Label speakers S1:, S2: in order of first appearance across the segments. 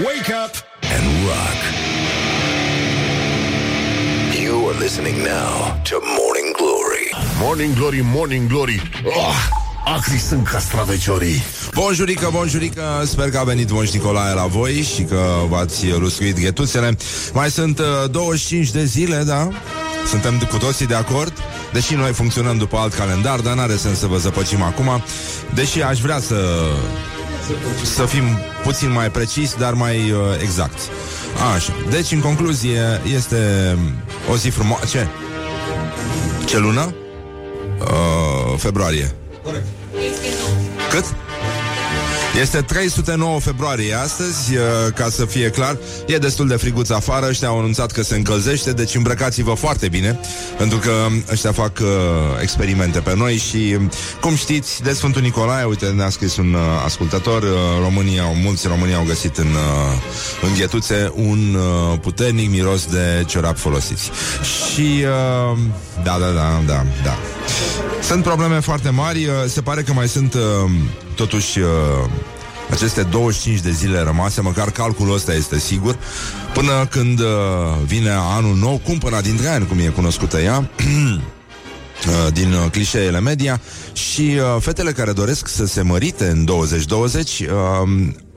S1: Wake up and rock. You are listening now to Morning Glory.
S2: Morning Glory, Morning Glory oh, Acri sunt castraveciorii
S3: Bonjurică, bonjurică, sper că a venit Moș Nicolae la voi și că v-ați luscuit ghetuțele. Mai sunt uh, 25 de zile, da? Suntem cu toții de acord? Deși noi funcționăm după alt calendar, dar n-are sens să vă zăpăcim acum. Deși aș vrea să să fim puțin mai precis, dar mai uh, exact. Așa. Deci, în concluzie, este o zi frumoasă. Ce? Ce lună? Uh, februarie.
S4: Corect.
S3: Cât? Este 309 februarie astăzi, uh, ca să fie clar. E destul de friguț afară, ăștia au anunțat că se încălzește, deci îmbrăcați-vă foarte bine, pentru că ăștia fac uh, experimente pe noi și, cum știți, de Sfântul Nicolae, uite, ne-a scris un uh, ascultător, uh, românii au, mulți români au găsit în, uh, în ghetuțe un uh, puternic miros de ciorap folosiți. Și, uh, da, da, da, da, da. Sunt probleme foarte mari, uh, se pare că mai sunt uh, totuși uh, aceste 25 de zile rămase, măcar calculul ăsta este sigur, până când uh, vine anul nou, cumpăra dintre ani, cum e cunoscută ea, uh, din uh, clișeele media și uh, fetele care doresc să se mărite în 2020 uh,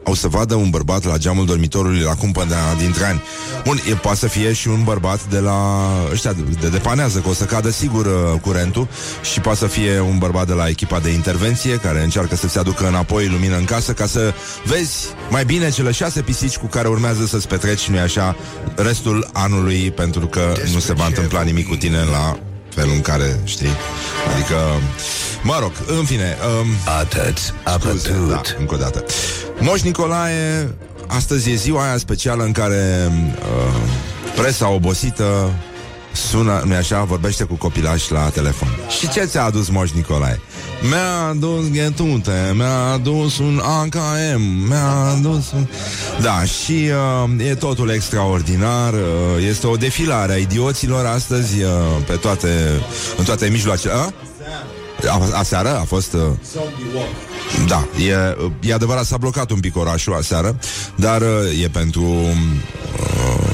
S3: au să vadă un bărbat la geamul dormitorului la cumpăna dintre ani. Bun, e, poate să fie și un bărbat de la ăștia de, de depanează, că o să cadă sigur uh, curentul și poate să fie un bărbat de la echipa de intervenție care încearcă să-ți aducă înapoi lumină în casă ca să vezi mai bine cele șase pisici cu care urmează să-ți petreci, nu așa, restul anului, pentru că nu se va întâmpla nimic cu tine la felul în care, știi? Adică, mă rog, în fine... Um,
S1: Atât,
S3: scuze,
S1: apătut.
S3: da, încă o dată. Moș Nicolae, astăzi e ziua aia specială în care uh, presa obosită sună, nu așa, vorbește cu copilași la telefon. Și ce ți-a adus Moș Nicolae? Mi-a adus ghetute, mi-a adus un AKM, mi-a adus un... Da, și uh, e totul extraordinar, uh, este o defilare a idioților astăzi uh, pe toate, în toate mijloacele. A? A, aseară a fost... Uh, da, e, e adevărat, s-a blocat un pic orașul aseară, dar uh, e pentru... Uh,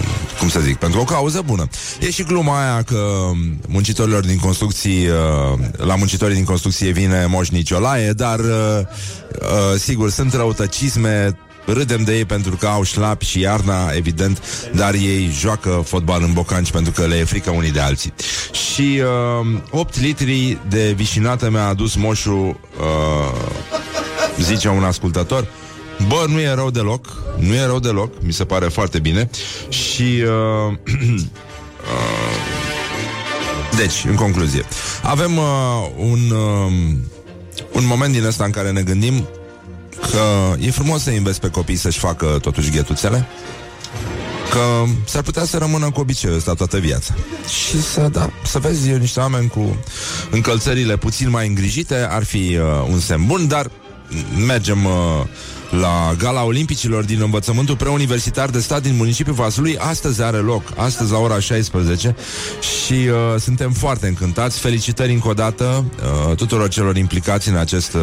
S3: cum să zic, pentru o cauză bună. E și gluma aia că muncitorilor din construcții, uh, la muncitorii din construcție vine Moș Nicolae, dar uh, uh, sigur, sunt răutăcisme Râdem de ei pentru că au șlapi și iarna, evident, dar ei joacă fotbal în bocanci pentru că le e frică unii de alții. Și uh, 8 litri de vișinată mi-a adus moșul, uh, zice un ascultător, Bă, nu e rău deloc, nu e rău deloc, mi se pare foarte bine. Și... Uh, uh, deci, în concluzie, avem uh, un, uh, un moment din ăsta în care ne gândim că e frumos să investi pe copii să-și facă totuși ghetuțele, că s-ar putea să rămână cu obiceiul ăsta toată viața. Și să, da, să vezi niște oameni cu încălțările puțin mai îngrijite ar fi uh, un semn bun, dar mergem uh, la Gala Olimpicilor din învățământul preuniversitar de stat din municipiul Vaslui. Astăzi are loc, astăzi la ora 16 și uh, suntem foarte încântați. Felicitări încă o dată uh, tuturor celor implicați în acest uh,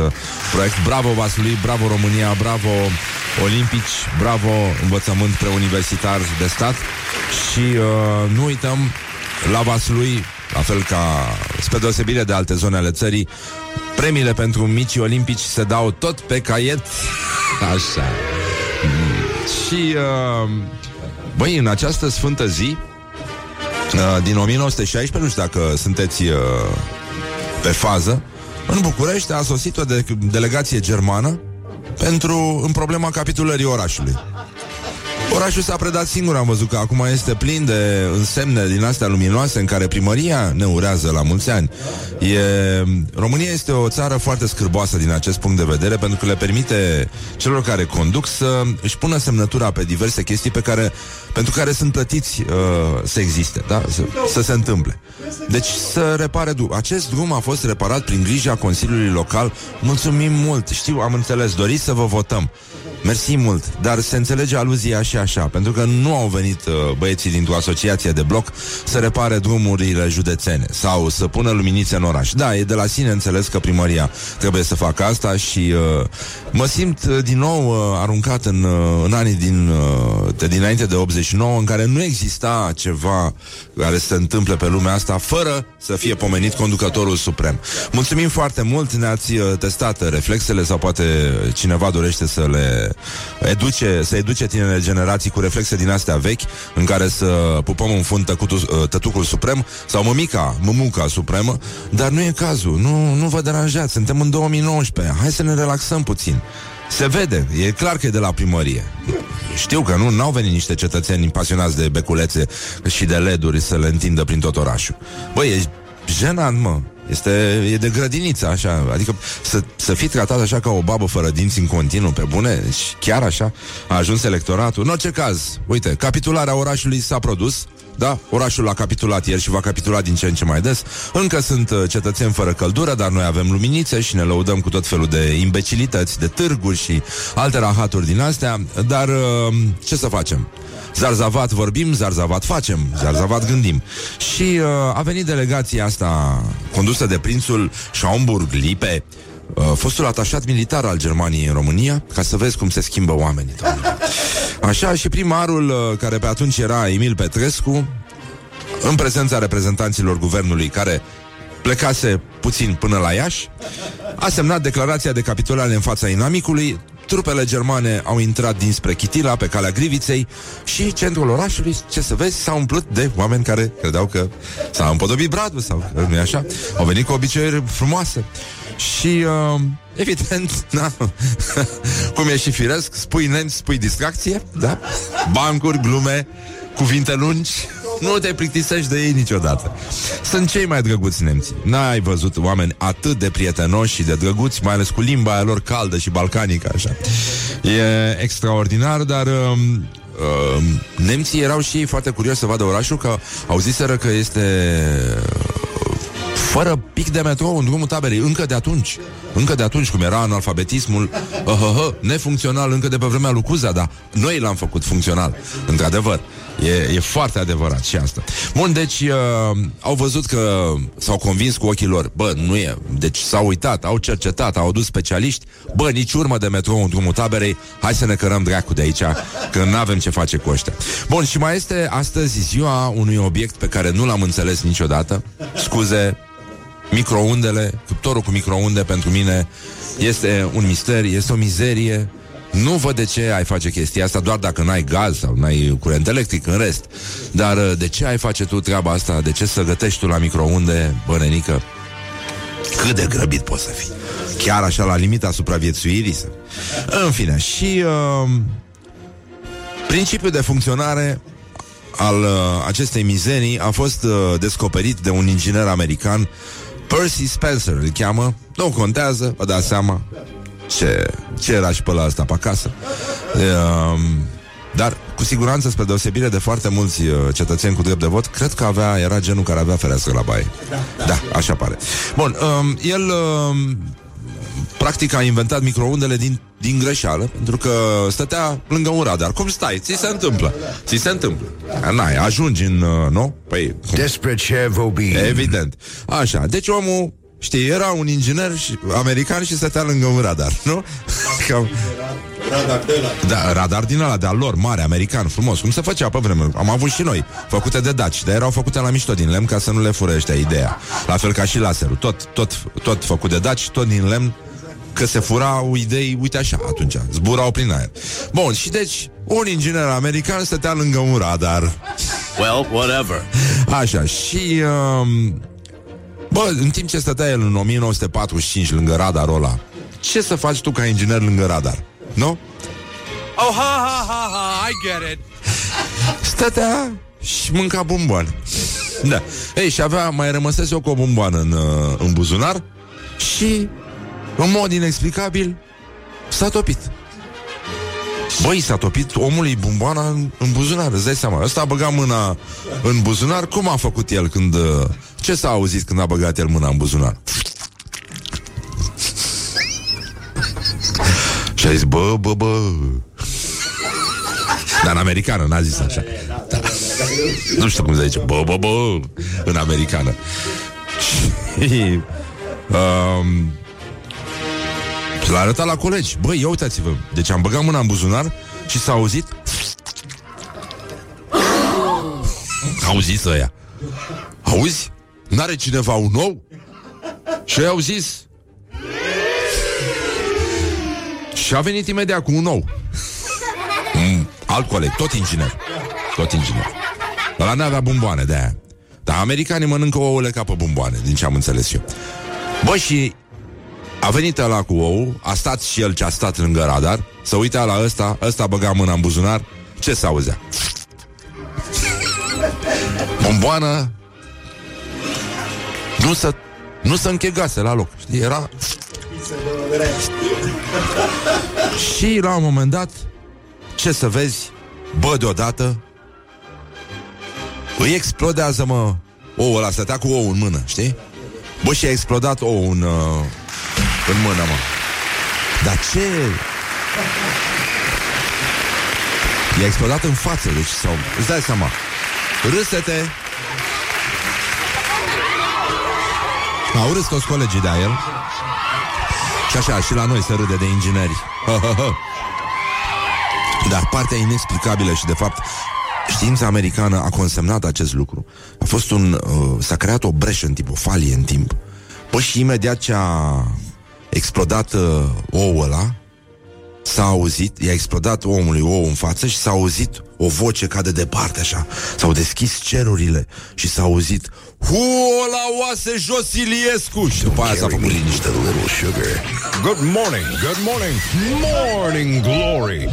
S3: proiect. Bravo Vaslui, bravo România, bravo Olimpici, bravo învățământ preuniversitar de stat și uh, nu uităm la Vaslui, la fel ca spre deosebire de alte zone ale țării, premiile pentru micii olimpici se dau tot pe caiet. Așa. Mm. Și, uh, băi, în această sfântă zi, uh, din 1916, nu știu dacă sunteți uh, pe fază, în București a sosit o de- delegație germană pentru, în problema capitulării orașului. Orașul s-a predat singur, am văzut că acum este plin de însemne din astea luminoase în care primăria ne urează la mulți ani. E... România este o țară foarte scârboasă din acest punct de vedere pentru că le permite celor care conduc să își pună semnătura pe diverse chestii pe care, pentru care sunt plătiți uh, să existe, da? să, să se întâmple. Deci să repare drum. Acest drum a fost reparat prin grija Consiliului Local. Mulțumim mult. Știu, am înțeles. Doriți să vă votăm. Mersi mult, dar se înțelege aluzia și așa, pentru că nu au venit uh, băieții dintr-o asociație de bloc să repare drumurile județene sau să pună luminițe în oraș. Da, e de la sine înțeles că primăria trebuie să facă asta și uh, mă simt uh, din nou uh, aruncat în, uh, în anii din, uh, de dinainte de 89 în care nu exista ceva care se întâmple pe lumea asta fără să fie pomenit conducătorul suprem. Mulțumim foarte mult, ne-ați uh, testat reflexele sau poate cineva dorește să le educe, să educe tinere generații cu reflexe din astea vechi, în care să pupăm în fund tăcutul, uh, tătucul suprem sau mămica, mămuca supremă, dar nu e cazul, nu, nu vă deranjați, suntem în 2019, hai să ne relaxăm puțin. Se vede, e clar că e de la primărie. Știu că nu, n-au venit niște cetățeni pasionați de beculețe și de leduri să le întindă prin tot orașul. Băi, e jenant, mă. Este, e de grădiniță, așa Adică să, să fii tratat așa ca o babă fără dinți în continuu, pe bune Deci chiar așa a ajuns electoratul În orice caz, uite, capitularea orașului s-a produs da, orașul a capitulat ieri și va capitula din ce în ce mai des. Încă sunt uh, cetățeni fără căldură, dar noi avem luminițe și ne lăudăm cu tot felul de imbecilități, de târguri și alte rahaturi din astea. Dar uh, ce să facem? Zarzavat vorbim, zarzavat facem, zarzavat gândim. Și uh, a venit delegația asta condusă de prințul Schaumburg-Lipe, uh, fostul atașat militar al Germaniei în România, ca să vezi cum se schimbă oamenii. Doamne. Așa, și primarul, uh, care pe atunci era Emil Petrescu, în prezența reprezentanților guvernului care plecase puțin până la Iași, a semnat declarația de capitulare în fața inamicului, trupele germane au intrat dinspre Chitila, pe calea Griviței și centrul orașului, ce să vezi, s-a umplut de oameni care credeau că s-a împodobit bradul sau nu e așa, au venit cu obiceiuri frumoase. Și, uh, evident, na, cum e și firesc, spui nemți, spui distracție, da? Bancuri, glume, cuvinte lungi, nu te plictisești de ei niciodată. Sunt cei mai drăguți nemți. N-ai văzut oameni atât de prietenoși și de drăguți, mai ales cu limba aia lor caldă și balcanică, așa. E extraordinar, dar... Um, uh, nemții erau și ei foarte curioși să vadă orașul, că auziseră că este fără pic de metrou în drumul taberei, încă de atunci. Încă de atunci, cum era analfabetismul uh, uh, uh, nefuncțional încă de pe vremea lui Cuza, dar noi l-am făcut funcțional, într-adevăr. E, e foarte adevărat și asta. Bun, deci uh, au văzut că s-au convins cu ochii lor, bă, nu e. Deci s-au uitat, au cercetat, au adus specialiști, bă, nici urmă de metrou în drumul taberei, hai să ne cărăm dracu de aici, că nu avem ce face cu ăștia. Bun, și mai este astăzi ziua unui obiect pe care nu l-am înțeles niciodată. Scuze, microundele, cuptorul cu microunde pentru mine este un mister, este o mizerie. Nu văd de ce ai face chestia asta doar dacă n-ai gaz sau n-ai curent electric în rest. Dar uh, de ce ai face tu treaba asta? De ce să gătești tu la microunde, bănenică? Cât de grăbit poți să fii? Chiar așa la limita supraviețuirii? Să... În fine, și uh, principiul de funcționare al uh, acestei mizerii a fost uh, descoperit de un inginer american Percy Spencer îl cheamă, nu contează, vă dați seama ce, ce era și pe la asta pe acasă. Uh, dar, cu siguranță, spre deosebire de foarte mulți uh, cetățeni cu drept de vot, cred că avea, era genul care avea fereastră la baie. Da, da așa pare. Bun, um, el um, practic a inventat microundele din, din greșeală, pentru că stătea lângă un radar. Cum stai? Ți se întâmplă. Ți se întâmplă. N-ai, ajungi în, uh, nu? Păi, cum?
S1: Despre ce vorbim?
S3: Evident. Așa, deci omul Știi, era un inginer și, american și stătea lângă un radar, nu? Cam... Radar de Da, radar din ăla, de-al lor, mare, american, frumos, cum se făcea pe vreme. Am avut și noi, făcute de daci, dar erau făcute la mișto din lemn ca să nu le fură ăștia ideea. La fel ca și laserul, tot, tot, tot făcut de daci, tot din lemn, că se furau idei, uite așa, atunci, zburau prin aer. Bun, și deci, un inginer american stătea lângă un radar.
S1: Well, whatever.
S3: Așa, și... Um, Bă, în timp ce stătea el în 1945 lângă radarul ăla, ce să faci tu ca inginer lângă radar? Nu?
S4: Oh, ha, ha, ha, ha, I get it.
S3: Stătea și mânca bomboane. Da. Ei, și avea, mai rămăsese o cu o bomboană în, uh, în buzunar și, în mod inexplicabil, s-a topit. Băi, s-a topit omului bomboana în, în buzunar, îți dai seama. Ăsta a băgat mâna în buzunar. Cum a făcut el când... Uh, ce s-a auzit când a băgat el mâna în buzunar? Și Și a zis, bă, bă, bă. Dar în americană, n-a zis așa. Da. Nu știu cum se zice, bă, bă, bă, în americană. Și... Um, L-a arătat la colegi. Băi, ia uitați-vă. Deci am băgat mâna în buzunar Și s-a auzit. Au zis ăia. Auzi? N-are cineva un nou? Și ei au zis. Și a venit imediat cu un nou un Alt coleg, tot inginer. Tot inginer. Ăla n-avea bomboane de aia. Dar americanii mănâncă ouăle ca pe bomboane Din ce am înțeles eu. Bă, și a venit ăla cu ou, a stat și el ce a stat lângă radar, să uita la ăsta, ăsta băga mâna în buzunar, ce se auzea? Bomboană nu să nu se închegase la loc. Știi? Era... și la un moment dat, ce să vezi, bă, deodată, îi explodează, mă, ouă ăla, stătea cu ou în mână, știi? Bă, și a explodat ou în, uh, în mână, mă. Dar ce... I-a explodat în față, deci sau... Îți dai seama. Râsete. Au râs toți colegii de el. Și așa, și la noi se râde de ingineri. Dar partea inexplicabilă și de fapt Știința americană a consemnat acest lucru. A fost un... Uh, s-a creat o breșă în timp, o falie în timp. Păi și imediat ce a explodat uh, ouul ăla, s-a auzit, i-a explodat omului ou în față și s-a auzit o voce ca de departe așa. S-au deschis cerurile și s-a auzit Huo la oase jos Iliescu! Și după aia s-a făcut liniște.
S2: Good morning, good morning, morning glory.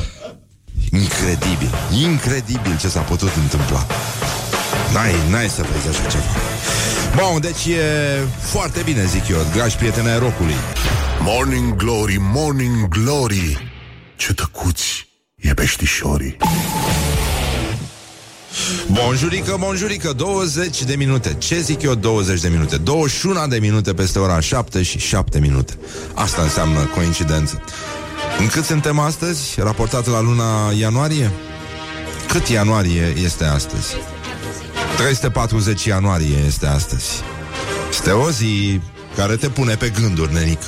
S3: Incredibil, incredibil ce s-a putut întâmpla N-ai, n-ai să vezi așa ceva Bun, deci e foarte bine, zic eu Dragi prieteni ai rocului
S2: Morning glory, morning glory Ce tăcuți e peștișorii
S3: Bonjurică, bonjurică, 20 de minute Ce zic eu 20 de minute? 21 de minute peste ora 7 și 7 minute Asta înseamnă coincidență În cât suntem astăzi? Raportat la luna ianuarie? Cât ianuarie este astăzi? 340 ianuarie este astăzi. Este o zi care te pune pe gânduri, nenică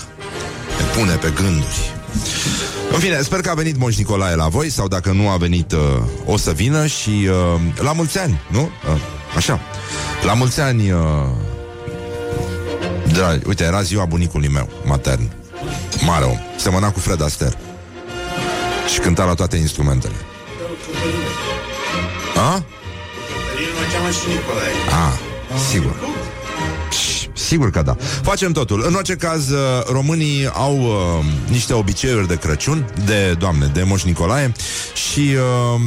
S3: Te pune pe gânduri. În fine, sper că a venit Moș Nicolae la voi Sau dacă nu a venit, uh, o să vină Și uh, la mulți ani, nu? Uh, așa. La mulți ani uh, dragi, Uite, era ziua bunicului meu Matern. Mare om, semăna cu Fred Astaire. Și cânta la toate instrumentele. A? A, sigur Sigur că da. Facem totul. În orice caz, uh, românii au uh, niște obiceiuri de Crăciun, de, doamne, de Moș Nicolae și uh,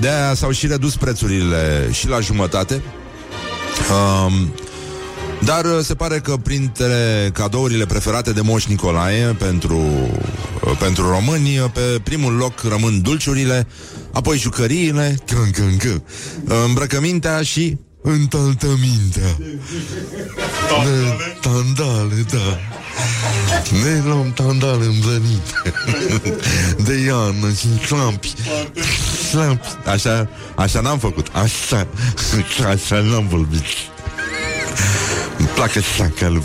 S3: de aia s-au și redus prețurile și la jumătate. Uh, dar uh, se pare că printre cadourile preferate de Moș Nicolae pentru, uh, pentru români, pe primul loc rămân dulciurile, apoi jucăriile, îmbrăcămintea și Întaltămintea Tandale. Tandale, da. Ne luăm tandale îmblănit De iarnă și șlampi Șlampi Așa, așa n-am făcut. Așa, așa n-am vorbit. Îmi plac așa că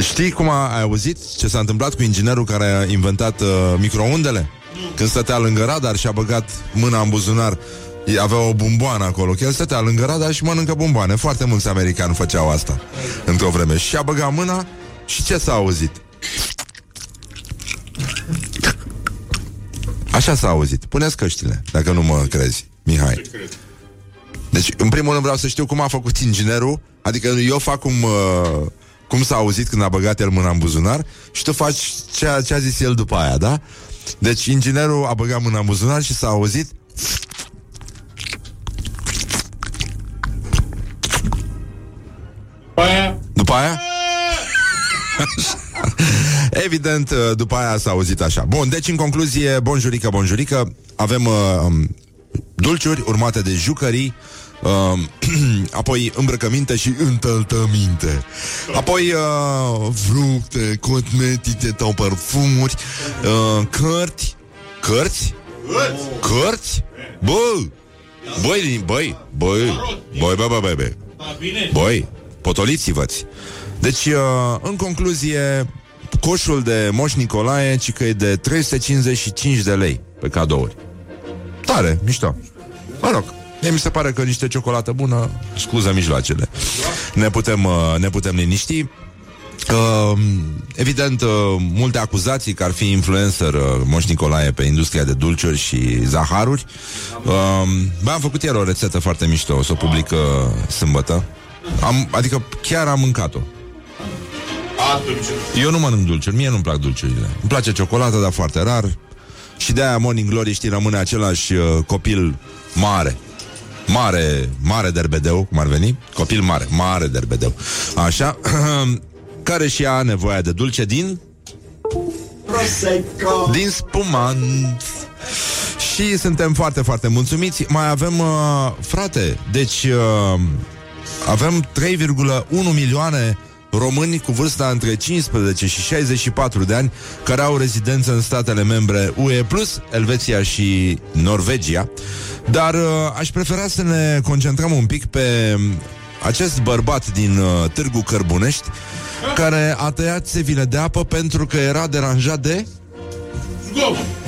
S3: Știi cum a, ai auzit ce s-a întâmplat cu inginerul care a inventat uh, microundele? Când stătea lângă radar și a băgat mâna în buzunar avea o bomboană acolo, că el stătea lângă radar și mănâncă bomboane. Foarte mulți americani făceau asta într-o vreme. Și a băgat mâna și ce s-a auzit? Așa s-a auzit. Puneți căștile, dacă nu mă crezi, Mihai. Deci, în primul rând vreau să știu cum a făcut inginerul, adică eu fac cum, uh, cum s-a auzit când a băgat el mâna în buzunar și tu faci ceea ce a zis el după aia, da? Deci inginerul a băgat mâna în buzunar și s-a auzit
S5: aia...
S3: După aia? Evident, uh, după aia s-a auzit așa. Bun, deci în concluzie, bonjurică, bonjurică, avem uh, um, dulciuri urmate de jucării, Uh, apoi îmbrăcăminte și întăltăminte. Apoi uh, fructe, cosmetice sau parfumuri, uh, cărți, cărți, cărți, bă, băi, băi, băi, băi, băi, băi, băi, băi, băi, potoliți-vă Deci, uh, în concluzie, coșul de Moș Nicolae, ci că e de 355 de lei pe cadouri. Tare, mișto. Mă rog, Mie mi se pare că niște ciocolată bună, scuză mijloacele. Ne putem, uh, ne putem liniști. Uh, evident, uh, multe acuzații că ar fi influencer uh, Moș Nicolae pe industria de dulciuri și zaharuri. Uh, bă, am făcut ieri o rețetă foarte mișto, o să o public uh, sâmbătă. Am, adică chiar am mâncat-o. Eu nu mănânc dulciuri, mie nu-mi plac dulciurile. Îmi place ciocolata, dar foarte rar. Și de-aia Morning Glory, știi, rămâne același uh, copil mare. Mare, mare derbedeu, cum ar veni? Copil mare, mare derbedeu. Așa, care și ea nevoia de dulce din...
S5: Prosecco.
S3: Din spumant. Și suntem foarte, foarte mulțumiți. Mai avem, uh, frate, deci uh, avem 3,1 milioane români cu vârsta între 15 și 64 de ani care au rezidență în statele membre UE+, plus Elveția și Norvegia. Dar uh, aș prefera să ne concentrăm un pic pe acest bărbat din uh, Târgu Cărbunești care a tăiat țevile de apă pentru că era deranjat de...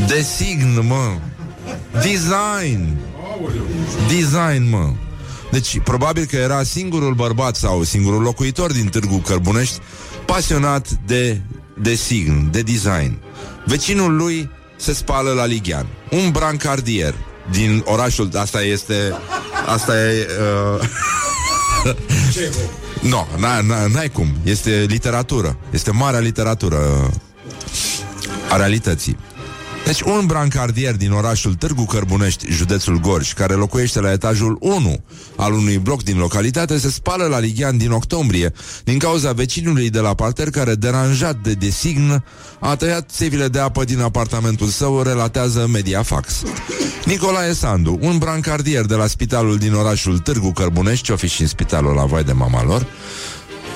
S3: De sign, mă. Design. Design, mă. Deci, probabil că era singurul bărbat sau singurul locuitor din Târgu Cărbunești pasionat de, de sign, de design. Vecinul lui se spală la Ligian. Un brancardier din orașul... Asta este... Asta e... Uh... Nu, no, n-ai cum. Este literatură. Este marea literatură a realității. Deci un brancardier din orașul Târgu Cărbunești, județul Gorj, care locuiește la etajul 1 al unui bloc din localitate, se spală la Ligian din octombrie din cauza vecinului de la parter care, deranjat de design, a tăiat țevile de apă din apartamentul său, relatează Mediafax. Nicolae Sandu, un brancardier de la spitalul din orașul Târgu Cărbunești, ce-o fi și în spitalul la vai de mama lor,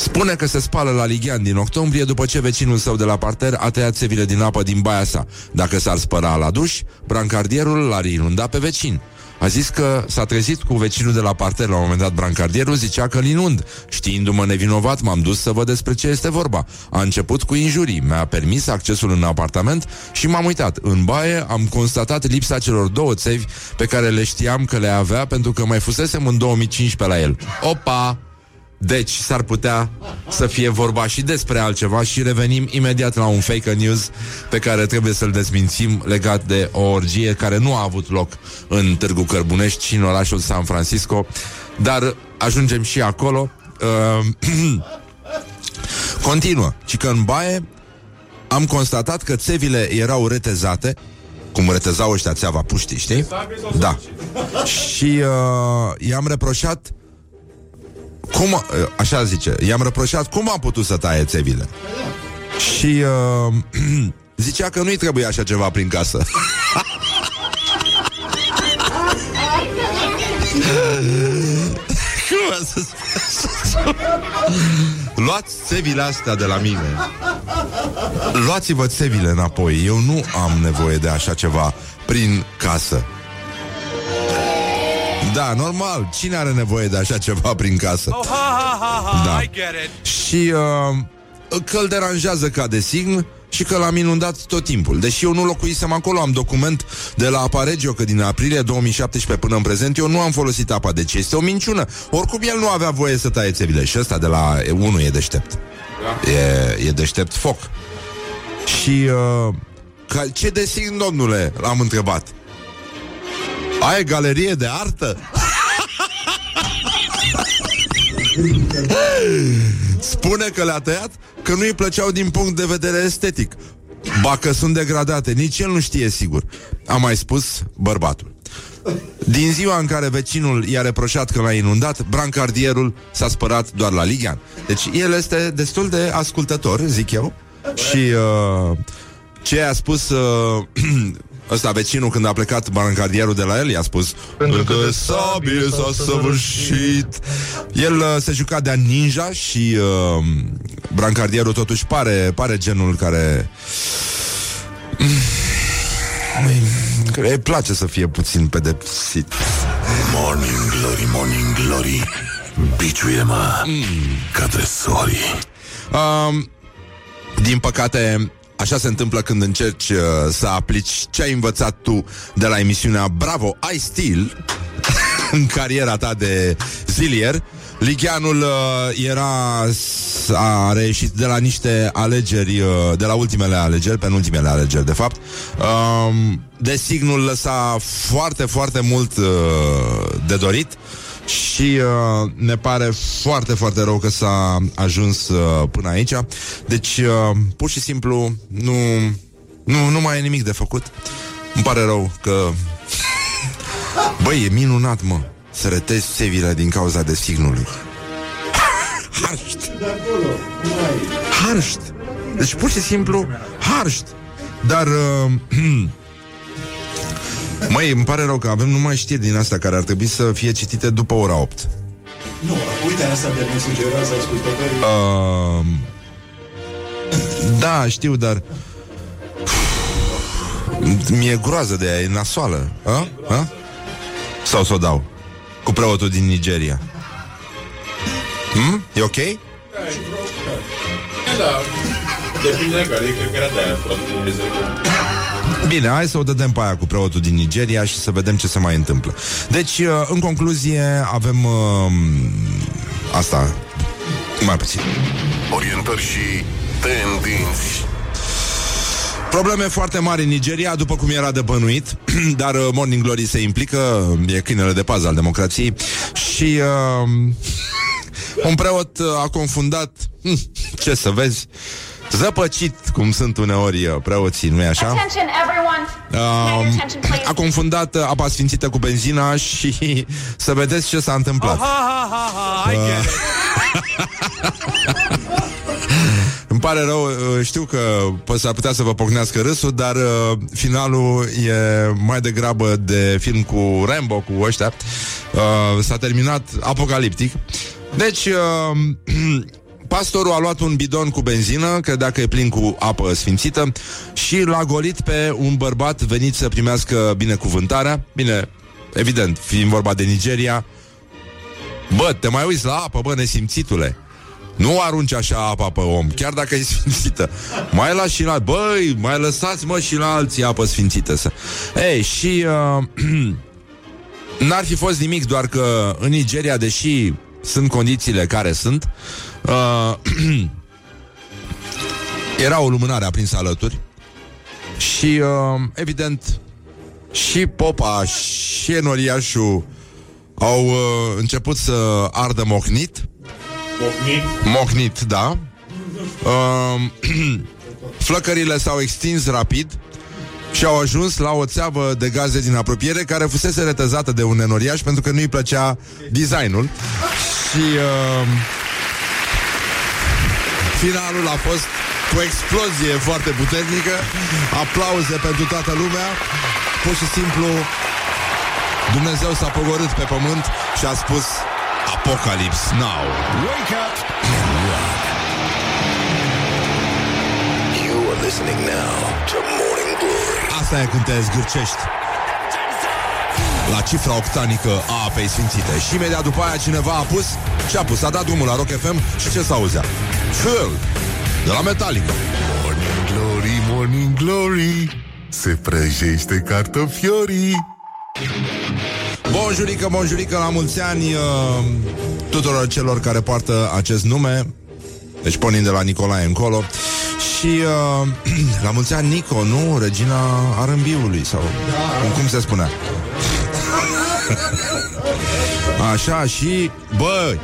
S3: Spune că se spală la Ligian din octombrie după ce vecinul său de la parter a tăiat țevile din apă din baia sa. Dacă s-ar spăra la duș, brancardierul l-ar inunda pe vecin. A zis că s-a trezit cu vecinul de la parter La un moment dat brancardierul zicea că îl inund Știindu-mă nevinovat, m-am dus să văd despre ce este vorba A început cu injurii Mi-a permis accesul în apartament Și m-am uitat În baie am constatat lipsa celor două țevi Pe care le știam că le avea Pentru că mai fusesem în 2015 la el Opa! Deci s-ar putea să fie vorba și despre altceva și revenim imediat la un fake news pe care trebuie să-l dezmințim legat de o orgie care nu a avut loc în Târgu Cărbunești și în orașul San Francisco, dar ajungem și acolo. Uh, continuă, ci că în baie am constatat că țevile erau retezate cum retezau ăștia țeava puștii, știi? Da. Și uh, i-am reproșat cum, așa zice, i-am reproșat cum a putut să taie țevile. Și uh, zicea că nu-i trebuie așa ceva prin casă. Cum să Luați țevile astea de la mine Luați-vă țevile înapoi Eu nu am nevoie de așa ceva Prin casă da, normal. Cine are nevoie de așa ceva prin casă?
S4: Oh, ha, ha, ha, ha.
S3: Da.
S4: I get it.
S3: Și uh, că îl deranjează ca de sign și că l-am inundat tot timpul. Deși eu nu locuisem acolo, am document de la Aparegio că din aprilie 2017 până în prezent eu nu am folosit apa, deci este o minciună. Oricum el nu avea voie să taie țevile și ăsta de la 1 e deștept. Da. E, e deștept foc. Și uh, ca, ce de sign, domnule? L-am întrebat. Ai galerie de artă? Spune că le-a tăiat că nu-i plăceau din punct de vedere estetic. Ba că sunt degradate, nici el nu știe sigur. A mai spus bărbatul. Din ziua în care vecinul i-a reproșat că l-a inundat, brancardierul s-a spărat doar la Ligian. Deci el este destul de ascultător, zic eu, și uh, ce a spus uh, ăsta vecinul când a plecat bancardierul de la el i-a spus Pentru că de sabie s-a săvârșit. El uh, se juca de ninja și uh, brancardierul totuși pare, pare genul care îi place să fie puțin pedepsit.
S1: Morning Glory, Morning Glory Biciuie-mă mm. ca tresorii
S3: uh, Din păcate Așa se întâmplă când încerci uh, să aplici ce ai învățat tu de la emisiunea Bravo, I Still în cariera ta de zilier. Ligianul uh, era a reieșit de la niște alegeri, uh, de la ultimele alegeri, penultimele alegeri, de fapt. Uh, designul lăsa foarte, foarte mult uh, de dorit. Și uh, ne pare foarte, foarte rău că s-a ajuns uh, până aici. Deci, uh, pur și simplu, nu, nu, nu mai e nimic de făcut. Îmi pare rău că... Băi, e minunat, mă, să retezi sevile din cauza designului. Harșt! Harșt! Deci, pur și simplu, harșt! Dar... Uh, Măi, îmi pare rău că avem numai știri din astea care ar trebui să fie citite după ora 8.
S5: Nu, uite asta de ne sugerează ascultătorii.
S3: Uh, da, știu, dar mi-e groază de ea, e nasoală. A? A? Sau să o dau? Cu preotul din Nigeria. Hmm? E ok?
S5: Da, depinde de care, cred că era de aia,
S3: Bine, hai să o dădem pe aia cu preotul din Nigeria și să vedem ce se mai întâmplă. Deci, uh, în concluzie, avem uh, asta, mai puțin.
S1: Orientări și tendinți
S3: Probleme foarte mari în Nigeria, după cum era de bănuit, dar uh, Morning Glory se implică, e câinele de pază al democrației și uh, un preot uh, a confundat, hm, ce să vezi, zăpăcit, cum sunt uneori uh, preoții, nu-i așa? Uh, a confundat uh, apa sfințită cu benzina și să vedeți ce s-a întâmplat.
S4: Oh, ha, ha, ha, ha, I get it.
S3: Îmi pare rău, uh, știu că s-ar putea să vă pocnească râsul, dar uh, finalul e mai degrabă de film cu Rambo, cu ăștia. Uh, s-a terminat apocaliptic. Deci, uh, Pastorul a luat un bidon cu benzină, credea că e plin cu apă sfințită, și l-a golit pe un bărbat venit să primească binecuvântarea. Bine, evident, fiind vorba de Nigeria, Bă, te mai uiți la apă, bă, nesimțitule Nu arunci așa apa pe om Chiar dacă e sfințită Mai lași și la... Băi, mai lăsați mă și la alții apă sfințită să... Ei, și uh, N-ar fi fost nimic Doar că în Nigeria, deși Sunt condițiile care sunt uh, Era o lumânare aprinsă alături Și uh, Evident Și popa și enoriașul au uh, început să ardă mocnit.
S5: Mocnit?
S3: Mocnit, da. Uh, flăcările s-au extins rapid și au ajuns la o țeavă de gaze din apropiere care fusese retezată de un nenoriaș pentru că nu-i plăcea designul. Și uh, finalul a fost cu o explozie foarte puternică, aplauze pentru toată lumea, pur și simplu Dumnezeu s-a pogorât pe pământ și a spus Apocalips now.
S1: Wake up and rock. You are listening now to Morning Glory.
S3: Asta e când te zgârcești la cifra octanică a apei sfințite. Și imediat după aia cineva a pus, ce a pus? A dat drumul la Rock FM și ce s-auzea? Phil, de la Metallica.
S2: Morning Glory, Morning Glory, se prăjește cartofiorii.
S3: Bonjurică, bonjurică, la mulți ani uh, tuturor celor care poartă acest nume. Deci pornind de la Nicolae încolo. Și uh, la mulți ani Nico, nu? Regina Arâmbiului sau da. cum se spunea. Așa și băi,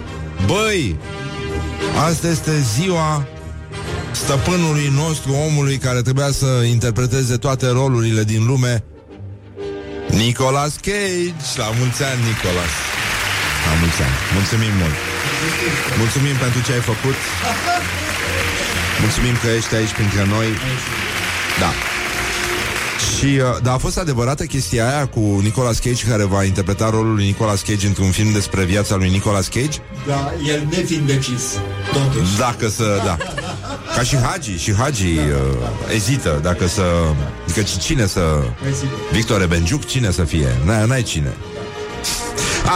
S3: băi, asta este ziua stăpânului nostru, omului care trebuia să interpreteze toate rolurile din lume Nicolas Cage. La mulți ani, Nicolas. La mulți ani, mulțumim mult. Mulțumim pentru ce ai făcut. Mulțumim că ești aici printre noi. Da Și, uh, dar a fost adevărată chestia aia cu Nicolas Cage care va interpreta rolul lui Nicolas Cage într-un film despre viața lui Nicolas Cage?
S5: Da, el nefiind decis. Totuși.
S3: Dacă să, da. Ca și Hagi, și Hagi uh, ezită dacă să... Adică ci- cine să... Victor Ebenjuc, cine să fie? N-ai, n-ai cine.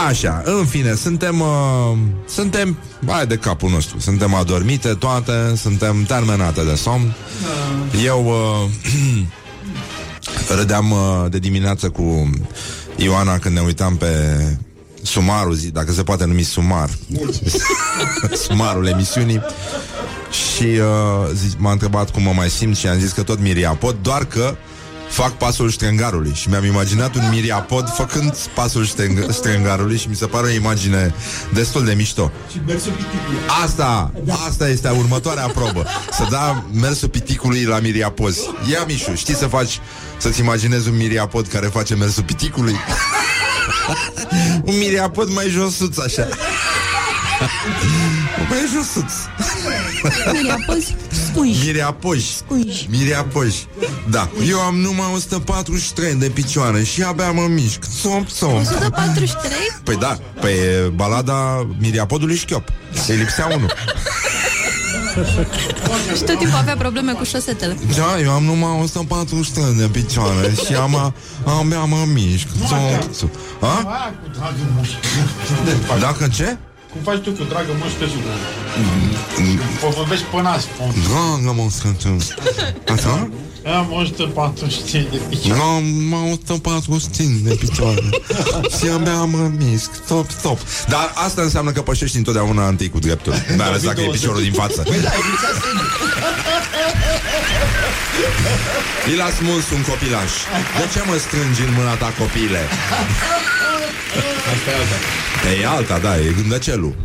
S3: Așa, în fine, suntem uh, Suntem, hai de capul nostru Suntem adormite toate Suntem terminate de somn Eu uh, Râdeam uh, de dimineață cu Ioana când ne uitam pe Sumarul, zi, dacă se poate numi sumar. Sumarul emisiunii. Și uh, zi, m-a întrebat cum mă mai simt Și am zis că tot miriapod Doar că fac pasul ștrengarului. Și mi-am imaginat un miriapod Făcând pasul ștreng- ștrengarului Și mi se pare o imagine destul de mișto.
S5: Și mersul piticului.
S3: Asta, asta este următoarea probă. Să da mersul piticului la miriapozi. Ia, Mișu, știi să faci Să-ți imaginezi un miriapod care face mersul piticului? un miriapod mai josuț, așa. Mai josuț.
S6: Miriapozi, scuși.
S3: Miriapoji.
S6: Scuși.
S3: Miriapoji. Da, eu am numai 143 de picioare Și abia mă mișc. Țop, țop
S6: 143?
S3: Păi da, păi e balada Miriapodului Șchiop. Îi lipsea unul
S6: Și tot timpul avea probleme cu șosetele.
S3: Da, eu am numai 143 de picioare Și am, abia mă mișc Țop, țop A?
S7: Aia cu dragă moș.
S3: Dacă ce?
S7: Cum faci tu cu dragă moș pe sudă? Vă vorbești pe nas.
S3: Dragă mă, sunt Așa?
S7: Am 145 de picioare.
S3: Am mă 145 de picioare. Și abia mă mișc Top, top. Dar asta înseamnă că pășești întotdeauna întâi cu dreptul Mai ales dacă e piciorul din față. I l-a smuls un copilaș. De ce mă strângi în mâna ta copile?
S7: Asta e alta.
S3: E alta, da, e gândăcelul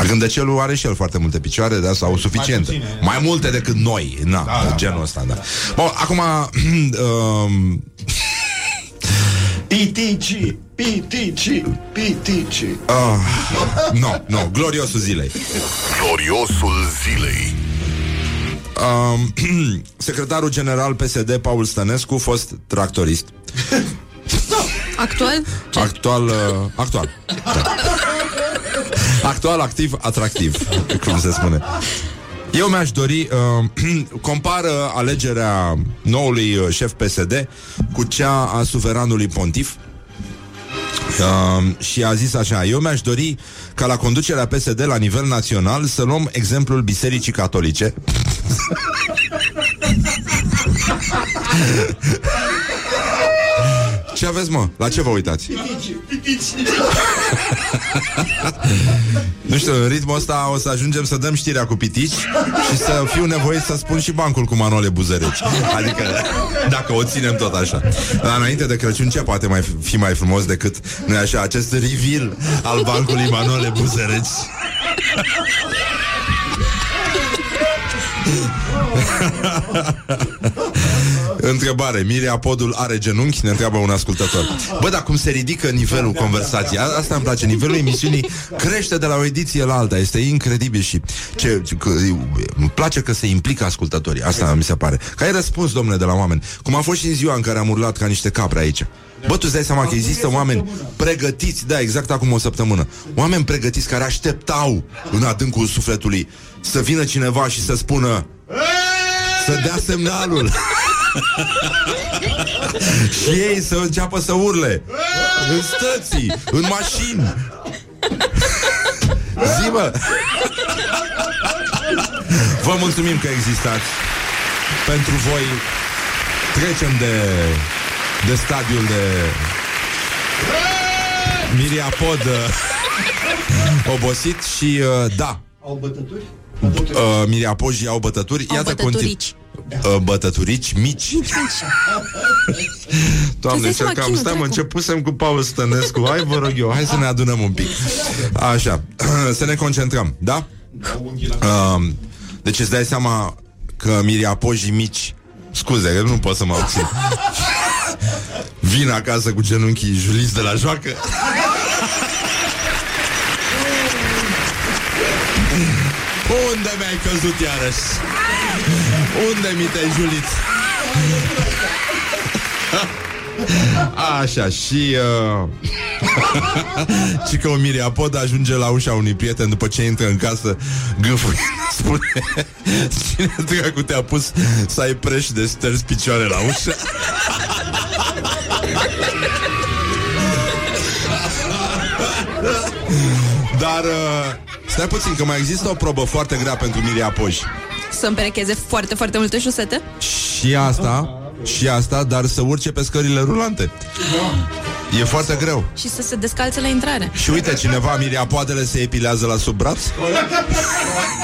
S3: dar gândăcelul are și el foarte multe picioare, dar sau suficiente.
S7: puține.
S3: Mai multe decât noi, na,
S7: Da, da,
S3: genul ăsta, da. Bun, acum um,
S2: Pitici, pitici, pitici.
S3: uh, no, no, gloriosul zilei.
S1: Gloriosul zilei.
S3: Um, secretarul general PSD Paul Stănescu, fost tractorist.
S6: Actual? Ce?
S3: Actual, uh, actual. Da. Actual, activ, atractiv, cum se spune. Eu mi-aș dori, uh, compară alegerea noului uh, șef PSD cu cea a suveranului pontif uh, și a zis așa, eu mi-aș dori ca la conducerea PSD la nivel național să luăm exemplul Bisericii Catolice Ce aveți, mă? La ce vă uitați? Nu știu, în ritmul ăsta o să ajungem să dăm știrea cu pitici și să fiu nevoit să spun și bancul cu Manole Buzăreci. Adică, dacă o ținem tot așa. Dar înainte de Crăciun, ce poate mai fi mai frumos decât, nu așa, acest reveal al bancului Manole Buzăreci? Întrebare, Mirea Podul are genunchi? Ne întreabă un ascultător. Bă, dar cum se ridică nivelul conversației? A- Asta îmi place, nivelul emisiunii crește de la o ediție la alta. Este incredibil și ce, ce, că, îmi place că se implică ascultătorii. Asta mi se pare. Că ai răspuns, domnule, de la oameni. Cum a fost și în ziua în care am urlat ca niște capre aici. Bă, tu îți dai seama că există oameni pregătiți, da, exact acum o săptămână Oameni pregătiți care așteptau în adâncul sufletului Să vină cineva și să spună Să dea semnalul și ei să înceapă să urle. În stății, în mașini. Zi, mă. Vă mulțumim că existați. Pentru voi Trecem de De stadiul de Miriapod uh, Obosit și uh, da.
S5: Au bătături?
S3: uh, Miriapojii au bătături.
S6: Au
S3: Iată
S6: bătăturici.
S3: continu- uh, Bătăturici mici Doamne,
S6: Îți dai seama
S3: încercam,
S6: chinul,
S3: stai mă,
S6: dracu.
S3: începusem cu Paul Stănescu Hai vă rog eu, hai să ne adunăm un pic Așa, să ne concentrăm, da? Uh, deci îți dai seama că miriapojii mici Scuze, că nu pot să mă obțin Vin acasă cu genunchii juliți de la joacă Unde mi-ai căzut iarăși? Unde mi te-ai julit? Așa, și uh, Și că o miriapod ajunge la ușa unui prieten După ce intră în casă Gâfâi Spune Cine dracu te-a pus Să ai preș de sters picioare la ușă Dar uh, Stai puțin că mai există o probă foarte grea pentru miriapoși
S6: Să împerecheze foarte, foarte multe șosete?
S3: Și asta Și asta, dar să urce pe scările rulante. E foarte greu.
S6: Și să se descalțe la intrare.
S3: Și uite, cineva miriapoadele se epilează la sub braț?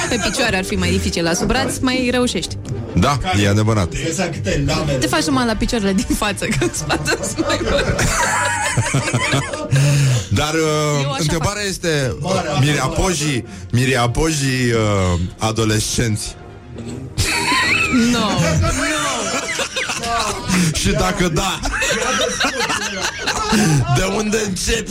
S6: Pe picioare ar fi mai dificil. La sub braț mai reușești.
S3: Da, e adevărat.
S5: Exact câte lame
S6: Te faci numai la picioarele din față Că în spate sunt mai bune
S3: Dar uh,
S6: Eu așa
S3: întrebarea este Miriapojii Miriapojii uh, adolescenți
S6: No
S3: Și dacă da De unde încep?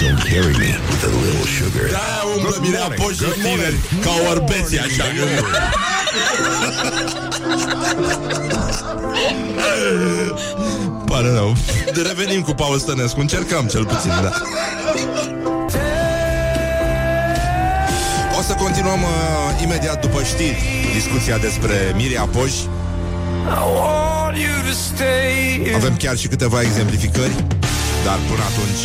S1: Don't carry me with a little sugar.
S3: De-aia umblă miriapojii tineri Ca orbeții așa Pare rău. De revenim cu Paul Stănescu. Încercăm cel puțin, da să continuăm uh, imediat după știri Discuția despre Miria Poș. Avem chiar și câteva exemplificări Dar până atunci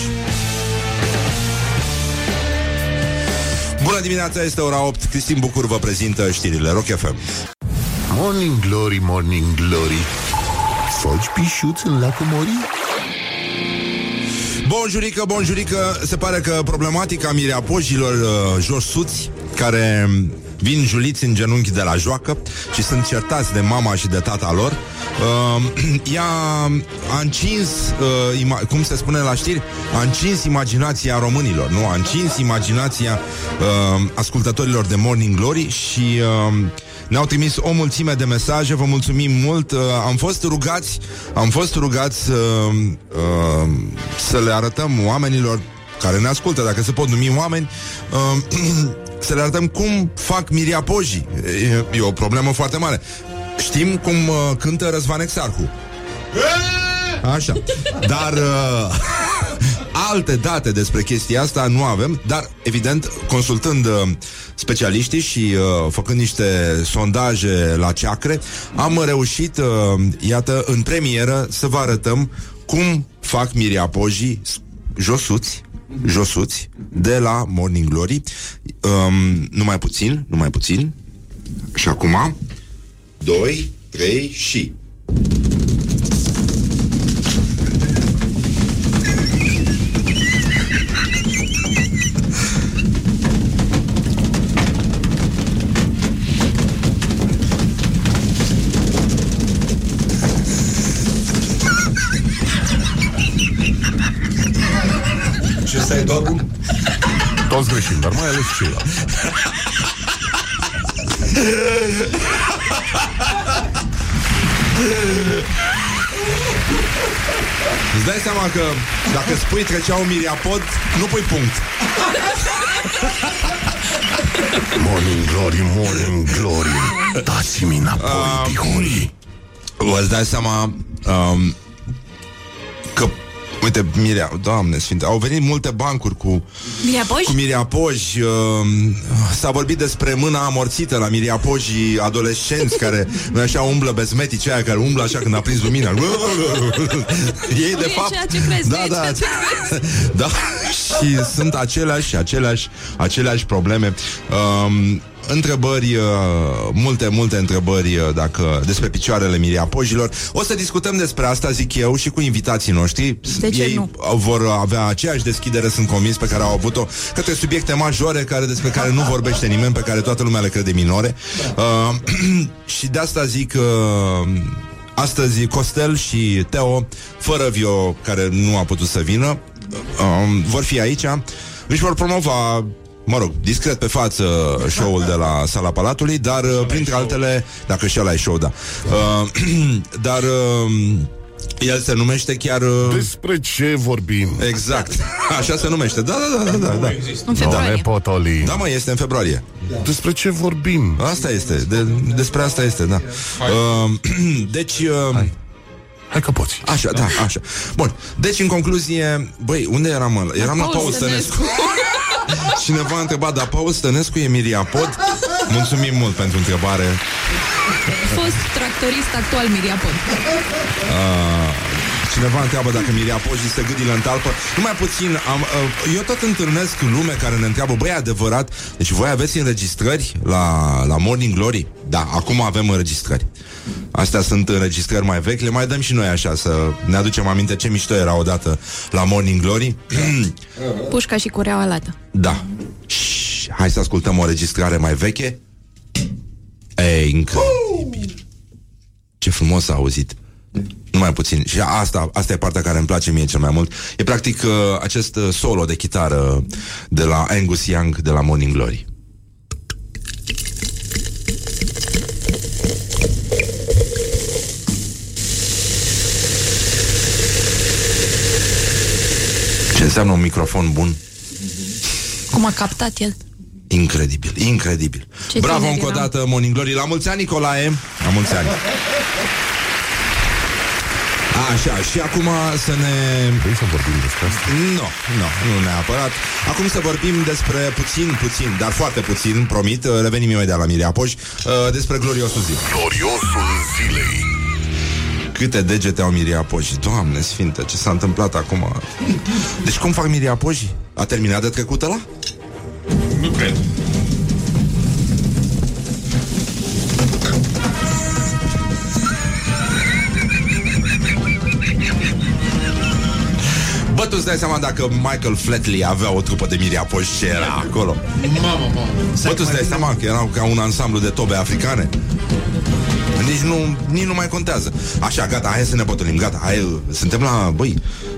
S3: Bună dimineața, este ora 8 Cristin Bucur vă prezintă știrile Rock FM
S2: Morning Glory, Morning Glory. Foci pișuți în lacul Mori?
S3: Bonjurică, bonjurică Se pare că problematica mireapojilor uh, josuți Care vin juliți în genunchi de la joacă Și sunt certați de mama și de tata lor uh, Ea a încins uh, ima- Cum se spune la știri A încins imaginația românilor Nu? A încins imaginația uh, Ascultătorilor de Morning Glory Și uh, ne-au trimis o mulțime de mesaje, vă mulțumim mult. Uh, am fost rugați, am fost rugați uh, uh, să le arătăm oamenilor care ne ascultă, dacă se pot numi oameni, uh, să le arătăm cum fac miriapojii. E, e o problemă foarte mare. Știm cum uh, cântă Răzvan Exarhu. Așa. Dar uh, alte date despre chestia asta nu avem, dar evident, consultând uh, specialiștii și uh, făcând niște sondaje la ceacre, am reușit, uh, iată, în premieră să vă arătăm cum fac miriapojii josuți josuți de la Morning Glory. Um, numai puțin, numai puțin. Și acum 2, 3 și
S5: Și
S2: dar mai ales ceilalți
S3: Îți dai seama că dacă spui treceau un miriapod, nu pui punct.
S2: Morning Glory, Morning Glory. Dați-mi înapoi,
S3: Ah,
S2: pihorii.
S3: Vă îți dai seama um, că Uite, Mirea, doamne sfinte, au venit multe bancuri cu,
S6: Miriapoj?
S3: cu miriapoji. Uh, s-a vorbit despre mâna amorțită la miriapojii adolescenți care, nu așa, umblă bezmetici aia care umblă așa când a prins lumina. Ei, de
S6: e
S3: fapt...
S6: ceea ce crezi,
S3: da,
S6: nu e
S3: da,
S6: ceea ce
S3: da, și sunt aceleași, aceleași, aceleași probleme. Um, întrebări, uh, multe, multe întrebări uh, dacă despre picioarele miriapojilor. O să discutăm despre asta, zic eu, și cu invitații noștri.
S6: De ce
S3: Ei
S6: nu?
S3: vor avea aceeași deschidere, sunt convins, pe care au avut-o către subiecte majore care, despre care nu vorbește nimeni, pe care toată lumea le crede minore. Uh, și de asta zic... Uh, Astăzi Costel și Teo, fără Vio, care nu a putut să vină, um, vor fi aici. Își vor promova mă rog, discret pe față show-ul de la Sala Palatului, dar uh, printre altele, dacă și ăla e show, da. Uh, dar uh, el se numește chiar... Uh,
S2: Despre ce vorbim?
S3: exact. Așa se numește. Da, da, da, da, da. da.
S6: În
S2: Doamne
S6: februarie.
S2: potoli
S3: Da, mă, este în februarie.
S2: Despre ce vorbim?
S3: Asta este, de, despre asta este, da. Uh, deci, uh,
S2: Hai că poți.
S3: Așa, da, așa. Bun, deci în concluzie, băi, unde eram? mă? Eram la,
S6: Paul
S3: Paul Stănescu. Cineva a întrebat, dar Paul Stănescu e Miriapod? Mulțumim mult pentru întrebare.
S6: Fost tractorist actual Miriapod.
S3: Cineva întreabă dacă Miriapod este gâdilă în talpă. Numai puțin, am, uh, eu tot întâlnesc lume care ne întreabă, băi, e adevărat, deci voi aveți înregistrări la, la Morning Glory? Da, acum avem înregistrări. Astea sunt înregistrări mai vechi, le mai dăm și noi așa, să ne aducem aminte ce mișto era odată la Morning Glory.
S6: Pușca și cureaua lată.
S3: Da. Și hai să ascultăm o registrare mai veche. Ei, incredibil. Ce frumos a auzit. Numai puțin. Și asta, asta e partea care îmi place mie cel mai mult. E practic uh, acest uh, solo de chitară de la Angus Young de la Morning Glory. Ce înseamnă un microfon bun?
S6: Cum a captat el?
S3: Incredibil, incredibil.
S6: Ce
S3: Bravo
S6: tineri
S3: încă o
S6: eram.
S3: dată, Morning Glory. La mulți ani, Nicolae. La mulți ani. Așa, și acum să ne...
S2: Vrei să vorbim despre asta?
S3: Nu, nu, nu neapărat. Acum să vorbim despre puțin, puțin, dar foarte puțin, promit, uh, revenim imediat la Mirea Poș, uh, despre gloriosul zi.
S2: Gloriosul zilei.
S3: Câte degete au Miria Poși? Doamne sfinte, ce s-a întâmplat acum? Deci cum fac Miria Poși? A terminat de trecută la?
S7: Nu cred.
S3: Bă, tu îți dai seama dacă Michael Flatley avea o trupă de Miria Poși ce era acolo?
S7: Mamă, mamă.
S3: Bă, tu îți dai seama că erau ca un ansamblu de tobe africane? Nici nu, nici nu mai contează Așa, gata, hai să ne potolim Gata, hai, suntem la, băi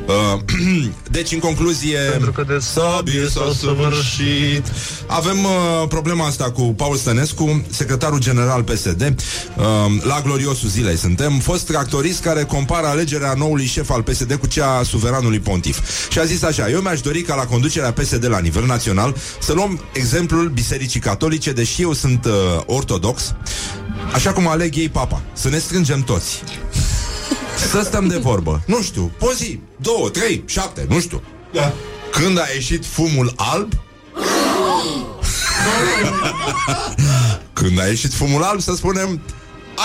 S3: uh, Deci, în concluzie Pentru că de sabie s-a săvârșit. Avem uh, problema asta cu Paul Stănescu Secretarul general PSD uh, La gloriosul zilei suntem. Fost tractorist care compară alegerea noului șef al PSD Cu cea a suveranului pontif. Și a zis așa, eu mi-aș dori ca la conducerea PSD la nivel național Să luăm exemplul Bisericii Catolice Deși eu sunt uh, ortodox Așa cum aleg ei papa. Să ne strângem toți Să stăm de vorbă. Nu știu, o zi, două, trei, șapte, nu știu.
S5: Da.
S3: Când a ieșit fumul alb? Când a ieșit fumul alb Să spunem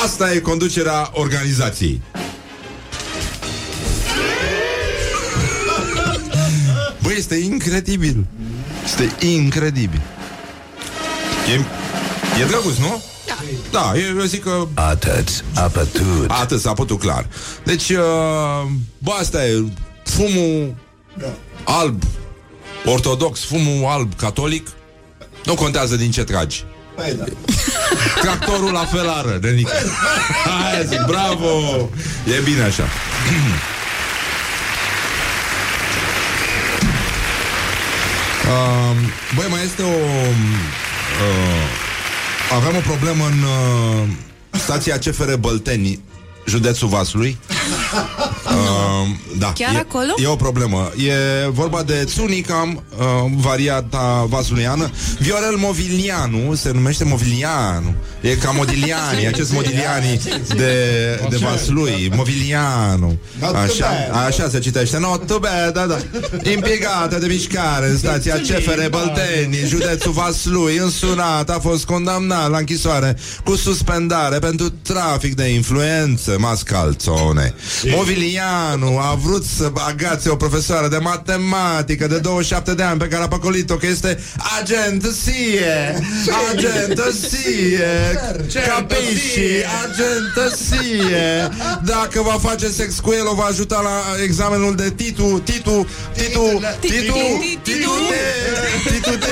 S3: Asta e conducerea organizației. Băi, este incredibil. Este incredibil. E, e drăguț, nu? Da, eu, eu zic că
S1: Atât a pătut.
S3: Atât s-a putut clar. Deci, uh, bă, asta e fumul alb ortodox, fumul alb catolic, nu contează din ce tragi.
S5: Păi da.
S3: Tractorul la fel ară, nenică. Hai, zic, bravo! E bine așa. Uh, băi, mai este o... Uh, aveam o problemă în uh, stația CFR Bălteni, județul Vaslui. Uh, da,
S6: Chiar
S3: e,
S6: acolo?
S3: E o problemă. E vorba de Tsunicam, uh, varianta vasluiană. Viorel Movilianu, se numește Movilianu. E ca Modigliani, acest Modigliani de, de Vaslui. Movilianu.
S5: Not too
S3: Așa,
S5: bad.
S3: așa se citește. Not too bad, da, da. Impiegată de mișcare în stația CFR Bălteni, județul Vaslui, însunat, a fost condamnat la închisoare cu suspendare pentru trafic de influență, mascalțone. Movilianu a vrut să agațe o profesoară de matematică de 27 de ani pe care a păcolit-o că este agenție, agenție, capisci, agenție. Dacă va face sex cu el, o va ajuta la examenul de titu, titu, titu, titu, titu, de, titu, de,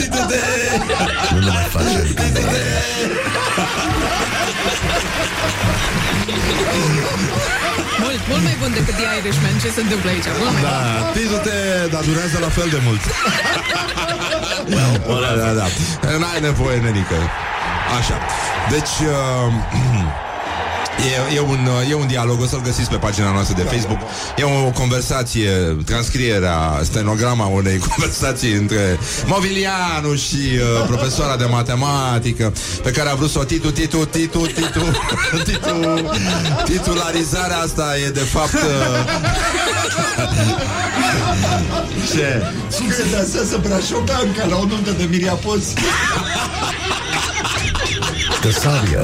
S3: titu, de.
S1: Nu ne mai facem gândire.
S6: Mult, mult mai bun decât The Irishman. Ce se întâmplă aici? Mult mai bun.
S3: Da, titu te, dar durează la fel de mult. da, da, da. N-ai nevoie, nenică. Așa. Deci, uh, E, e, un, e un dialog, o să-l găsiți pe pagina noastră de Facebook. E o conversație, transcrierea, stenograma unei conversații între Mobilianu și uh, profesoara de matematică, pe care a vrut să o titu, titu, titu, titu, titu, titularizarea asta e de fapt... Uh, ce?
S5: Cum se dansează brașoveanca la o nuntă de miriapoz?
S2: Tăsaria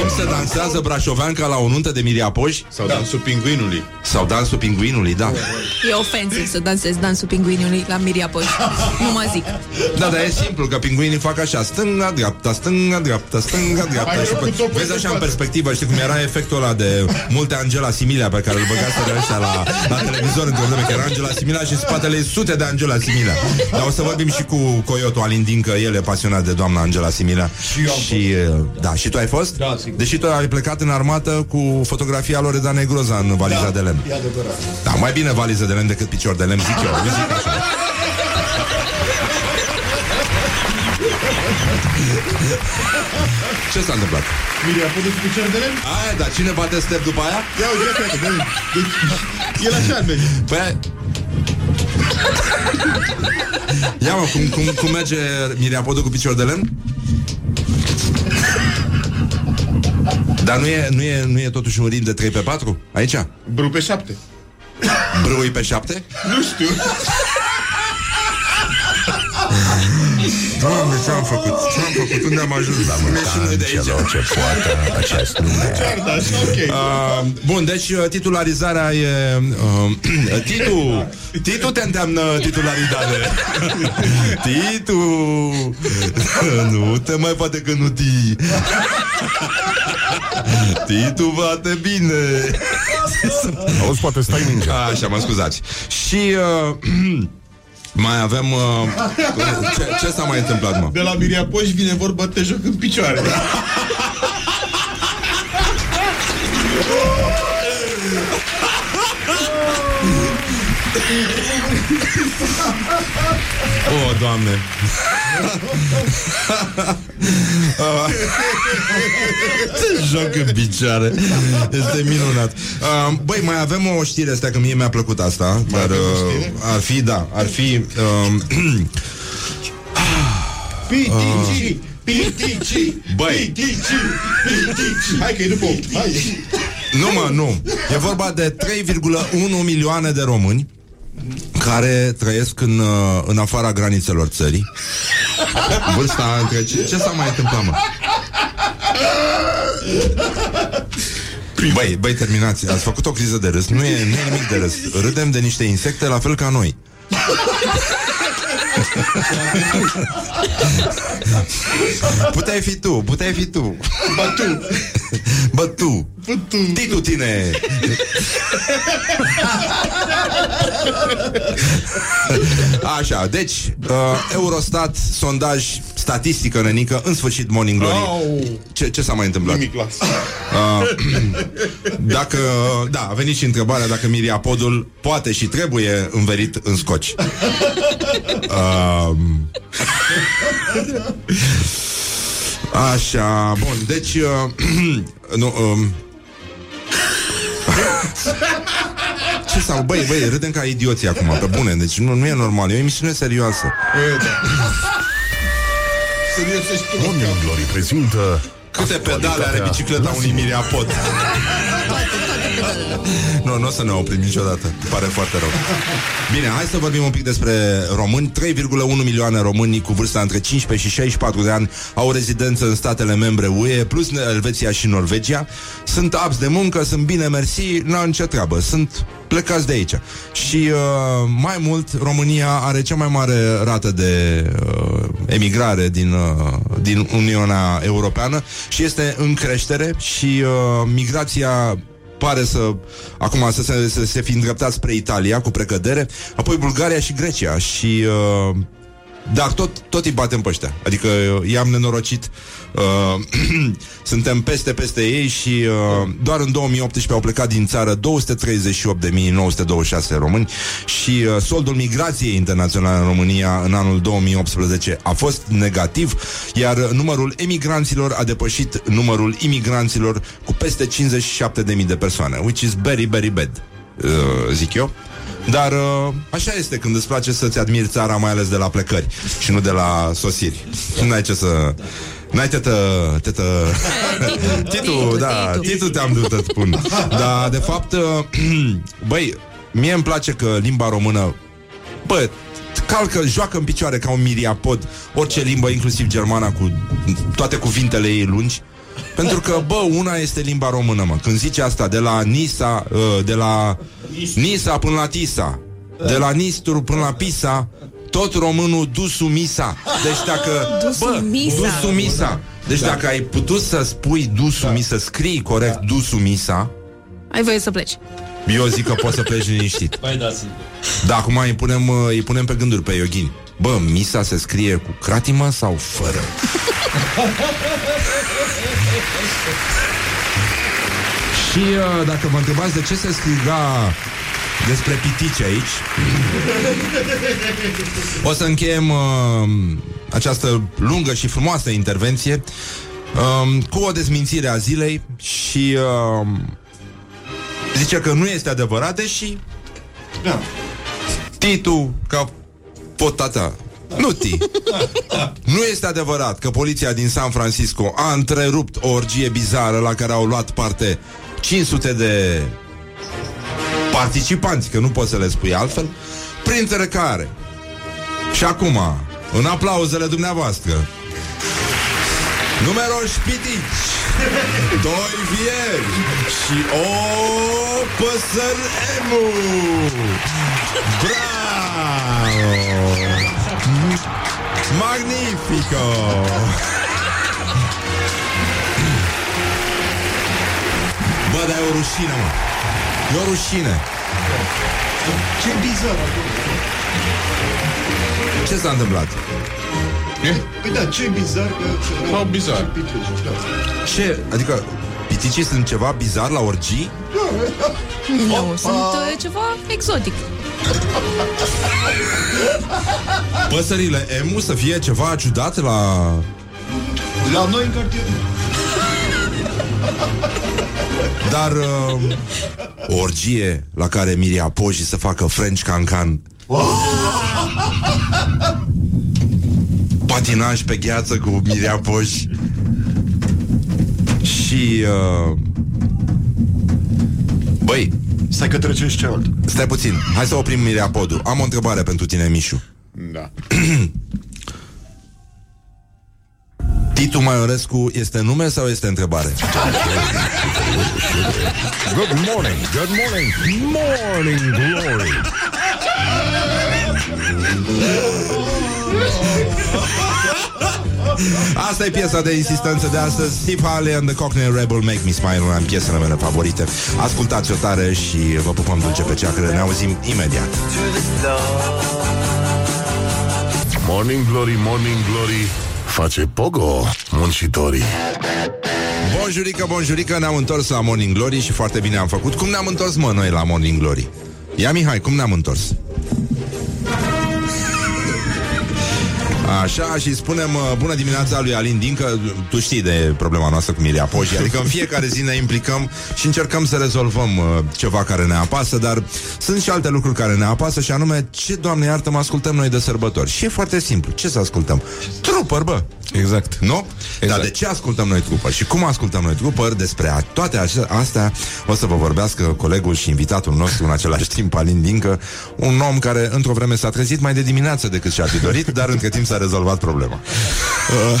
S3: Cum se dansează brașoveanca la o nuntă de miriapoși?
S7: Sau dansul pinguinului.
S3: Sau dansul pinguinului, da.
S6: E ofensiv să dansezi dansul pinguinului la Miriapoș. Nu mă zic.
S3: Da, dar e simplu, că pinguinii fac așa Stânga, dreapta, stânga, dreapta, stânga, dreapta
S7: Hai,
S3: și
S7: eu cu
S3: pe,
S7: topul
S3: Vezi
S7: pe
S3: așa în
S7: față.
S3: perspectivă Știi cum era efectul ăla de Multe Angela Similea Pe care îl băgați de ăștia la, la televizor Într-o vreme, că era Angela Similea Și în spatele ei sute de Angela Similea Dar o să vorbim și cu Coyotul Alin Dincă El e pasionat de doamna Angela Similea
S7: Și eu am
S3: și, Da, și tu ai fost?
S7: Da, sigur.
S3: Deși tu ai plecat în armată Cu fotografia Loredana Groza în valiza de lemn
S5: E adevărat.
S3: Da, mai bine valiză de lemn decât picior de lemn Zic eu, eu zic așa Ce s-a întâmplat?
S7: Miriapodul cu picior de lemn?
S3: Aia, dar cine bate step după aia?
S7: Ia uite, ia uite, dă Deci, el așa ar merge.
S3: Păi... Ia mă, cum, cum, cum merge Miriapodul cu picior de lemn? Dar nu e, nu, e, nu e totuși un ritm de 3 pe 4 Aici?
S7: Bru pe șapte.
S3: Brâui pe 7?
S7: Nu știu.
S3: Doamne, ce-am făcut? Ce-am făcut? Unde am ajuns? La și noi de aici
S2: celor ce poată acest nume.
S7: Chiar da, așa, ok.
S3: Uh, bun, deci uh, titularizarea e... Uh, titu! Titu te îndeamnă titularizare. Titu! nu te mai poate că nu ti. Titu bate bine.
S2: Auzi, poate stai mingea.
S3: Așa, mă scuzați. Și... Uh, mai avem... Uh, ce, ce s-a mai întâmplat, mă?
S7: De la Miriapoș vine vorba te joc în picioare.
S3: O, oh, Doamne! Ce joc în picioare Este minunat uh, Băi, mai avem o știre asta Că mie mi-a plăcut asta Dar
S7: avem o
S3: uh,
S7: știre?
S3: ar fi, da Ar fi uh,
S7: Pitici, pitici,
S3: Băi.
S7: pitici, pitici. Hai că e după 8. Hai.
S3: Nu mă, nu E vorba de 3,1 milioane de români care trăiesc în, uh, în afara granițelor țării. Vârsta între... Ce, ce s-a mai întâmplat, mă? Băi, băi, terminați, ați făcut o criză de râs. Nu e, nu e nimic de râs. Râdem de niște insecte la fel ca noi Puteai fi tu, puteai fi tu.
S7: Ba tu.
S3: Bă, tu. Titu tine. Așa, deci uh, Eurostat, sondaj Statistică nenică, în sfârșit Morning Glory
S7: Au.
S3: ce, ce s-a mai întâmplat?
S7: Nimic las.
S3: Dacă, da, a venit și întrebarea Dacă Miriapodul poate și trebuie Înverit în scoci um, Așa, bun, deci uh, nu, um, Ce sau, băi, băi, râdem ca idioții acum, pe bune, deci nu, nu e normal, e o emisiune serioasă.
S7: Serios, ești tu.
S2: Morning Glory prezintă
S3: Câte pedale are bicicleta unui Miriapod? Nu, nu o să ne oprim niciodată. Pare foarte rău. Bine, hai să vorbim un pic despre români. 3,1 milioane români cu vârsta între 15 și 64 de ani au rezidență în statele membre UE, plus Elveția și Norvegia. Sunt abs de muncă, sunt bine mersi, n-au nicio treabă. Sunt plecați de aici. Și uh, mai mult, România are cea mai mare rată de uh, emigrare din, uh, din Uniunea Europeană și este în creștere și uh, migrația pare să acum să se, să se fi îndreptat spre Italia cu precădere, apoi Bulgaria și Grecia și uh, dar tot, tot îi batem pe ăștia. Adică uh, i-am nenorocit. Uh, suntem peste, peste ei și uh, doar în 2018 au plecat din țară 238.926 români și uh, soldul migrației internaționale în România în anul 2018 a fost negativ, iar numărul emigranților a depășit numărul imigranților cu peste 57.000 de persoane, which is very, very bad, uh, zic eu. Dar uh, așa este când îți place să-ți admiri țara, mai ales de la plecări și nu de la sosiri. N-ai ce să... N-ai tetă... tetă... Titu, da, Titu te-am dus să spun. Dar, de fapt, uh, băi, mie îmi place că limba română, bă, calcă, joacă în picioare ca un miriapod orice limbă, inclusiv germana, cu toate cuvintele ei lungi. Pentru că, bă, una este limba română, mă. Când zice asta, de la Nisa, uh, de la Nisa până la Tisa, de la Nistru până la Pisa, tot românul dusu misa. Deci dacă...
S6: Dusu
S3: bă,
S6: misa.
S3: Dusu misa. Deci dacă ai putut să spui dusu misa, să scrii corect dusu misa,
S6: Ai voie să pleci.
S3: eu zic că poți să pleci liniștit.
S7: Păi da, sunt.
S3: Da, acum îi punem, uh, îi punem pe gânduri pe Ioghin. Bă, misa se scrie cu cratimă sau fără? Și uh, dacă vă întrebați de ce se striga despre pitici aici, o să încheiem uh, această lungă și frumoasă intervenție um, cu o dezmințire a zilei și uh, zice că nu este adevărat, deși
S5: Da.
S3: Titu, ca potata. Nu ti. Nu este adevărat că poliția din San Francisco a întrerupt o orgie bizară la care au luat parte 500 de participanți, că nu poți să le spui altfel, printre care și acum, în aplauzele dumneavoastră, numeroși pitici, doi vieri și o păsăremu. Bravo! Magnifico! Bă, dar e o rușine, mă. E o rușine.
S5: Ce bizar acolo.
S3: Ce s-a întâmplat?
S5: Păi da, ce bizar că...
S7: Sau bizar.
S5: Ce pitici, da.
S3: Ce? Adică piticii sunt ceva bizar la orgii?
S6: Nu, sunt uh, ceva exotic.
S3: Păsările emu să fie ceva ciudat la...
S5: La noi în cartier.
S3: Dar uh, o orgie la care Miria Poji să facă French Cancan Patinaj pe gheață cu Miria Poji Și uh, Băi,
S5: Stai că trecești cealalt.
S3: stai puțin Hai să oprim Miria Podu Am o întrebare pentru tine, Mișu
S7: Da.
S3: Titu Maiorescu este nume sau este întrebare?
S2: Good morning, good morning, morning glory.
S3: Asta e piesa de insistență de astăzi Steve Harley and the Cockney Rebel Make Me Smile Una din piesele mele favorite Ascultați-o tare și vă pupăm dulce pe ceacră Ne auzim imediat
S2: Morning glory, morning glory. Face pogo muncitorii.
S3: Bonjurică, bonjurică, ne-am întors la Morning Glory Și foarte bine am făcut Cum ne-am întors, mă, noi la Morning Glory? Ia, Mihai, cum ne-am întors? Așa, și spunem uh, bună dimineața lui Alin Dincă. Tu știi de problema noastră cu Miria Poji Adică în fiecare zi ne implicăm și încercăm să rezolvăm uh, ceva care ne apasă Dar sunt și alte lucruri care ne apasă Și anume, ce, Doamne iartă, mă ascultăm noi de sărbători. Și e foarte simplu, ce să ascultăm? Trupări, bă
S8: Exact.
S3: nu? Exact. Dar de ce ascultăm noi trupări și cum ascultăm noi trupări? Despre a- toate ace- astea o să vă vorbească colegul și invitatul nostru în același timp, Alin Dincă, un om care într-o vreme s-a trezit mai de dimineață decât și-a fi dorit, dar între timp s-a rezolvat problema.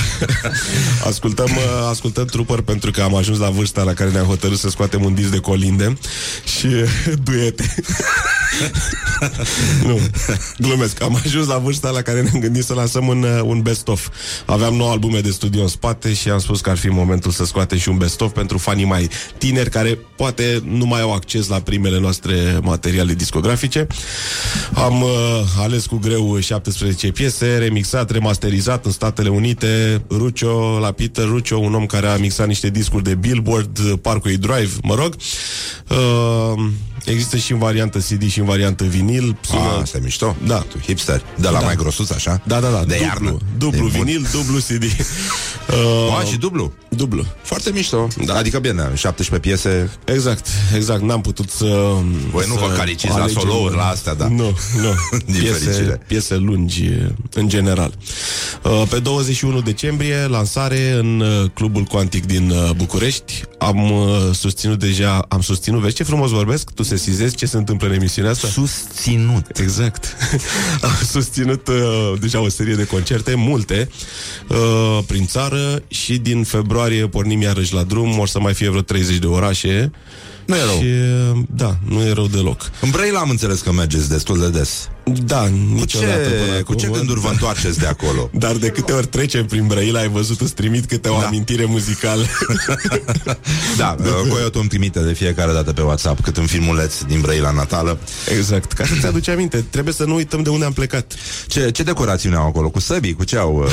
S8: ascultăm, uh, ascultăm trupări pentru că am ajuns la vârsta la care ne-am hotărât să scoatem un disc de colinde și uh, duete. nu, glumesc. Am ajuns la vârsta la care ne-am gândit să lansăm un, uh, un best-of. Aveam 9 albume de studio în spate și am spus că ar fi momentul să scoatem și un best-of pentru fanii mai tineri care poate nu mai au acces la primele noastre materiale discografice. Am uh, ales cu greu 17 piese, remixat, remasterizat în Statele Unite. Rucio, la Peter Rucio, un om care a mixat niște discuri de Billboard, Parkway Drive, mă rog. Uh, există și în variantă CD și în variantă vinil.
S3: Sună... A, asta e mișto.
S8: Da.
S3: Tu hipster. De la
S8: Da.
S3: mai grosuț, așa?
S8: Da, da, da.
S3: De
S8: dublu,
S3: iarnă.
S8: Dublu
S3: De bun.
S8: vinil, dublu CD. Uh,
S3: A, și dublu.
S8: dublu.
S3: Foarte mișto. Da. Adică bine, 17 piese.
S8: Exact, exact. N-am putut să...
S3: Voi nu
S8: să
S3: vă caliciți la
S8: alegem-
S3: solouri, la astea, da.
S8: Nu, nu.
S3: Din
S8: piese,
S3: fericire.
S8: piese lungi, în general. Uh, Pe 21 decembrie, lansare în uh, Clubul Quantic din uh, București. Am uh, susținut deja, am susținut, vezi ce frumos vorbesc? Tu sesizezi ce se întâmplă în emisiunea asta?
S3: Susținut.
S8: Exact. Am susținut uh, deja o serie de concerte, multe, uh, prin țară și din februarie pornim iarăși la drum, or să mai fie vreo 30 de orașe.
S3: Nu e rău.
S8: Și, uh, da, nu e rău deloc.
S3: În Brăila am înțeles că mergeți destul de des.
S8: Da,
S3: Cu
S8: niciodată până
S3: ce, cu ce
S8: acum.
S3: gânduri vă întoarceți de acolo?
S8: Dar de câte ori trecem prin Brăila, ai văzut, îți trimit câte o
S3: Da.
S8: amintire muzicală.
S3: Da, uh, Coyotul îmi trimite de fiecare dată pe WhatsApp cât un filmuleț din Brăila natală.
S8: exact. Ca să-ți aduci aminte, trebuie să nu uităm de unde am plecat.
S3: Ce, ce decorațiune au acolo? Cu săbii? Cu ce au, uh,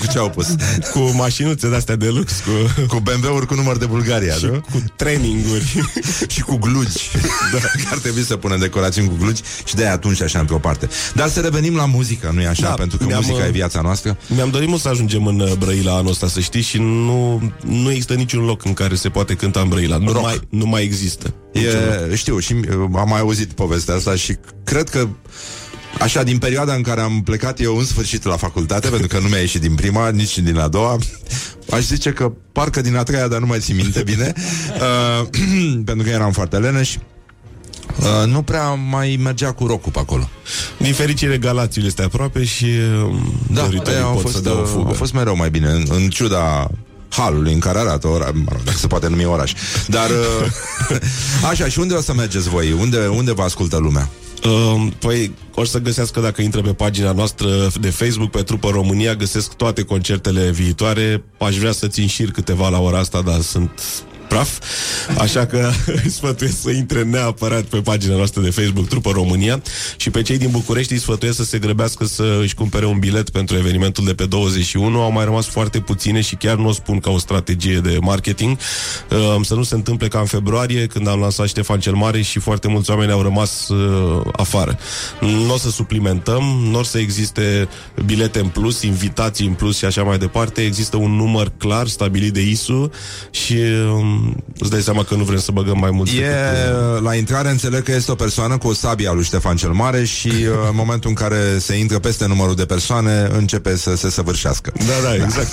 S3: cu ce au pus?
S8: Cu mașinuțe de-astea de lux, cu,
S3: Cu BMW-uri cu număr de Bulgaria,
S8: și
S3: nu?
S8: cu traininguri.
S3: și cu glugi. da. Ar trebui să punem decorații cu glugi și de atunci așa într-o parte. Dar să revenim la muzică, nu e așa?
S8: Da,
S3: Pentru că
S8: mi-am,
S3: muzica
S8: uh,
S3: e viața noastră.
S8: Mi-am dorit mult să ajungem în uh, Brăila anul ăsta, să știi, și nu, nu există niciun loc în care se poate cânta în Brăila. Nu,
S3: Rock.
S8: mai, nu mai există. Niciun loc.
S3: E, știu, și uh, am mai auzit povestea asta și cred că Așa, din perioada în care am plecat eu în sfârșit la facultate, pentru că nu mi-a ieșit din prima, nici din a doua, aș zice că parcă din a treia, dar nu mai țin minte bine, uh, pentru că eram foarte leneș, uh, nu prea mai mergea cu rock pe acolo.
S8: Din fericire, Galațiul este aproape și uh,
S3: Da,
S8: doritorii
S3: ei au
S8: pot
S3: fost,
S8: să dea o
S3: uh,
S8: fugă.
S3: au fost mereu mai bine, în, în ciuda halului în care arată ora, mă rog, dacă se poate numi oraș. Dar, uh, așa, și unde o să mergeți voi? Unde, unde vă ascultă lumea?
S8: Uh, păi, o să găsească dacă intră pe pagina noastră de Facebook, pe Trupă România, găsesc toate concertele viitoare. Aș vrea să țin șir câteva la ora asta, dar sunt praf. Așa că îi sfătuiesc să intre neapărat pe pagina noastră de Facebook Trupă România și pe cei din București îi sfătuiesc să se grăbească să își cumpere un bilet pentru evenimentul de pe 21. Au mai rămas foarte puține și chiar nu o spun ca o strategie de marketing. Uh, Să nu se întâmple ca în februarie, când am lansat Ștefan cel Mare și foarte mulți oameni au rămas uh, afară. Nu o să suplimentăm, nu o să existe bilete în plus, invitații în plus și așa mai departe. Există un număr clar stabilit de ISU și um, îți dai seama că nu vrem să băgăm mai mult.
S3: E, la intrare înțeleg că este o persoană cu o sabie a lui Ștefan cel Mare și uh, în momentul în care se intră peste numărul de persoane, începe să se săvârșească.
S8: Da, da, exact.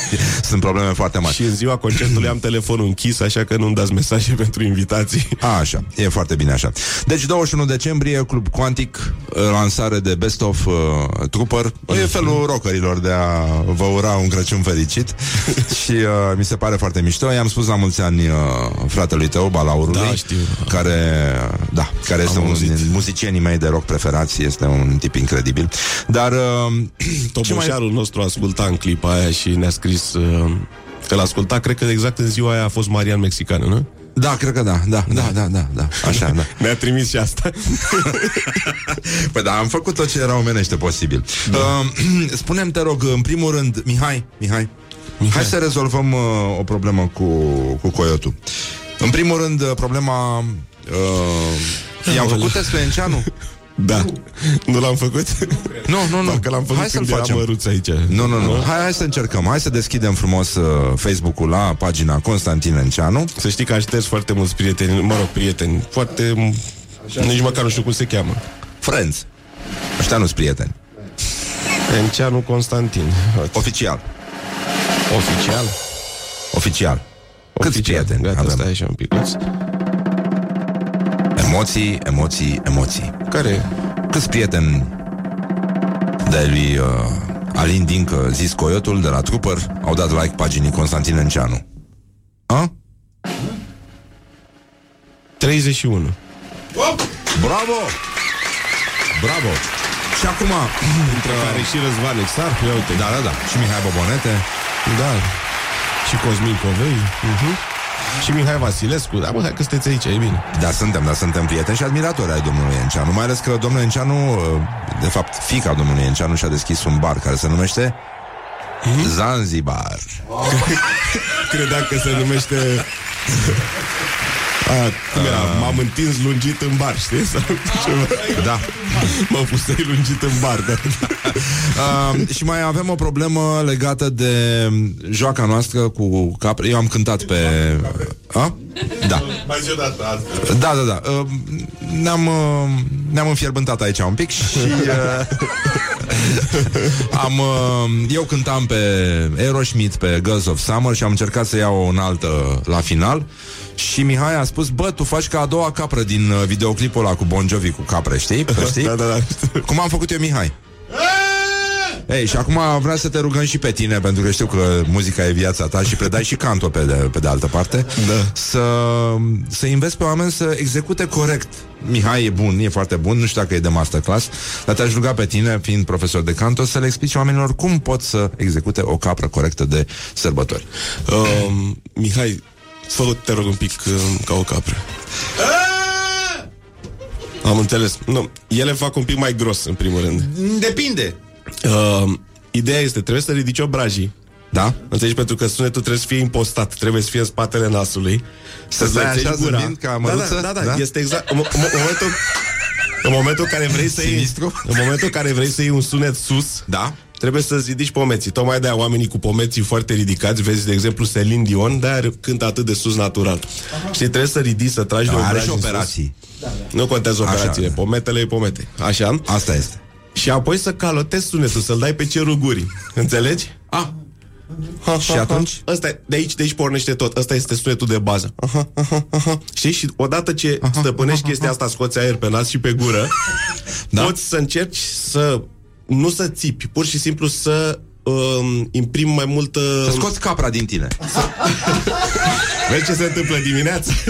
S3: Sunt probleme foarte mari.
S8: și în ziua concertului am telefonul închis, așa că nu-mi dați mesaje pentru invitații.
S3: A, așa, e foarte bine așa. Deci 21 decembrie, Club Quantic, uh, lansare de Best of uh, Trooper. E felul rockerilor de a vă ura un Crăciun fericit și uh, mi se pare foarte mișto. I-am spus la mulți ani uh, fratelui tău, Balaurului,
S8: Da, știu.
S3: care, da, care este
S8: Am
S3: unul
S8: auzit.
S3: din muzicienii mei de rock preferați, este un tip incredibil. Dar uh, ce mai...
S8: Toboșarul nostru asculta în clipa aia și ne-a scris uh, că l-asculta, cred că exact în ziua aia a fost Marian Mexicană, nu?
S3: Da, cred că da, da, da, da, da, da, așa, da.
S8: Ne-a trimis și asta.
S3: Păi da, am făcut tot ce era omenește posibil. Da. Uh, spune te rog, în primul rând, Mihai, Mihai, Mihai. hai să rezolvăm uh, o problemă cu, cu Coyotul. În primul rând, uh, problema... Uh, i-am făcut test pe Enceanu?
S8: Da. Nu l-am făcut?
S3: Nu, nu, nu.
S8: Parcă l-am făcut
S3: Hai să-l
S8: când
S3: facem.
S8: eram măruț aici.
S3: Nu, nu, nu. Hai, hai să încercăm. Hai să deschidem frumos uh, Facebook-ul la pagina Constantin Enceanu.
S8: Să știi că aștept foarte mulți prieteni, mă rog, prieteni, foarte... Nici măcar nu știu cum se cheamă.
S3: Friends. Ăștia nu-s prieteni.
S8: Enceanu Constantin. Uite.
S3: Oficial.
S8: Oficial?
S3: Oficial. Câți
S8: Oficial.
S3: prieteni
S8: Gata,
S3: avem?
S8: stai așa un picuț.
S3: Emoții, emoții, emoții.
S8: Care?
S3: Câți prieteni de lui uh, Alin Dincă, zis Coyotul, de la Trooper, au dat like paginii Constantin Enceanu? A?
S8: 31.
S3: Bravo! Bravo! Și acum,
S8: Între care și Răzvan Exar, ia uite.
S3: da, da, da, și Mihai Bobonete,
S8: Da. Și Cosmin Covei. Uh-huh. Și Mihai Vasilescu. Da, mă, hai că sunteți aici, e bine.
S3: Da, suntem, da, suntem prieteni și admiratori ai domnului Enceanu Mai ales că domnul Enceanu, de fapt, fica domnului Enceanu și-a deschis un bar care se numește Zanzibar
S8: Credeam că se numește... A, cum era? M-am întins lungit în bar, știi? Sau ceva.
S3: Da
S8: Mă pusei lungit în bar, da.
S3: uh, Și mai avem o problemă legată de joaca noastră cu capre Eu am cântat pe... A? Da
S7: Mai zi odată altfel.
S3: Da, da, da. Uh, Ne-am, uh, ne-am înfierbântat aici un pic și uh, am, uh, eu cântam pe Aerosmith, pe Girls of Summer și am încercat să iau o înaltă la final și Mihai a spus, bă, tu faci ca a doua capră din uh, videoclipul ăla cu Bon Jovi cu capre, știi? știi?
S8: Da, da, da.
S3: Cum am făcut eu, Mihai? Ei, și acum vreau să te rugăm și pe tine, pentru că știu că muzica e viața ta și predai și canto pe de, pe de altă parte,
S8: Da.
S3: să, să înveți pe oameni să execute corect. Mihai e bun, e foarte bun, nu știu dacă e de masterclass, dar te-aș ruga pe tine, fiind profesor de canto, să le explici oamenilor cum pot să execute o capră corectă de sărbători.
S8: Um, Mihai, fă te rog un pic uh, ca o capră. Am înțeles. Nu, ele fac un pic mai gros, în primul rând.
S3: Depinde.
S8: Uh, ideea este, trebuie să ridici obrajii.
S3: Da?
S8: Înțelegi? Pentru că sunetul trebuie să fie impostat, trebuie să fie în spatele nasului.
S3: Să stai
S8: înțelegi
S3: așa zâmbind ca
S8: da,
S3: măruță?
S8: da, da, da,
S3: Da?
S8: este exact. În, mo- în momentul, în momentul în care vrei să iei,
S3: Sinistru?
S8: în momentul în care vrei să iei un sunet sus,
S3: Da?
S8: Trebuie să ridici pomeții. Tocmai de oamenii cu pomeții foarte ridicați, vezi, de exemplu, Celine Dion, de cântă atât de sus natural. Și trebuie să ridici, să tragi de
S3: Are
S8: obraj
S3: și
S8: în sus.
S3: operații.
S8: Nu contează
S3: Așa,
S8: operațiile.
S3: da.
S8: Pometele e pomete. Așa?
S3: Asta este.
S8: Și apoi să calotezi sunetul, să-l dai pe cerul gurii. Înțelegi?
S3: Ah,
S8: Ha,
S3: Și atunci?
S8: Asta, e- de aici, de aici pornește tot. Asta este sunetul de bază. Aha, aha, aha. Știi? Și odată ce stăpânești chestia asta, scoți aer pe nas și pe gură,
S3: Da.
S8: poți să încerci să nu să țipi, pur și simplu să um, imprimi mai multă...
S3: să scoți capra din tine.
S8: Vezi ce se întâmplă dimineața?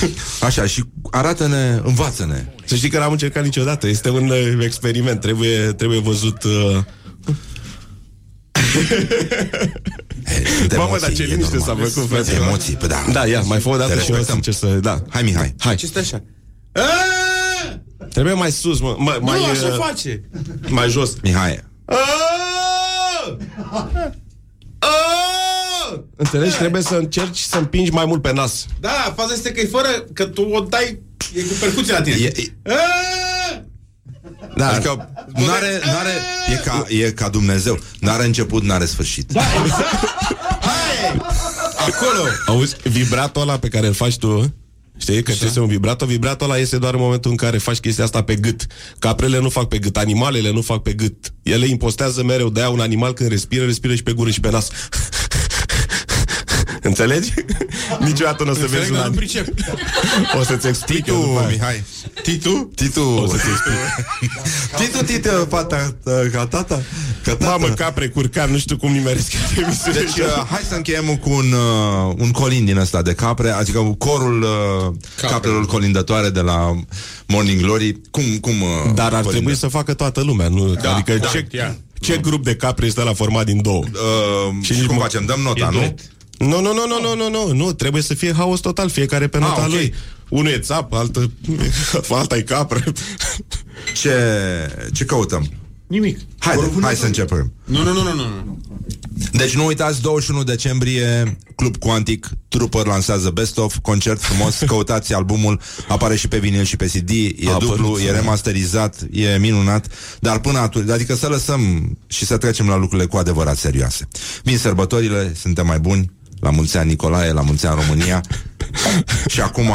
S3: Așa, și arată-ne, învață-ne.
S8: să știi că n-am încercat niciodată. Este un uh, experiment. Trebuie, trebuie văzut... Uh...
S3: Sunt
S8: Mamă,
S3: emoții,
S8: dar ce
S3: e
S8: liniște
S3: normal.
S8: s-a făcut, frate.
S3: Emoții, păi da.
S8: Da, ia, mai fă o dată
S3: Te
S8: și eu o să
S3: respectăm.
S8: încerc să... Da.
S3: Hai, Mihai.
S8: Hai.
S4: Ce stă așa?
S8: Trebuie mai sus, mă. Mai, mai,
S4: Nu, așa
S8: uh,
S4: face.
S8: mai jos.
S3: Mihai.
S8: Înțelegi? Trebuie să încerci să împingi mai mult pe nas.
S4: Da, faza este că e fără, că tu o dai, e cu percuție la tine.
S3: E, e, da, adică n-are, n-are, e, ca, e ca Dumnezeu. N-are început, n-are sfârșit. Da,
S4: Acolo.
S8: Auzi, vibratul ăla pe care îl faci tu, știi, că este un vibrato, vibratul ăla este doar în momentul în care faci chestia asta pe gât. Caprele nu fac pe gât, animalele nu fac pe gât. Ele impostează mereu, de aia un animal când respiră, respiră și pe gură și pe nas. Înțelegi? Niciodată nu o să
S4: Înțeleg,
S8: vezi un
S4: dar nu
S8: an.
S4: pricep.
S8: O să-ți explic eu
S3: Titu,
S8: după aia.
S3: Mihai. Titu? Titu.
S8: O să-ți explic.
S3: Titu, titu, fata, ca tata. Ca tata.
S8: Mamă, capre, curcan, nu știu cum nimeresc emisiune.
S3: Deci, uh, hai să încheiem cu un, uh, un colin din ăsta de capre, adică cu corul uh, caprelor colindătoare de la Morning Glory. Cum, cum uh,
S8: Dar ar
S3: colindă?
S8: trebui să facă toată lumea, nu?
S3: Da,
S8: adică
S3: da,
S8: ce,
S4: chiar.
S8: ce grup de capre este la format din două?
S3: Uh, și,
S8: nici
S3: cum
S8: mă-
S3: facem? Dăm nota,
S4: E
S3: nu?
S4: duet.
S8: Nu, nu, nu, nu, nu, nu, nu, nu, trebuie să fie haos total, fiecare pe nota
S3: Ah, ok.
S8: lui. Unul e țap, altă, alta e capră.
S3: Ce, ce căutăm?
S4: Nimic.
S3: Haide, hai să începem.
S4: Nu, nu, nu, nu, nu.
S3: Deci nu uitați, 21 decembrie, Club Quantic, Trooper lansează Best of, concert frumos, căutați albumul, apare și pe vinil și pe CD, e
S8: A
S3: dublu,
S8: apărut,
S3: e
S8: da.
S3: remasterizat, e minunat, dar până atunci, adică să lăsăm și să trecem la lucrurile cu adevărat serioase. Vin sărbătorile, suntem mai buni, la mulți ani Nicolae, la mulți ani România și acum...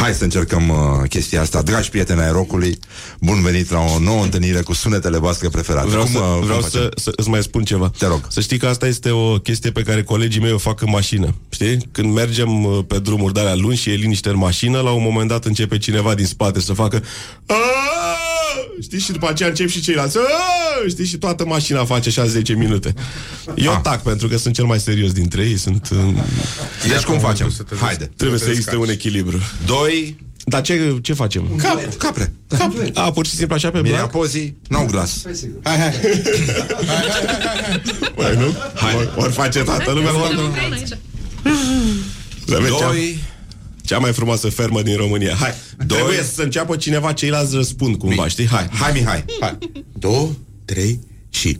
S3: Hai să încercăm uh, chestia asta. Dragi prieteni ai rocului, bun venit la o nouă întâlnire cu sunetele voastre preferate.
S8: Vreau,
S3: cum,
S8: să,
S3: uh, cum
S8: vreau
S3: facem?
S8: să, să îți mai spun ceva.
S3: Te rog.
S8: Să știi că asta este o chestie pe care colegii mei o fac în mașină. Știi? Când mergem uh, pe drumuri de alea lungi și e liniște în mașină, la un moment dat începe cineva din spate să facă "Aaaa!" Știi, și după aceea încep și ceilalți. "Aaaa!" Știi, și toată mașina face așa 10 minute. Eu
S3: Ah.
S8: tac, pentru că sunt cel mai serios dintre ei. Sunt, uh,
S3: Deci cum facem? Haide.
S8: trebuie să existe un echilibru.
S3: Doi
S8: Dar ce, ce facem?
S3: capre. capre.
S8: A, pur și simplu așa pe
S3: Mirea
S8: blanc?
S3: Pozi, n-au glas.
S5: Hai, hai.
S8: Mai nu? Hai. Ori face toată lumea. Să vedem cea,
S3: Doi
S8: cea mai frumoasă fermă din România. Hai.
S3: Doi.
S8: Trebuie să înceapă cineva, ceilalți răspund cumva, știi? Hai.
S3: Hai, Mihai.
S5: Hai. Două, trei și...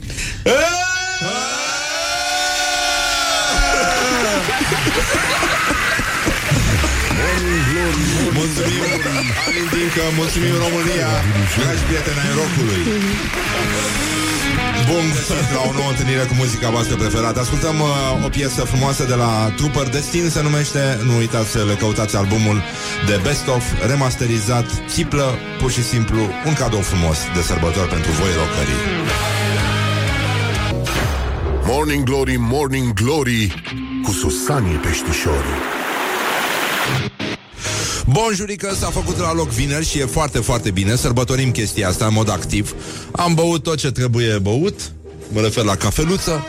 S3: Mulțumim, amintim că mulțumim România, dragi prieteni ai rockului. Bun găsit la o nouă întâlnire cu muzica voastră preferată. Ascultăm uh, o piesă frumoasă de la Trooper Destin, se numește, nu uitați să le căutați albumul de Best of, remasterizat, țiplă, pur și simplu, un cadou frumos de sărbători pentru voi rocării.
S2: Morning Glory, Morning Glory Cu Susanii Peștișorii
S3: Bonjurică, s-a făcut la loc vineri și e foarte, foarte bine Sărbătorim chestia asta în mod activ Am băut tot ce trebuie băut Mă refer la cafeluță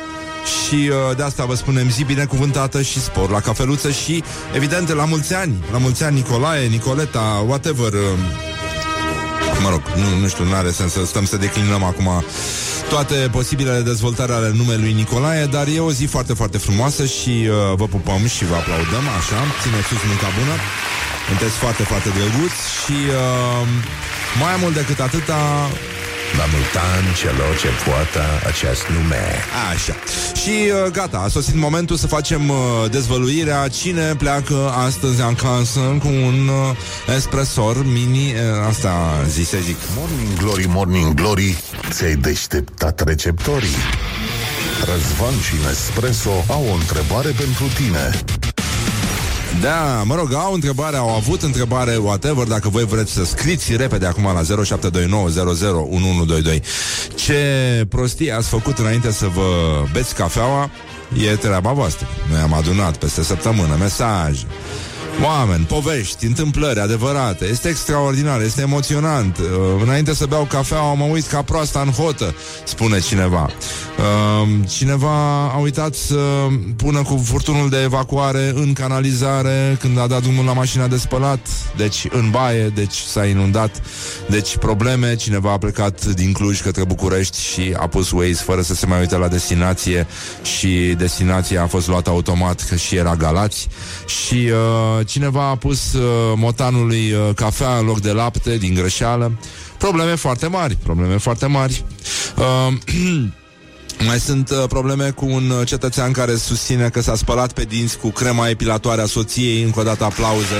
S3: și uh, de asta vă spunem zi binecuvântată și spor la cafeluță și, evident, la mulți ani. La mulți ani Nicolae, Nicoleta, whatever. Uh, mă rog, nu, nu știu, nu are sens să stăm să declinăm acum toate posibilele dezvoltare ale numelui Nicolae, dar e o zi foarte, foarte frumoasă și uh, vă pupăm și vă aplaudăm, așa, țineți sus munca bună, sunteți foarte, foarte drăguți și uh, mai mult decât atâta,
S1: La mult an celor ce poartă acest nume.
S3: Așa. Și uh, gata, a sosit momentul să facem uh, dezvăluirea cine pleacă astăzi acasă cu un uh, espresor mini, uh, asta zise zic.
S2: Morning Glory, Morning Glory Ți-ai deșteptat receptorii Răzvan și Nespresso au o întrebare pentru tine
S3: Da, mă rog, au întrebare, au avut întrebare, whatever, dacă voi vreți să scriți repede acum la 0729001122 ce prostie ați făcut înainte să vă beți cafeaua, e treaba voastră. Noi am adunat peste săptămână mesaje, Oameni, povești, întâmplări adevărate. Este extraordinar, este emoționant. Uh, Înainte să beau cafea Am uit ca proasta în hotă Spune cineva. Uh, Cineva a uitat să pună cu furtunul de evacuare În canalizare Când a dat drumul la mașina de spălat. Deci în baie, deci s-a inundat. Deci probleme Cineva a plecat din Cluj către București Și a pus Waze fără să se mai uite la destinație Și destinația a fost luată automat Că și era Galați. Și uh, cineva a pus uh, motanului uh, cafea în loc de lapte din greșeală. Probleme foarte mari, probleme foarte mari. Uh, mai sunt uh, probleme cu un uh, cetățean care susține că s-a spălat pe dinți cu crema epilatoare a soției. Încă o dată aplauze.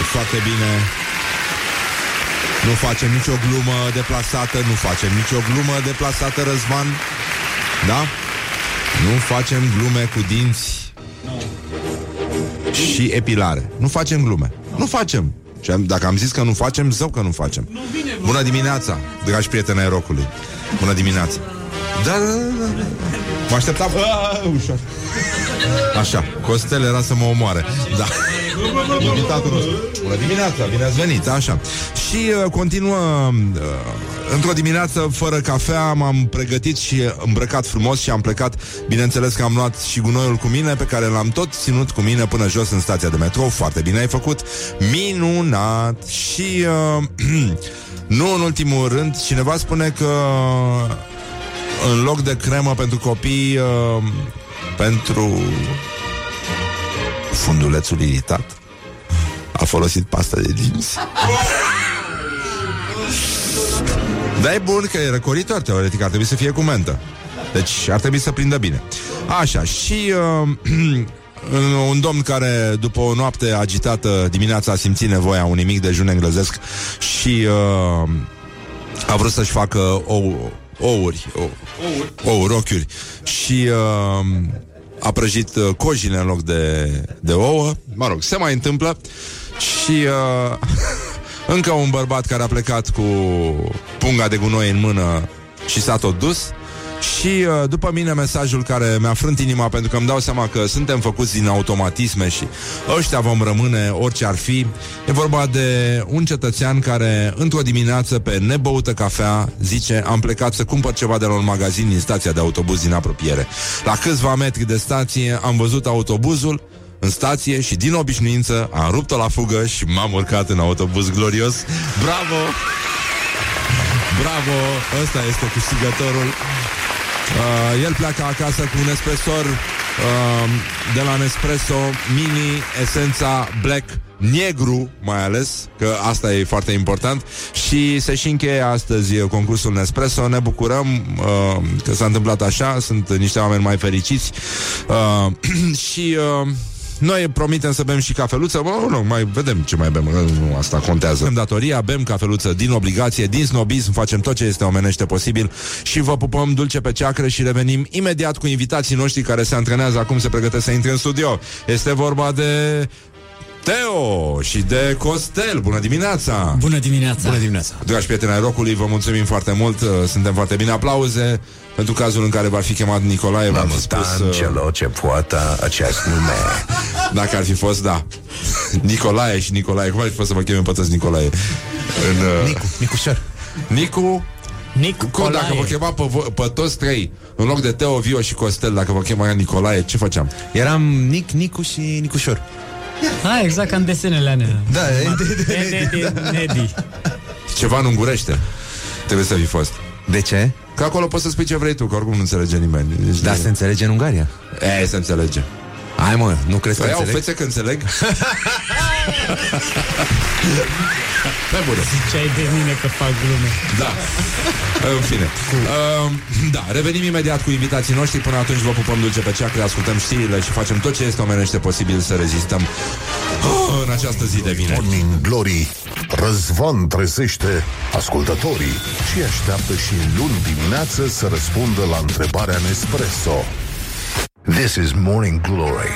S3: E foarte bine. Nu facem nicio glumă deplasată, nu facem nicio glumă deplasată, Răzvan. Da? Nu facem glume cu dinți și epilare. Nu facem glume. Nu facem. Și am- dacă am zis că nu facem, zău că nu facem. Bună dimineața, dragi prieteni ai rocului. Bună dimineața. Da, da, da, da. Mă așteptam... Aaaa, ușor. Așa, Costel era să mă omoare. Da. Invitatul nostru. Bună dimineața, bine ați venit, așa. Și uh, continuă uh, într-o dimineață fără cafea, m-am pregătit și îmbrăcat frumos și am plecat. Bineînțeles că am luat și gunoiul cu mine, pe care l-am tot ținut cu mine până jos în stația de metrou. Foarte bine ai făcut. Minunat. Și uh, nu în ultimul rând, cineva spune că în loc de cremă pentru copii, uh, pentru fundulețul iritat, a folosit pasta de dinți. Dar e bun că e răcoritor, teoretic, ar trebui să fie cu mentă. Deci ar trebui să prindă bine. Așa, și uh, un domn care după o noapte agitată dimineața a simțit nevoia unui mic dejun englezesc și uh, a vrut să-și facă ou, ouri, ou, ouri, ochiuri și uh, a prăjit uh, cojile în loc de, de ouă. Mă rog, se mai întâmplă și uh, încă un bărbat care a plecat cu punga de gunoi în mână și s-a tot dus Și uh, după mine mesajul care mi-a frânt inima pentru că îmi dau seama că suntem făcuți din automatisme și ăștia vom rămâne orice ar fi. E vorba de un cetățean care într-o dimineață pe nebăută cafea zice am plecat să cumpăr ceva de la un magazin din stația de autobuz din apropiere. La câțiva metri de stație am văzut autobuzul în stație și din obișnuință am rupt-o la fugă și m-am urcat în autobuz glorios. Bravo! Bravo! Ăsta este câștigătorul. Uh, el pleacă acasă cu un espresor uh, de la Nespresso Mini Esența Black negru mai ales, că asta e foarte important și se și încheie astăzi concursul Nespresso. Ne bucurăm uh, că s-a întâmplat așa, sunt niște oameni mai fericiți uh, și uh, noi promitem să bem și cafeluță Bă, nu, mai vedem ce mai bem nu, Asta contează Bem datoria, bem cafeluță din obligație Din snobism, facem tot ce este omenește posibil Și vă pupăm dulce pe ceacră Și revenim imediat cu invitații noștri Care se antrenează acum, se pregătesc să intre în studio Este vorba de Teo și de Costel. Bună dimineața!
S9: Bună dimineața!
S8: Bună dimineața!
S3: Dragi prieteni ai rocului, vă mulțumim foarte mult. Uh, Suntem foarte bine. Aplauze pentru cazul în care va fi chemat Nicolae. V-am
S1: Mamă,
S3: spus, uh,
S1: Angelo, ce poată acest nume.
S3: dacă ar fi fost, da. Nicolae și Nicolae. Cum ar fi fost să vă cheme pe toți Nicolae? În, uh,
S8: Nicu, Nicușor.
S3: Nicu
S9: Nicu
S3: cum, dacă vă chema pe, vo- pe toți trei În loc de Teo, Vio și Costel Dacă vă chema Nicolae, ce făceam?
S8: Eram Nic, Nicu și Nicușor.
S9: Ah, exact ca în desenele alea.
S8: Da,
S9: Nedi, Nedi.
S3: Ceva nu îngurește Trebuie să fi fost
S8: De ce?
S3: Că acolo poți să spui ce vrei tu Că oricum nu înțelege nimeni Deci
S8: Da,
S3: de-
S8: se înțelege în Ungaria.
S3: E, se înțelege
S8: Hai mă, nu crezi că
S3: Păi au
S8: înțeleg?
S3: fețe că înțeleg Pe bune
S9: Ce ai de mine că fac glume.
S3: Da. În fine. Uh, da, revenim imediat cu invitații noștri. Până atunci vă pupăm dulce pe ceacre, ascultăm știrile și facem tot ce este omenește posibil să rezistăm oh, în această zi de vineri.
S2: Morning Glory Răzvan trezește ascultătorii și așteaptă și luni dimineață să răspundă la întrebarea Nespresso.
S1: This is Morning Glory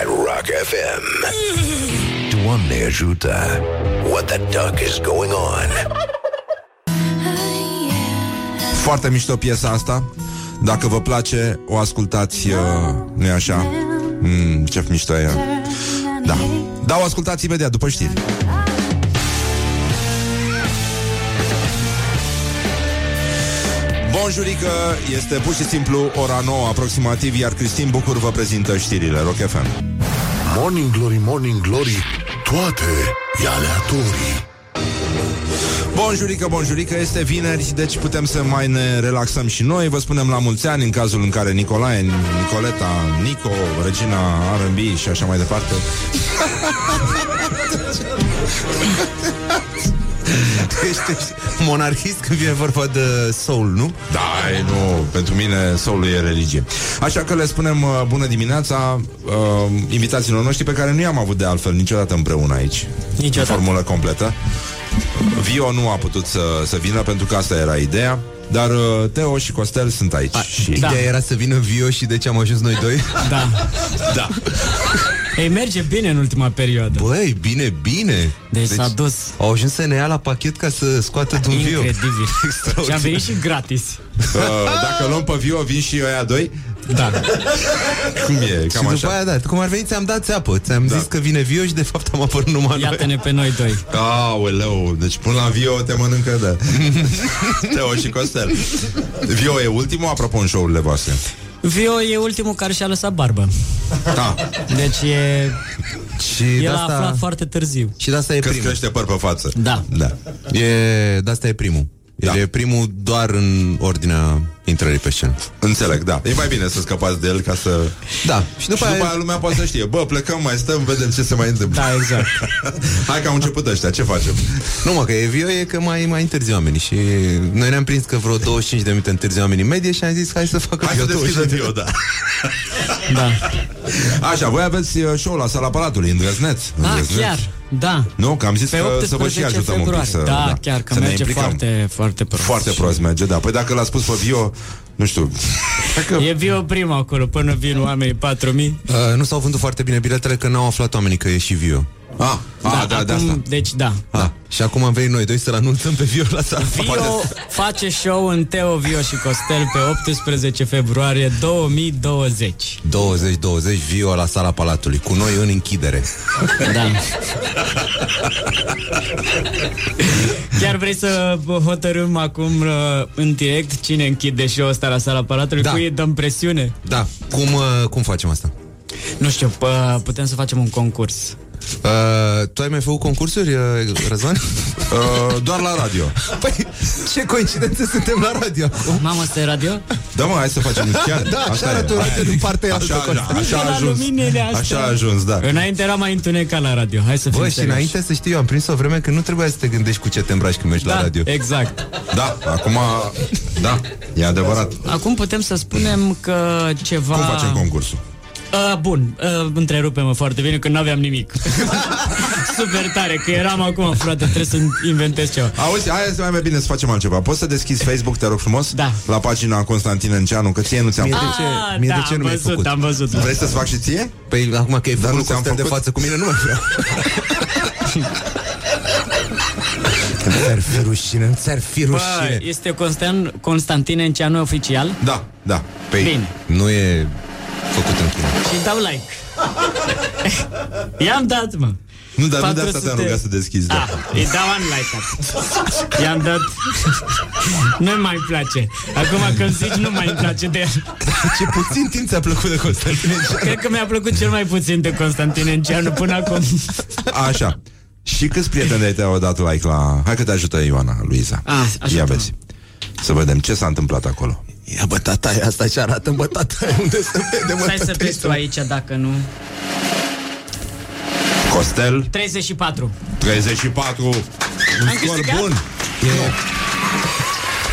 S1: at Rock FM. Doamne ajută! What the duck is going on?
S3: Foarte mișto piesa asta. Dacă vă place, o ascultați, uh, nu-i așa? Mm, ce mișto e. Da. Da, o ascultați imediat, după știri. Bonjurică, este pur și simplu ora 9 aproximativ, iar Cristin Bucur vă prezintă știrile Rock FM.
S2: Morning Glory, Morning Glory Toate e aleatorii
S3: Bonjurică, bonjurică, este vineri, deci putem să mai ne relaxăm și noi. Vă spunem la mulți ani în cazul în care Nicolae, Nicoleta, Nico, Regina R&B și așa mai departe.
S8: Ești monarhist când vine vorba de soul, nu?
S3: Da, e, nu, pentru mine soul e religie. Așa că le spunem uh, bună dimineața uh, invitațiilor noștri pe care nu i-am avut de altfel niciodată împreună aici.
S9: Niciodată.
S3: În formulă completă. Vio nu a putut să, să vină pentru că asta era ideea. Dar uh, Teo și Costel sunt aici.
S8: A,
S3: și...
S8: Ideea
S9: Da.
S8: era să vină Vio și de ce am ajuns noi doi?
S9: Da.
S3: Da.
S9: Ei, merge bine în ultima perioadă.
S8: Băi, bine, bine.
S9: Deci, s-a dus
S8: Au ajuns să ne ia la pachet ca să scoată de un Vio.
S9: incredibil. și am venit și gratis.
S3: Uh, dacă luăm pe Vio, vin și ăia doi?
S9: Da.
S3: Cum e? Cam
S8: și după
S3: așa.
S8: aia, da, cum ar veni, ți-am dat țeapă. Ți-am
S3: Da.
S8: zis că vine Vio și de fapt am apărut numai noi.
S9: Iată-ne pe noi doi.
S3: Aoleu, deci până la Vio te mănâncă de Teo și Costel Vio e ultimul, apropo, în show-urile voastre
S9: Vio e ultimul care și-a lăsat barbă.
S3: Da,
S9: Deci e...
S8: Și de
S9: El a
S8: asta,
S9: aflat foarte târziu.
S8: și de asta e
S3: că
S8: primul.
S3: crește păr pe față
S9: Da.
S3: Da.
S8: E, de asta e primul. El
S3: Da.
S8: e primul doar în ordinea intrării pe scenă.
S3: Înțeleg, da. E mai bine să scăpați de el ca să...
S8: Da. Și după,
S3: și după
S8: aia,
S3: aia lumea poate să știe. Bă, plecăm, mai stăm, vedem ce se mai întâmplă.
S9: Da, exact.
S3: Hai că au început ăștia, ce facem?
S8: Nu mă, că e Vio e că mai, mai întârzi oamenii Și noi ne-am prins că vreo 25 de minute întârzi oamenii în medie Și am zis hai să facă
S3: Hai
S8: Vio
S3: să deschidă
S8: 25
S3: Vio, da.
S9: Da.
S3: Așa, voi aveți uh, show la sala Palatului, îndrăzneț.
S9: Ah,
S3: îndrăzneț.
S9: chiar. Da.
S3: Nu, că am zis
S9: Pe
S3: că să vă și
S9: 18
S3: ajutăm un
S9: februarie.
S3: pic să,
S9: da, chiar că
S3: să ne
S9: merge
S3: implicăm.
S9: foarte, foarte prost.
S3: Foarte prost merge, da. Păi dacă l-a spus pe Vio, nu știu. Dacă...
S9: E Vio primul acolo, până vin oamenii 4000.
S8: Uh, nu s-au vândut foarte bine biletele Că n-au aflat oamenii că e și Vio
S3: Ah, ah da, de
S9: acum,
S3: asta.
S9: Deci da.
S10: Ah, și acum am venit noi doi să-l anunțăm pe Vio la sala
S9: Vio face show în Teo, Vio și Costel pe 18 februarie 2020.
S10: 20-20 Vio la sala Palatului Cu noi în închidere
S9: Da. Chiar vrei să hotărâm acum uh, în direct cine închide show-ul ăsta la sala Palatului?
S10: Da.
S9: Cui îi dăm presiune?
S10: Da, cum, uh, cum facem asta?
S9: Nu știu, pă, putem să facem un concurs.
S10: Uh, tu ai mai făcut concursuri, uh, Răzvan?
S3: Uh, doar la radio.
S10: Păi, ce coincidență suntem la radio acum
S9: Mamă, asta e radio?
S3: Da, mă, hai să facem chiar.
S10: Da, așa
S3: Asta e.
S10: arată radio din partea
S3: Așa,
S10: altă,
S3: așa,
S10: Costa.
S3: așa a
S9: La
S3: ajuns.
S9: luminile astea.
S3: Așa a ajuns, da.
S9: Înainte era mai întunecat la radio. Hai să fim
S10: Bă, și
S9: serioși.
S10: înainte să știi, eu am prins o vreme că nu trebuia să te gândești cu ce te îmbraci când mergi
S9: da,
S10: la radio
S9: Exact.
S3: Da, acum, da, e adevărat.
S9: Acum putem să spunem că ceva...
S3: Cum facem concursul?
S9: Uh, bun, uh, întrerupe-mă foarte bine că nu aveam nimic. Super tare, că eram acum, frate, trebuie să inventez ceva.
S3: Auzi, hai să mai mai bine să facem altceva. Poți să deschizi Facebook, te rog frumos?
S9: Da.
S3: La pagina Constantin Enceanu, că ție nu ți-am
S10: Mie
S3: făcut.
S10: de ce?
S9: Ah,
S10: Mie de
S9: da,
S10: ce nu
S9: am
S10: mi-ai
S9: văzut,
S10: făcut?
S9: am văzut.
S3: Vrei să-ți fac și ție?
S10: Păi acum că e
S3: Dar nu
S10: nu
S3: ți-am
S10: Costel de
S3: făcut?
S10: față cu mine, nu mai vreau Că ți-ar fi rușine, nu ți-ar fi
S9: Bă,
S10: rușine
S9: este Constan, Constantin Enceanu oficial?
S3: Da, da. Păi,
S9: Bine.
S10: Nu e făcut în China
S9: Și dau like. I-am dat, mă.
S3: Nu, dar nu de asta
S9: 400.
S3: te-am rugat să deschizi. Da.
S9: Ah, îi dau unlike I-am dat Nu mai place Acum că îmi zici nu mai îmi place de
S10: Ce puțin timp ți-a plăcut de Constantin Enceanu.
S9: Cred că mi-a plăcut cel mai puțin de Constantin Enceanu până acum
S3: Așa. Și câți prieteni de te-au dat like la... Hai că te ajută Ioana, Luiza.
S9: Ah, ajută-mă.
S3: Ia vezi. Să vedem ce s-a întâmplat acolo.
S10: Ia bă, tata, asta ce arată, bă, tata, unde se vede, mă,
S9: Stai să
S10: tata,
S9: vezi tu aici dacă nu
S3: Costel,
S9: 34
S3: 34. Un
S9: Am
S3: scor
S9: câștigat?
S3: bun.
S10: E...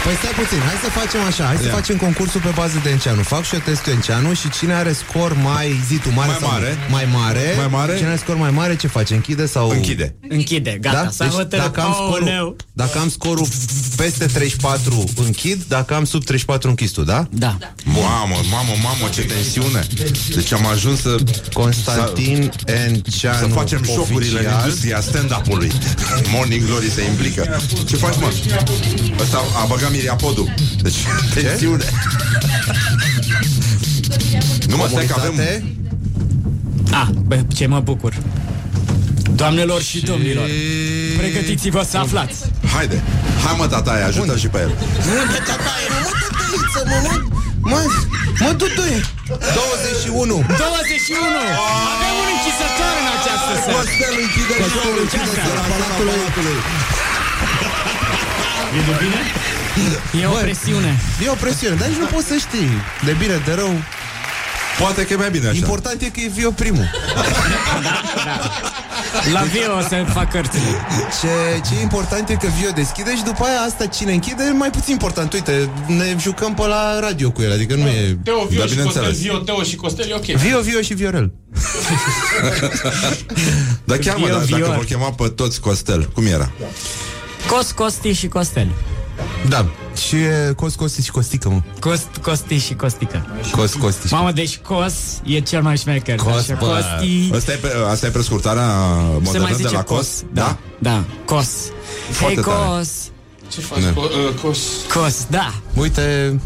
S10: Păi stai puțin, hai să facem așa Hai să
S3: Ia.
S10: facem concursul pe bază de Enceanu Fac și eu testul Enceanu și cine are scor mai zi tu, mare
S3: Mai
S10: sau
S3: mare.
S10: Mai mare
S3: Mai mare.
S10: Cine are scor mai mare, ce face? Închide sau...
S3: Închide.
S9: Închide, gata,
S10: Da?
S9: s-a
S10: Deci,
S9: hotărât
S10: dacă, am scorul,
S9: Aoleu.
S10: dacă am scorul peste 34 închid, dacă am sub 34 închis tu, da?
S9: Da
S3: Mamă, mamă, mamă, ce tensiune. Deci am ajuns să...
S10: Constantin Enceanu
S3: Să facem șocurile în
S10: oficial.
S3: industria stand-up-ului. Morning Glory se implică. Ce faci, mă? Ăsta a băgat Miriapodul. Deci, tensiune. nu mă, stai că avem...
S10: Comunitate?
S9: Ah, bă, ce mă bucur Doamnelor și domnilor Pregătiți-vă să aflați
S3: Haide, hai mă, tataie, ajută și pe el.
S10: Unde tataie? Nu mă tătăiță, mă, mă, mă, mă, tutuie 21
S9: 21 Avem un închisător în această seară
S3: Costel închide
S9: Costel închide seara
S3: Palatului.
S9: Vede bine? E o
S10: Bă.
S9: presiune
S10: E o presiune, dar nici nu poți să știi De bine, de rău
S3: Poate că e mai bine așa.
S10: Important e că e Vio primul
S9: La Vio o să fac cărțile
S10: ce, ce important e că Vio deschide și după aia asta cine închide e mai puțin important Uite, ne jucăm pe la radio cu el Adică nu e...
S7: Teo, Vio
S3: Da,
S7: și Costel,
S3: bineînțeles.
S7: Vio, Teo și Costel, e ok.
S10: Vio, Vio și Viorel
S3: Dar chiar mă,
S9: Vio,
S3: dar dacă
S9: Vior.
S3: vor chema pe toți Costel, cum era?
S9: Cos, Costi și Costel
S10: Da, și e Cos, Costi și Costică, mă.
S9: Cost, Costi și Costică.
S10: Cos, Costi și
S9: Mamă, deci Cos e cel mai șmecher
S10: Cos,
S9: Așa,
S10: bă.
S9: Costi.
S3: Asta e, pe, asta e prescurtarea
S9: Se
S3: modernă
S9: mai
S3: de
S9: zice
S3: la
S9: Cos?
S3: Cos?
S9: Da, da, Cos.
S3: Foarte
S9: Hei,
S3: tare.
S9: Cos.
S7: Ce faci, co- uh, Cos?
S9: Cos, da.
S10: Uite,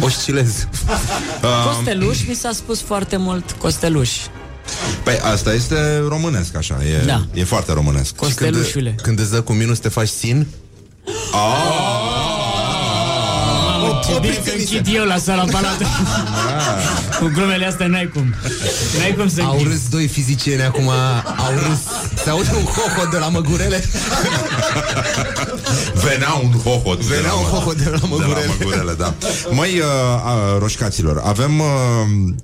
S10: oscilez.
S9: Costeluș mi s-a spus foarte mult Costeluș.
S3: Păi asta este românesc așa, e,
S9: Da.
S3: e foarte românesc.
S9: Costelușule.
S10: Când îți dă cu minus te faci sin
S9: Mamă, ce bine că închid eu la sala palatului Cu glumele astea n-ai cum. N-ai cum să
S10: Au
S9: închid
S10: râs doi fizicieni acum Au râs. Se aude un hoho de la măgurele?
S3: Venea un hohot
S10: Venea
S3: de la,
S10: un hoho de la
S3: de la
S10: măgurele.
S3: măgurele, da. Măi, uh, uh, roșcaților, avem uh,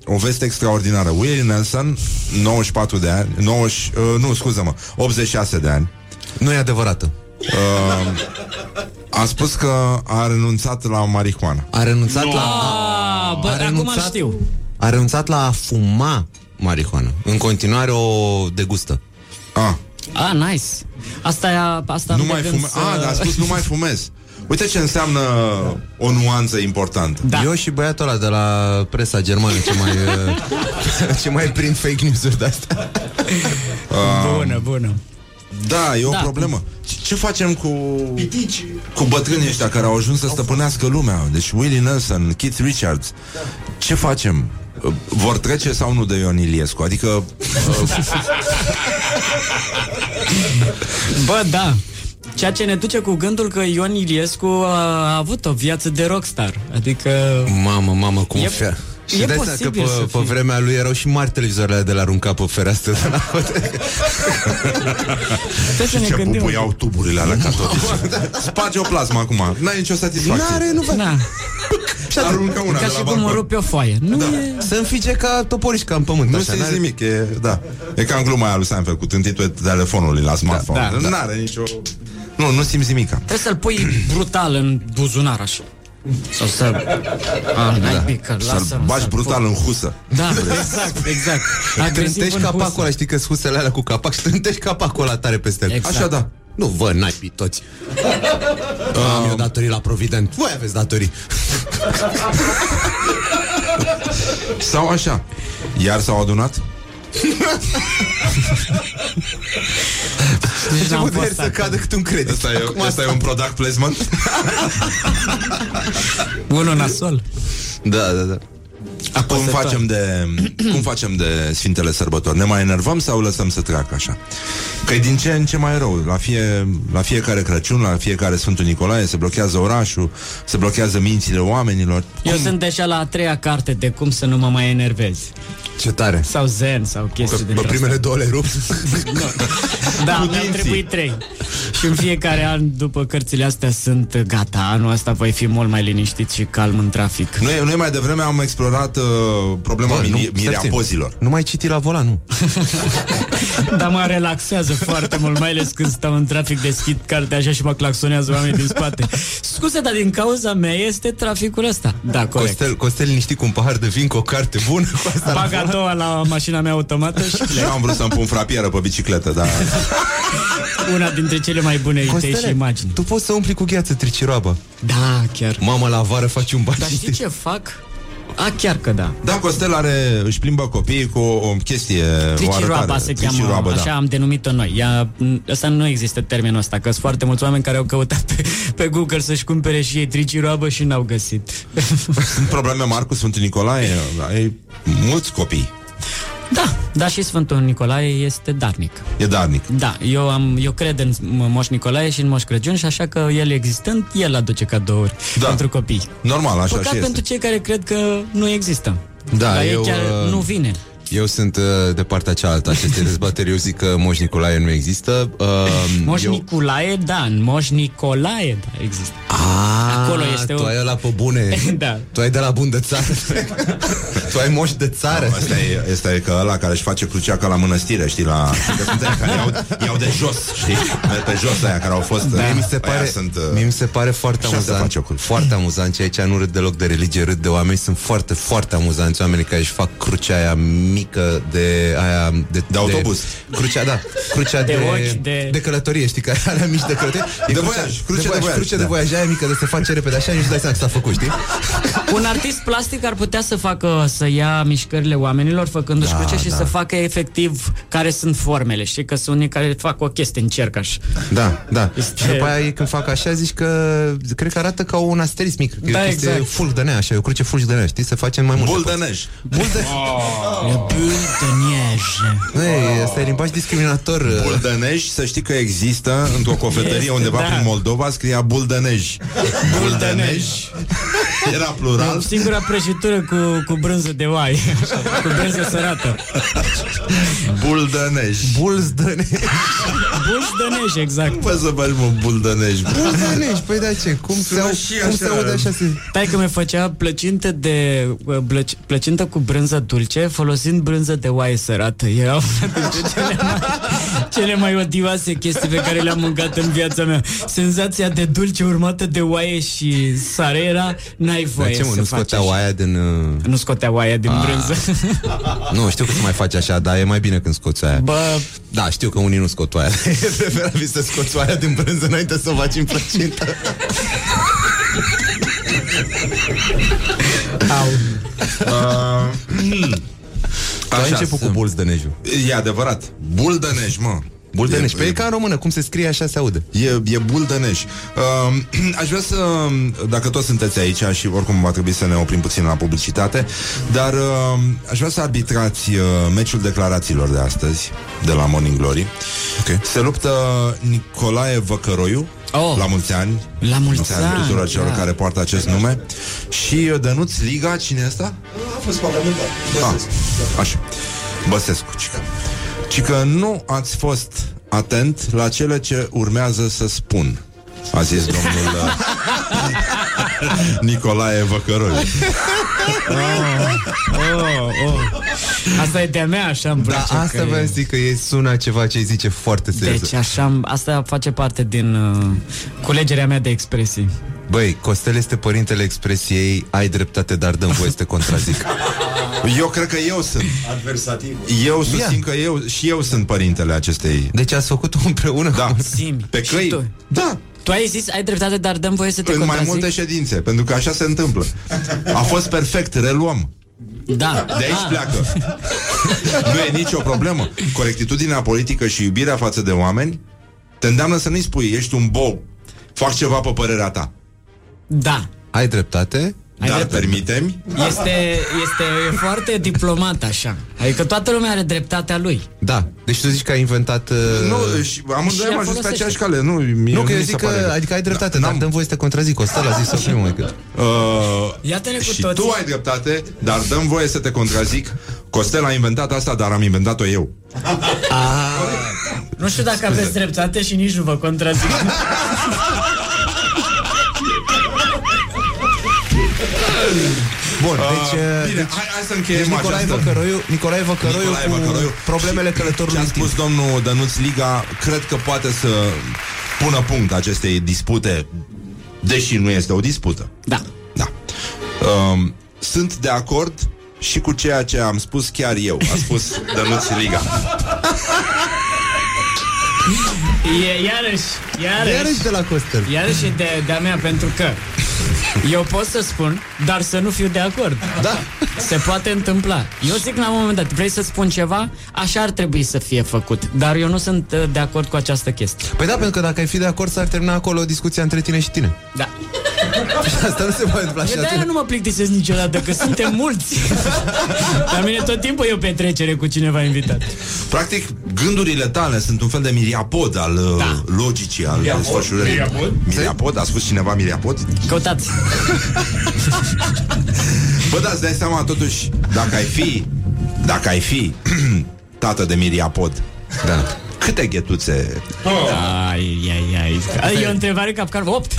S3: o veste extraordinară. Willie Nelson, 94 de ani, 90, uh, nu, scuză-mă, 86 de ani,
S10: Nu e adevărată
S3: uh, a spus că a renunțat la marihuana.
S10: A renunțat la
S9: Ah, bă,
S10: A
S9: acum
S10: renunțat?
S9: știu
S10: A renunțat la a fuma marihuana În continuare o degustă
S3: Ah,
S9: Ah, nice Asta e, asta
S3: nu
S9: am de
S3: mai
S9: gând
S3: fumez.
S9: să...
S3: Ah, dar a spus nu mai fumez. Uite ce înseamnă o nuanță importantă.
S10: Da. Eu și băiatul ăla de la presa germană ce mai, uh, ce mai prind fake news-uri de-astea.
S9: Bună, bună.
S3: Da, e o
S9: Da.
S3: problemă. Ce, ce facem cu cu bătrânii ăștia care au ajuns să stăpânească lumea? Deci Willie Nelson, Keith Richards. Ce facem? Uh, Vor trece sau nu de Ion Iliescu? Adică uh,
S9: Bă, da. Ceea ce ne duce cu gândul că Ion Iliescu a avut o viață de rockstar. Adică...
S10: Mamă, mamă, cum
S9: E-
S10: fea. Și
S9: e
S10: dai seama că
S9: posibil
S10: pe,
S9: să
S10: pe
S9: fie.
S10: vremea lui erau și mari televizoarele de la arunca pe fereastră de la
S9: Trebuie să ne
S3: ce
S9: gândim.
S3: pupuiau tuburile alea catodice. Sparge o plasmă acum. N-ai nicio satisfacție.
S10: N-are, nu va...
S9: Na,
S3: Aruncă una
S9: ca
S3: de
S9: și
S3: la
S9: cum
S3: balcon.
S9: rupe o foaie. Nu
S10: Da.
S9: e...
S10: Să înfige ca toporișca în pământ.
S3: Nu
S10: așa,
S3: simți
S10: n-are-
S3: nimic, e, da. E ca în gluma aia lui Seinfeld cu tântitul telefonului la smartphone.
S9: Da, da.
S3: N-are nicio... Nu, nu simți nimica.
S9: Trebuie să-l pui brutal în buzunar așa. Sau să... Ah, n-ai pică,
S3: Să-l
S9: lasă
S3: bagi brutal în husă.
S9: Da, exact, exact. Agresiv
S10: Trântești
S9: în
S10: capacul
S9: husă.
S10: ăla, știi că husele alea cu capac și trântești capacul ăla tare peste el.
S9: Exact.
S10: Așa da. Nu, vă, naibii toți. Am eu datorii la Provident. Voi aveți datorii.
S3: Sau așa. Iar s-au adunat?
S9: Deci
S10: Ce
S9: n-am
S10: putere
S9: fost
S10: să
S9: acolo.
S10: cadă cât un credit.
S3: Asta e,
S10: Acum
S3: asta e un product placement?
S9: Unul nasol.
S10: Da, da, da.
S3: Cum facem de cum facem de Sfintele Sărbători? Ne mai enervăm sau lăsăm să treacă așa? Că e din ce în ce mai rău. La, fie, la fiecare Crăciun, la fiecare Sfântul Nicolae se blochează orașul, se blochează mințile oamenilor.
S9: Eu sunt deja la a treia carte de cum să nu mă mai enervez.
S10: Ce tare.
S9: Sau zen, sau chestii
S10: Bă,
S9: de
S10: primele două le rup.
S9: Da,
S3: Cu
S9: mi-au
S3: dinții.
S9: trebuit trei. Și în fiecare an, după cărțile astea, sunt gata. Anul ăsta voi fi mult mai liniștit și calm în trafic.
S3: Noi, noi mai devreme am explorat uh, problema
S10: Bă, nu,
S3: miri,
S10: stai puțin.
S3: miriapozilor.
S10: Nu mai citi la volan, nu.
S9: Dar mă relaxează foarte mult, mai ales când stau în trafic, deschid cartea așa și mă claxonează oamenii din spate. Scuze, dar din cauza mea este traficul ăsta. Da, corect.
S10: Costel, Costel liniștit cu un pahar de vin, cu o carte bună, cu asta. la
S9: Bag a doua la mașina mea automată și
S3: Și eu am vrut să-mi pun frapieră pe bicicletă, dar
S9: una dintre cele mai bune idei și
S10: Costele,
S9: imagini.
S10: tu poți să umpli cu gheață triciroaba.
S9: Da, chiar.
S10: Mamă, la vară faci un bar
S9: Dar
S10: și
S9: știi ce fac? A, chiar că da.
S3: Da, Costel are, își plimbă copiii cu o, o chestie
S9: Triciroaba
S3: oarecare.
S9: se cheamă,
S3: Triciroabă,
S9: așa
S3: da.
S9: am denumit-o noi. Ea, ăsta nu există termenul ăsta, că sunt foarte mulți oameni care au căutat pe, pe Google să-și cumpere și ei triciroabă și n-au găsit.
S3: Sunt probleme mari cu Sfântul Nicolae? Ai mulți copii.
S9: Da, dar și Sfântul Nicolae este darnic.
S3: E darnic.
S9: Da, eu, am, eu cred în Moș Nicolae și în Moș Crăciun și așa că el existând, el aduce cadouri
S3: Da.
S9: pentru copii.
S3: Normal, așa
S9: Păcat
S3: și este.
S9: pentru cei care cred că nu există.
S10: Da,
S9: Dar
S10: eu,
S9: el chiar
S10: uh,
S9: nu vine.
S10: Eu sunt uh, de partea cealaltă a acestei dezbateri. Eu zic că Moș Nicolae nu există. Uh,
S9: Moș
S10: eu...
S9: Nicolae, da, în Moș Nicolae, da, există.
S10: Ah,
S9: Acolo este
S10: tu
S9: o-
S10: ai ăla pe bune.
S9: Da.
S10: Tu ai de la bun de țară. tu ai moș de țară.
S3: Asta e, asta e că ăla care își face crucea ca la mănăstire, știi, la... Că sunt aia care iau, iau de jos, știi? De pe jos aia care au fost...
S10: Da. Mie mi se
S3: aia
S10: pare,
S3: sunt, uh,
S10: mie mi se pare foarte
S3: așa se
S10: amuzant.
S3: face ocul.
S10: Foarte amuzant, ceea ce nu râd deloc de religie, râd de oameni. Sunt foarte, foarte amuzanți oamenii care își fac crucea aia mică de aia de,
S3: De autobuz.
S10: crucea, da. Crucea de,
S9: De ochi, de-
S10: de călătorie, știi, care alea mici de călătorie. E
S3: De
S10: crucea-
S3: voiaj, cruce de voiaj,
S10: Cruce de
S3: da.
S10: voiaj, aia mică de se face repede, așa nu-și dai seama că s-a făcut, știi?
S9: Un artist plastic ar putea să facă, să ia mișcările oamenilor făcându-și
S10: Da,
S9: cruce și
S10: da.
S9: să facă efectiv care sunt formele. Știi că sunt unii care fac o chestie în cerc așa.
S10: Da, da.
S9: Este-
S10: Și după aia ei când fac așa zici că cred că arată ca un asterisc mic. Că e
S9: Da,
S10: o chestie
S9: exact.
S10: full de nea, așa, e o cruce full de nea, știi? Se face în mai multe
S3: Bul de
S10: părți.
S3: Nej.
S10: Bul de...
S9: Le bulle de neige.
S10: Ei, asta e limbaj discriminator.
S3: Bul de nej, să știi că există într-o cofetărie
S9: Este,
S3: undeva
S9: da.
S3: prin Moldova, scria bul de nej. Bul de nej. Era plural.
S9: Singura prăjitură cu, cu brânză de oaie, așa, cu brânză sărată.
S3: Bul de nej.
S10: Bulz de nej.
S9: Bulș de neige, exact.
S3: Poți să faci, mă, bul de nej.
S10: Bul de nej, păi da ce? Cum se,
S3: Sună
S10: au,
S3: și
S10: cum se
S3: așa.
S10: aude așa? Se...
S9: Stai că mi făcea plăcinte de uh, blăci, plăcintă cu brânză dulce folosind brânză de oaie sărată. Era una dintre cele mai, cele mai odioase chestii pe care le-am mâncat în viața mea. Senzația de dulce urmată de oaie și sare era n-ai
S10: Dar
S9: voie
S10: ce mă,
S9: să
S10: nu
S9: faci
S10: scotea
S9: așa.
S10: oaia din... uh,
S9: Nu scotea oaia din brânză.
S10: Nu, știu că se mai face așa, dar e mai bine când scoți scoți aia.
S9: Bă,
S10: Da, știu că unii nu scot oaia. E preferabil să scoți oaia din brânză înainte să o faci în plăcintă.
S9: au.
S10: Tu ai început cu bulți de nejul.
S3: E adevărat. Buldăneș, mă.
S10: Buldăneș.
S3: E-
S10: Pe e ca în română, cum se scrie, așa se aude.
S3: E, e buldăneș. Uh, aș vrea să, dacă toți sunteți aici și oricum va trebui să ne oprim puțin la publicitate, dar uh, aș vrea să arbitrați uh, meciul declarațiilor de astăzi, de la Morning Glory.
S10: Ok.
S3: Se luptă Nicolae Văcăroiu,
S9: Oh.
S3: la mulți ani.
S9: La mulți ani,
S3: tuturor celor
S9: da.
S3: care poartă acest nume. Și uh, Dănuț Liga, cine e asta?
S5: A fost parlamentar.
S3: Ah, așa. Băsescu, cică. Cică nu ați fost atent la cele ce urmează să spun. A zis domnul uh, Nicolae Văcăroiu.
S9: Oh, oh. Asta e de-a mea, așa îmi
S10: Da,
S9: place.
S10: asta
S9: că
S10: vreau
S9: e-
S10: să zic că e sună ceva ce îi zice foarte serios.
S9: Deci așa, asta face parte din uh, culegerea mea de expresii.
S10: Băi, Costel este părintele expresiei Ai dreptate, dar dăm voie să te contrazic
S3: Eu cred că eu sunt.
S5: Adversativ.
S3: Eu susțin
S10: Ia.
S3: că eu și eu sunt părintele acestei.
S10: Deci ați făcut-o împreună
S3: Da.
S10: cu...
S9: Simi.
S3: Pe
S9: Și
S3: căi.
S9: tu?
S3: Da.
S9: Tu ai zis, ai dreptate, dar dăm voie să te
S3: În mai
S9: contrazic?
S3: multe ședințe, pentru că așa se întâmplă. A fost perfect, reluăm.
S9: Da.
S3: De aici
S9: Ah.
S3: pleacă. nu e nicio problemă. Corectitudinea politică și iubirea față de oameni te îndeamnă să nu-i spui, ești un bou, fac ceva pe părerea ta.
S9: Da.
S10: Ai dreptate?
S9: Ai
S3: Dar
S9: dreptate.
S3: permitem
S9: Este, este foarte diplomat așa. Adică toată lumea are dreptatea lui.
S10: Da. Deci tu zici că ai inventat... Uh...
S3: Nu, și amândoi
S9: Și
S3: am
S9: ea
S3: ajuns pe
S9: folosește.
S3: aceeași cale Nu, mie
S10: Nu, că eu
S3: mi
S10: zic
S3: se
S10: că,
S3: pare
S10: adică ai dreptate,
S3: Da,
S10: dar
S3: n-am-
S10: dăm voie să te contrazic. Costel a zis-o primul decât.
S3: Uh,
S9: Iată-ne cu
S3: și
S9: toții.
S3: tu ai dreptate, dar dăm voie să te contrazic. Costel a inventat asta, dar am inventat-o eu.
S9: Nu știu dacă aveți dreptate și nici nu vă contrazic.
S10: Bun, deci... uh,
S3: Bine,
S10: deci
S3: hai, hai să încheiem
S10: deci Nicolae
S3: această...
S10: Văcăroiu, Nicolae Văcăroiu
S3: Nicolae
S10: cu
S3: Văcăroiu.
S10: problemele
S3: Ce
S10: călătorului
S3: a
S10: în
S3: spus
S10: timp.
S3: domnul Dănuț Liga, cred că poate să pună punct acestei dispute, deși nu este o dispută.
S9: Da.
S3: Da. Um, sunt de acord și cu ceea ce am spus chiar eu, a spus Dănuț Liga.
S9: E, iarăși, iarăși,
S10: Iarăși de la Costel.
S9: iarăși e de, de-a mea, pentru că eu pot să spun, dar să nu fiu de acord.
S10: Da.
S9: Se poate întâmpla. Eu zic la un moment dat, vrei să spun ceva? Așa ar trebui să fie făcut. Dar eu nu sunt uh, de acord cu această chestie.
S10: Păi da, pentru că dacă ai fi de acord s-ar termina acolo discuția între tine și tine.
S9: Da.
S10: Și asta nu se poate întâmpla și
S9: Eu de-aia
S10: atunci.
S9: nu mă plictisesc niciodată, că suntem mulți. La mine tot timpul e o petrecere cu cineva invitat.
S3: Practic, gândurile tale sunt un fel de miriapod al da.
S9: Da.
S3: logicii, al desfășurării.
S7: Miriapod?
S3: Miriapod? A spus cineva miriapod?
S9: Căutați.
S3: Bă, da, îți dai seama totuși, dacă ai fi, dacă ai fi tată de miriapod,
S10: Da.
S3: câte ghetuțe
S9: Ai, ai, ai. ai e o întrebare capcar. 8.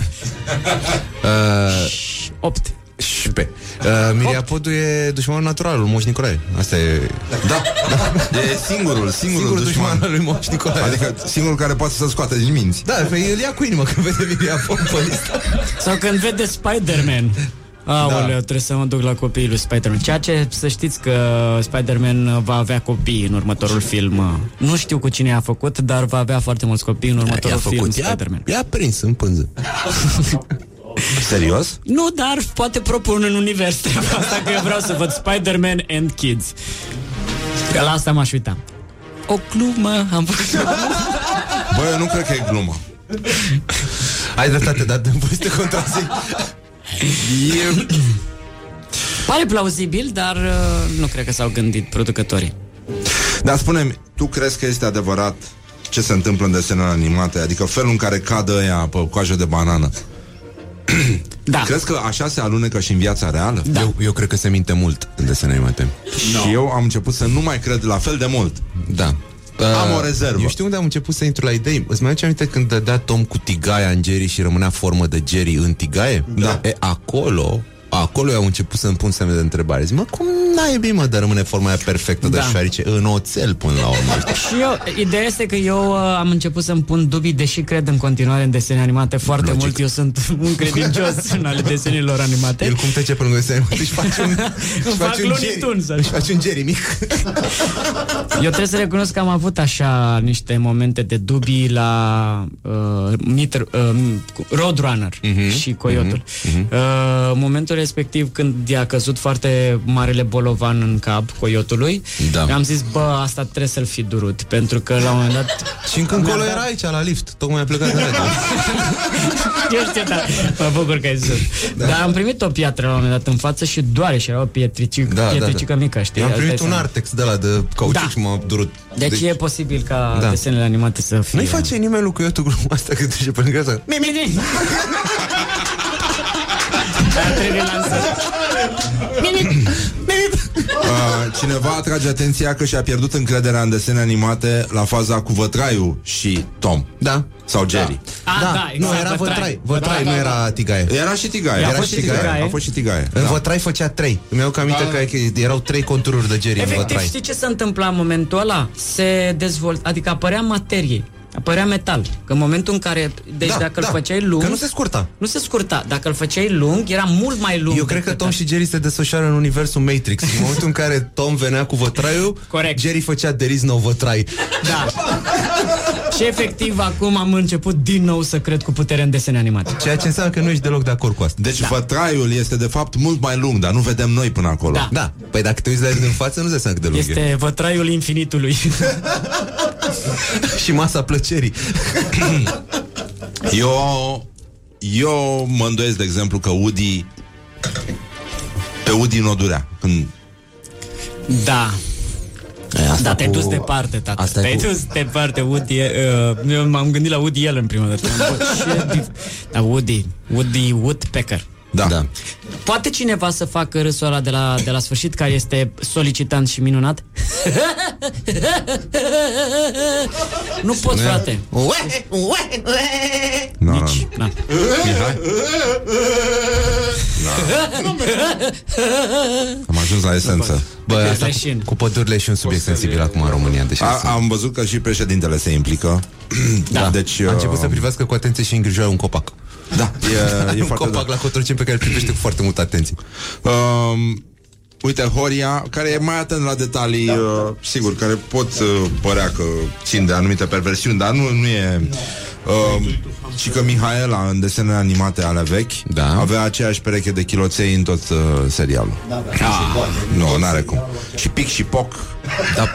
S10: Uh,
S9: 8.
S10: Șpe. Uh, Miriapodul e dușmanul natural, lui Moș Nicolae. Asta e...
S3: Da, da, e singurul, singurul,
S10: Singur
S3: dușman.
S10: dușman al lui Moș Nicolae.
S3: Adică singurul care poate să scoate din minți.
S10: Da, pe el ia cu inimă când vede Miriapod pe listă.
S9: Sau când vede Spider-Man. Aoleu, da. trebuie să mă duc la copiii lui Spider-Man. Ceea ce să știți că Spider-Man va avea copii în următorul film. Nu știu cu cine a făcut, dar va avea foarte mulți copii în următorul film
S10: i-a,
S9: Spider-Man.
S10: i-a prins în pânză.
S3: Serios?
S9: Nu, dar poate propun în univers treaba asta că eu vreau să văd Spider-Man and Kids. Că la asta m-aș uita. O glumă am făcut.
S3: Bă, eu nu cred că e glumă.
S10: Ai dreptate, dar dăm voie să te contrazic.
S3: E...
S9: Pare plauzibil, dar uh, nu cred că s-au gândit producătorii.
S3: Dar spune tu crezi că este adevărat ce se întâmplă în desenele animate? Adică felul în care cadă ăia pe coajă de banană.
S9: Da.
S3: Crezi că așa se alunecă și în viața reală?
S9: Da.
S10: Eu, eu cred că se minte mult în desene animate.
S3: Și eu am început să nu mai cred la fel de mult.
S10: Da.
S3: Am o rezervă.
S10: Eu știu unde am început să intru la idei. Îți mai aduce aminte când dădea Tom cu tigaia în Jerry și rămânea formă de Jerry în tigaie?
S3: Da.
S10: E, acolo, acolo eu am început să-mi pun semne de întrebare. Zic, mă, cum Na, e bine, mă, dar rămâne forma aia perfectă de
S9: Da.
S10: șoarece în oțel până la urmă.
S9: Și eu, ideea este că eu uh, am început să-mi pun dubii, deși cred în continuare în desene animate foarte
S10: Logic.
S9: mult. Eu sunt un credincios în ale desenelor animate.
S10: El cum trece pe lângă desene, își face un, își
S9: fac
S10: face un
S9: Looney
S10: Jerry,
S9: Tunes, așa.
S10: își face un Jerry mic.
S9: Eu trebuie să recunosc că am avut așa niște momente de dubii la uh, Meter, uh, Roadrunner
S10: Mhm,
S9: uh-huh, și Coyotul. Uh-huh, uh-huh. Uh, momentul respectiv când i-a căzut foarte marele bolovan în cap Coyotului,
S10: Da.
S9: am zis, bă, asta trebuie să-l fi durut, pentru că la un moment dat...
S10: Și încă încolo era aici, la lift. Tocmai a plecat de radio.
S9: Eu știu, da, mă bucur că ai zis. Da. Dar am primit o piatră la un moment dat în față și doare și era o pietricică,
S10: Da, da,
S9: pietricică
S10: da.
S9: mică, știi?
S10: Eu am
S9: Asta
S10: primit
S9: e
S10: un
S9: seama.
S10: artex de la de cauciuc
S9: Da.
S10: și m-a durut.
S9: Deci, deci e posibil ca
S10: Da.
S9: da. desenele animate să fie...
S10: Nu-i face nimeni lui Coyotul gluma asta când trece pe lângă asta.
S3: Uh, cineva atrage atenția că și-a pierdut încrederea în desene animate la faza cu Vătraiu și Tom.
S10: Da.
S3: Sau Jerry.
S9: A,
S10: Da,
S9: da,
S10: nu,
S9: exact,
S10: era
S9: Vătrai.
S10: Vătrai. Vătrai, nu era Tigaie.
S3: Era și Tigaie.
S9: A
S3: Era
S9: fost
S3: și
S9: și
S3: Tigaie.
S9: Tigaie.
S3: A fost și Tigaie.
S10: În
S3: Da.
S10: Vătrai făcea trei. Îmi iau aminte că erau trei contururi de Jerry în
S9: Efectiv,
S10: Vătrai.
S9: știi ce se întâmpla în momentul ăla? Se dezvolt, adică apărea materie, apărea metal. Că în momentul în care, deci
S10: Da,
S9: dacă îl
S10: da.
S9: făceai lung...
S10: Că nu se scurta.
S9: Nu se scurta. Dacă îl făceai lung, era mult mai lung.
S10: Eu cred că
S9: decât
S10: Tom
S9: asta.
S10: și Jerry se desfășoară în universul Matrix. În momentul în care Tom venea cu vătraiul,
S9: Corect.
S10: Jerry făcea There is no vătrai.
S9: Da. și efectiv, acum am început din nou să cred cu putere în desene animate.
S10: Ceea ce înseamnă că nu ești deloc de acord cu asta.
S3: Deci da. Vătraiul este de fapt mult mai lung, dar nu vedem noi până acolo.
S9: Da.
S10: Da, păi dacă te uiți la el din față, nu-ți dai seama cât de lung e.
S9: Este vătraiul infinitului.
S10: Și masa plăcerii.
S3: Eu, eu mă îndoiesc, de exemplu, că Woody pe Woody nu o durea. Când
S9: da.
S10: Asta
S9: Da, te-ai
S10: cu-
S9: dus departe, tată.
S10: Asta e
S9: Te-ai
S10: cu-
S9: dus departe, Woody. Uh, eu m-am gândit la Woody Allen prima dată. Am fost, ce dif- Da, Woody. Woody Woodpecker.
S3: Da.
S10: Da.
S9: Poate cineva să facă râsul ăla de la, de la sfârșit, care este solicitant și minunat? nu pot, frate.
S3: No,
S9: Nici. Da.
S3: Mihai? Am ajuns la esență.
S10: Bă, asta
S9: leșin.
S10: cu, cu pădurile e și un subiect sensibil acum în România. Deși
S3: A,
S10: asta-
S3: am văzut că și președintele se implică.
S9: Da.
S3: Deci,
S10: a început să
S3: uh,
S10: privească cu atenție și îngrijoarea un copac.
S3: Da, e, e
S10: un
S3: foarte
S10: copac la Cotroceni pe care îl privește cu foarte multă atenție.
S3: Um, uite, Horia, care e mai atent la detalii, uh, sigur, care pot uh, părea că țin de anumite perversiuni, dar nu, nu e... Uh, și că Mihaela, în desenele animate ale vechi,
S10: Da.
S3: avea aceeași pereche de chiloței în tot uh, serialul.
S5: Da, da, ah.
S3: Nu, n-are cum. Și pic și poc,
S10: Da,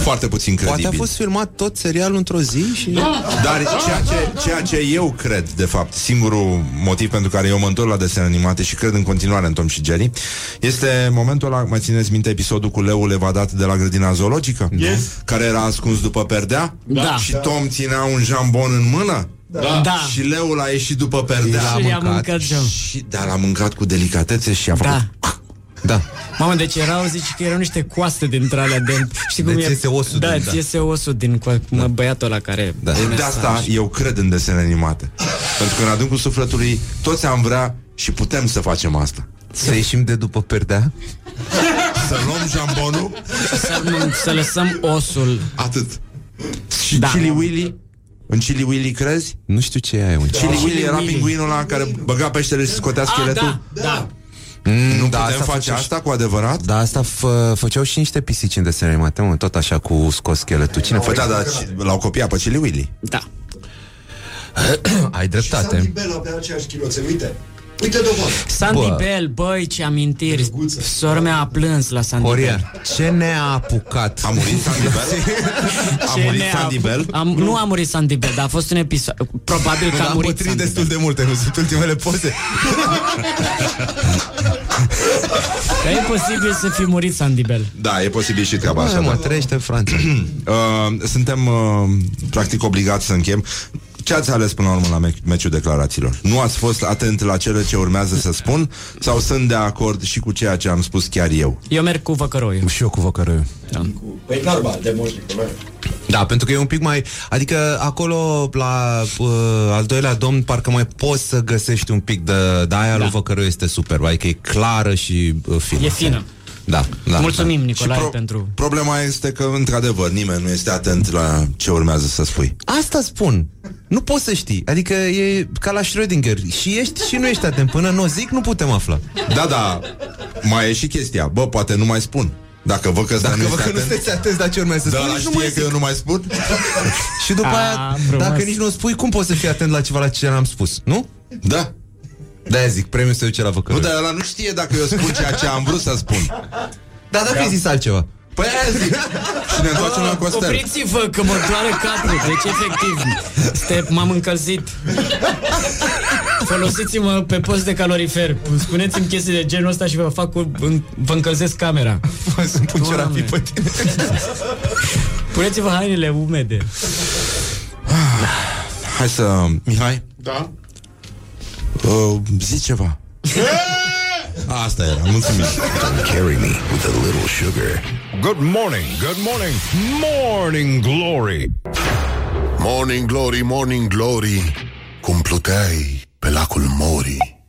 S3: foarte puțin credibil.
S10: poate a fost filmat tot serialul într-o zi și...
S3: Dar ceea ce, ceea ce eu cred, de fapt, singurul motiv pentru care eu mă întorc la desene animate și cred în continuare în Tom și Jerry, este momentul ăla, mai țineți minte episodul cu leul evadat de la grădina zoologică?
S7: Yes.
S3: Care era ascuns după perdea?
S9: Da.
S3: Și Tom ținea un jambon în mână?
S7: Da.
S9: Da.
S3: Și leul a ieșit după perdea.
S9: Și i-a mâncat jam.
S3: Și da, l-a mâncat cu delicatețe și a făcut...
S9: Da.
S10: Da.
S9: Mamă, deci erau, zici că erau niște coaste dintre alea de... Știi cum
S10: Deci
S9: e?
S10: iese osul
S9: da,
S10: din-
S9: îți
S10: da.
S9: iese osul din co- mă, băiatul ăla care...
S10: Da.
S3: De asta eu cred în desene animate. Pentru că în adâncul sufletului toți am vrea și putem să facem asta.
S10: Să ieșim de după perdea?
S3: Să luăm jambonul
S9: Să, să lăsăm osul.
S3: Atât. Și
S9: Da.
S3: Chili Willy? În Chili Willy crezi?
S10: Nu știu ce e aia. un-
S3: Chili Willy era
S9: Willy.
S3: pinguinul ăla care băga peștele și scotea
S9: Ah,
S3: scheletul?
S9: da, da.
S10: Mm,
S3: Nu
S10: da,
S3: putem
S10: asta
S3: face
S10: făcea-
S3: asta cu adevărat?
S10: Da, asta fă, făceau și niște pisici în desene animate, mă, tot așa cu scos scheletul. Cine
S3: Păi da,
S10: făcea?
S3: da, ci- l-au copiat pe Chili Willy.
S9: Da.
S10: Ai
S5: Și
S10: dreptate.
S5: Sandy Bell avea aceeași chiloțe. Uite, uite dovadă.
S9: Sandy
S10: Bă.
S9: Bell, băi, ce amintiri. Sora mea a plâns la Sandy Bell.
S10: Horia, ce ne-a apucat?
S3: A murit Sandy Bell? A
S9: Ce
S3: murit
S9: ne-a-
S3: Sandy Bell?
S9: Am, nu a murit Sandy Bell, dar a fost un episod. Probabil că a
S10: Am
S9: murit
S10: putrit
S9: Sandy
S10: destul
S9: Bell.
S10: de multe, nu sunt ultimele poze.
S9: Dar e posibil să fi murit Sandy Bell.
S3: Da, e posibil și treaba
S10: Așa,
S3: asta.
S10: mă,
S3: da.
S10: trăiește în Franța.
S3: Uh, suntem uh, practic obligați să închem. Ce ați ales până la urmă la me- meciul declarațiilor? Nu ați fost atent la cele ce urmează să spun sau sunt de acord și cu ceea ce am spus chiar eu?
S9: Eu merg cu văcăroiul.
S10: și eu cu văcăroiul.
S5: Păi normal, de Moș Nicolae.
S10: Da, pentru că e un pic mai... Adică acolo, la uh, al doilea domn, parcă mai poți să găsești un pic de... De aia da. lui Văcăroiu este super, adică e clară și uh, fină.
S9: E fină.
S10: Da, da.
S9: Mulțumim,
S3: Și
S9: Nicolae,
S3: pro-
S9: pentru...
S3: Problema este că, într-adevăr, nimeni nu este atent la ce urmează să spui.
S10: Asta spun. Nu poți să știi. Adică e ca la Schrödinger. Și ești și nu ești atent. Până nu o zic, nu putem afla.
S3: Da, da, mai e și chestia. Bă, poate nu mai spun. Dacă văd că ăsta
S10: Dacă
S3: nu
S10: vă
S3: este
S10: că nu
S3: atent,
S10: sunteți atenți la ce urmează să
S3: da,
S10: spun,
S3: ăla
S10: nici nu mai
S3: știe că
S10: zic.
S3: eu nu mai spun.
S10: Și după
S9: A,
S10: aia,
S9: frumos.
S10: dacă nici nu o spui, cum poți să fii atent la ceva la ce n-am spus? Nu?
S3: Da.
S10: De-aia zic, premiul se duce la
S3: Nu,
S10: văcăruș.
S3: dar ăla nu știe dacă eu spun ceea ce am vrut să spun.
S10: Da, dacă ai zis altceva.
S3: Păi aia zic. Și ne întoarcem la Costel.
S9: Opriți-vă că mă doare capul Deci efectiv ste, M-am încălzit Folosiți-mă pe post de calorifer Spuneți-mi chestii de genul ăsta Și vă fac cu, în, Vă încălzesc camera
S10: Să-mi pun ciorapii
S9: Doamne.
S10: pe tine.
S9: Puneți-vă hainele umede
S3: Hai să... Mihai,
S7: Da?
S3: Uh, zi ceva. Asta era, mulțumim.
S1: Don't carry me with a little sugar.
S2: Good morning, good morning, morning glory
S1: Morning glory, morning glory, cum pluteai pe lacul Mori.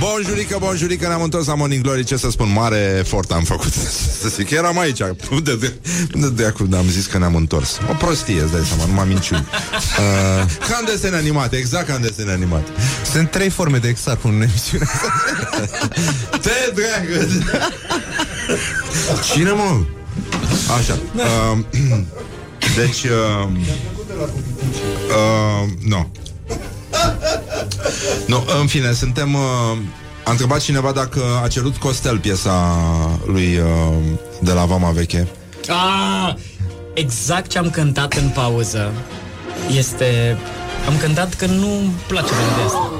S3: Bonjurică, bonjurică, ne-am întors la Morning Glory. Ce să spun, mare efort am făcut. Să zic că eram aici. Unde de, unde de acum? Am zis că ne-am întors. O prostie, îți dai seama, numai minciuni. Uh, Ca în desene animate, exact ca în desene animate.
S10: Sunt trei forme de exarh în emisiune.
S3: Te dragă! Cine mă? Așa. Uh, Deci uh, uh, Nu Nu, în fine, suntem uh, A întrebat cineva dacă a cerut Costel piesa lui uh, De la Vama Veche
S9: ah, Exact ce am cântat în pauză Este Am cântat că nu-mi place de asta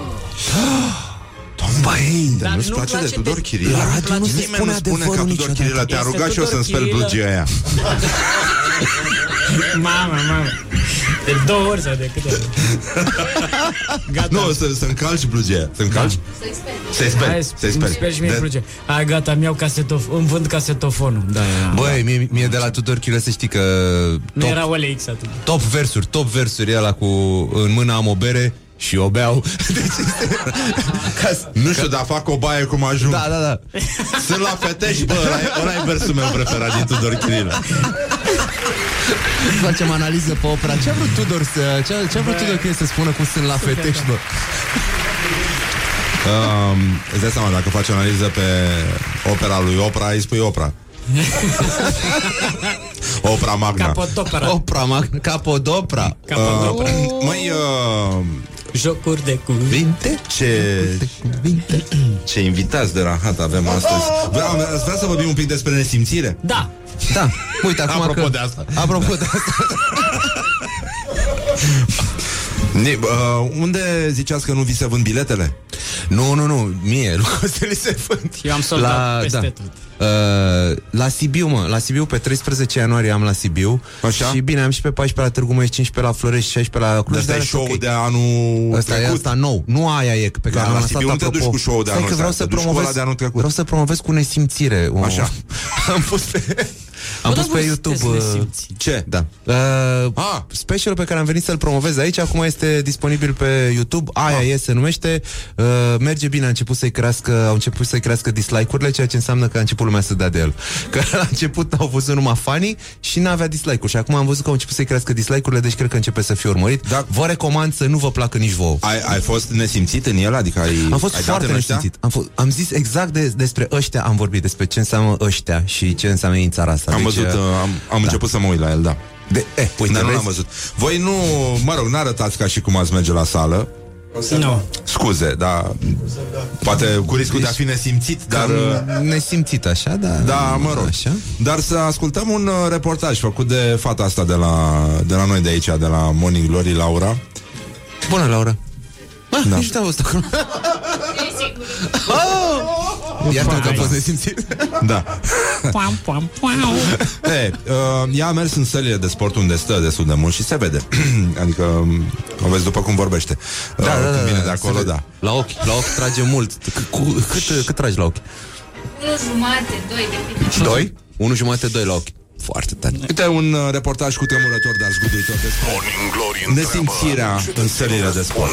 S3: Băi, dar
S9: Dar
S3: nu-ți
S9: nu
S3: place de
S9: place
S3: Tudor
S9: de-
S3: Chirilă?
S9: La radio nu se
S3: Nimeni
S10: spune
S3: nu spune ca
S10: adevărul
S3: Tudor
S10: niciodată.
S3: Chirilă Te-a
S9: Este
S3: rugat și eu
S9: Tudor
S3: să-mi speli
S9: Chirilă.
S3: blăgia aia
S9: Mamă, mamă De două ori sau de câte ori? Gata.
S3: Nu, să, să încalci blăgia Să încalci? Să-i speli.
S9: Hai,
S3: Să-i
S9: îmi
S3: speli.
S9: sper și mie
S3: De-
S9: de... Hai, gata, mi-au casetof... Îmi vând casetofonul. Da, da, da.
S10: Băi, mie, mie de la Tudor Chilă să știi că
S9: Nu
S10: top,
S9: era OLX atunci.
S10: top versuri, top versuri ăla cu în mână am o bere și o beau. Deci este... Ca să...
S3: Nu știu, dar fac o baie cum ajung
S10: Da, da, da.
S3: Sunt la fetești, bă, ăla e, ăla e versul meu preferat din Tudor Chirilă
S10: Facem analiză pe opera. Ce a vrut Tudor să, ce, a- ce a vrut Tudor Chilă să spună cum sunt la fetești, bă?
S3: um, Îți dai seama, dacă faci analiză pe opera lui Opra, îi spui Opra Opra Magna
S9: Capotopera
S10: Opra, mag- capodopra.
S9: Capotopera
S3: uh, Măi, uh,
S9: Jocuri de cuvinte
S10: Vinte?
S3: ce,
S10: Vinte?
S3: ce invitați de rahat avem astăzi Vreau, ați vrea să vorbim un pic despre nesimțire?
S9: Da
S10: Da, uite, acum
S3: Apropo
S10: că...
S3: de asta.
S10: Apropo de asta.
S3: Ne, uh, unde ziceați că nu vi se vând biletele?
S10: Nu, nu, nu, mie, lui Costel se vând.
S9: Eu am soldat peste tot.
S10: Uh, la Sibiu, mă, la Sibiu, pe 13 ianuarie am la Sibiu
S3: Așa?
S10: Și bine, am și pe 14 la Târgu Mureș, 15 la Florești, 16 la Cluj
S3: Asta e
S10: dar
S3: show
S10: ok.
S3: de anul
S10: Ăsta e
S3: trecut
S10: asta nou, nu aia e pe care
S3: Da,
S10: am
S3: la
S10: lansat
S3: Sibiu nu te
S10: apropo.
S3: duci cu show-ul de
S10: Stai
S3: anul
S10: că vreau
S3: ăsta,
S10: să
S3: te duci cu
S10: promovez,
S3: ăla de anul trecut.
S10: Vreau să promovez cu nesimțire o...
S3: Așa.
S10: Am pus pe Am
S9: Bă,
S10: pus
S9: dar
S10: pe
S9: voi
S10: YouTube
S9: sunteți
S10: uh,
S9: nesimțiți.
S3: Ce?
S10: Da. Uh,
S3: Ah.
S10: specialul pe care am venit să-l promovez aici acum este disponibil pe YouTube. Aia
S3: Ah.
S10: e, se numește. Uh, merge bine, a început să-i crească, au început să-i crească dislike-urile, ceea ce înseamnă că a început lumea să dea de el. Că la început au văzut numai fanii și n-avea dislike-uri. Și acum am văzut că au început să-i crească dislike-urile, deci cred că începe să fie urmărit.
S3: Da.
S10: Vă recomand să nu vă placă nici vouă.
S3: Ai, ai fost nesimțit în el? Adică ai,
S10: Am fost
S3: ai dat
S10: foarte
S3: în ăștia?
S10: nesimțit. Am, fost, am zis exact de, despre ăștia, am vorbit despre ce înseamnă ăștia și ce înseamnă ei în țara asta.
S3: Am
S10: Deci,
S3: văzut,
S10: uh,
S3: uh, am, am început să mă uit la el, da
S10: de, eh, uite,
S3: Dar nu
S10: vezi?
S3: l-am văzut Voi nu, mă rog, n-arătați ca și cum ați merge la sală
S9: Nu
S3: Scuze, dar Poate cu riscul de a fi nesimțit Dar, uh,
S10: nesimțit așa, da.
S3: da, mă rog
S10: Așa.
S3: Dar să ascultăm un uh, reportaj Făcut de fata asta de la, de la noi de aici De la Morning Glory, Laura
S10: Bună, Laura. Ah,
S3: Da.
S10: da. nici nu te-am văzut acolo. Iată că a fost nesimțit.
S3: Da
S9: Pam, pam, pam.
S3: Hey, uh, ea a mers în sălile de sport unde stă destul de mult și se vede. adică um, o vezi după cum vorbește. Uh,
S10: Da, da, da,
S3: când vine
S10: da,
S3: de
S10: se
S3: acolo,
S10: vede.
S3: da.
S10: La ochi, la ochi trage mult. C- cu, cât, cât tragi la ochi?
S11: Unu jumate, doi, depinde.
S10: Doi? Unu jumate, doi la ochi. Foarte tare.
S3: Uite un uh, reportaj cu tremurător, dar zguduitor despre
S1: Morning Glory întreabă,
S3: nesimțirea în sălile de sport.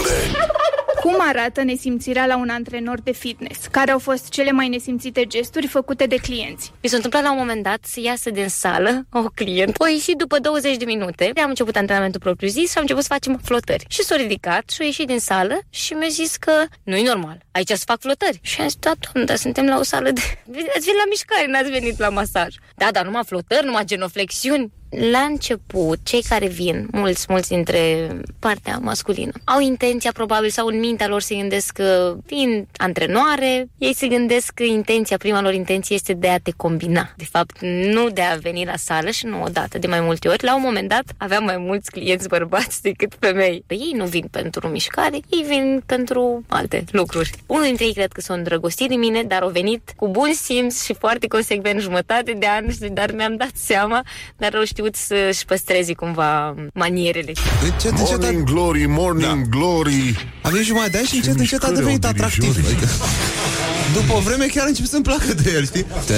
S1: Unde?
S12: Cum arată nesimțirea la un antrenor de fitness? Care au fost cele mai nesimțite gesturi făcute de clienți?
S13: Mi s-a întâmplat la un moment dat să iasă din sală o client. O ieșit după 20 de minute. Am început antrenamentul propriu zis și am început să facem flotări. Și s-a ridicat și a ieșit din sală și mi-a zis că nu-i normal. Aici să fac flotări. Și am zis, da, doamne, dar suntem la o sală de... Ați venit la mișcare, n-ați venit la masaj. Da, dar numai flotări, numai genoflexiuni. La început, cei care vin, mulți, mulți dintre partea masculină, au intenția probabil sau în mintea lor se gândesc că vin antrenoare, ei se gândesc că intenția, prima lor intenție este de a te combina. De fapt, nu de a veni la sală și nu odată, de mai multe ori. La un moment dat aveam mai mulți clienți bărbați decât femei. Pe ei nu vin pentru mișcare, ei vin pentru alte lucruri. Unul dintre ei cred că s-a îndrăgostit de mine, dar au venit cu bun simț și foarte consecvent jumătate de an, dar mi-am dat seama, dar au știut să-și păstreze cumva manierele.
S10: Încet, încet,
S1: Morning glory, morning glory.
S10: Avem jumătate de ani și încet, încet a devenit atractiv. Adică, după o vreme chiar a început să-mi placă de el, știi?
S3: Te...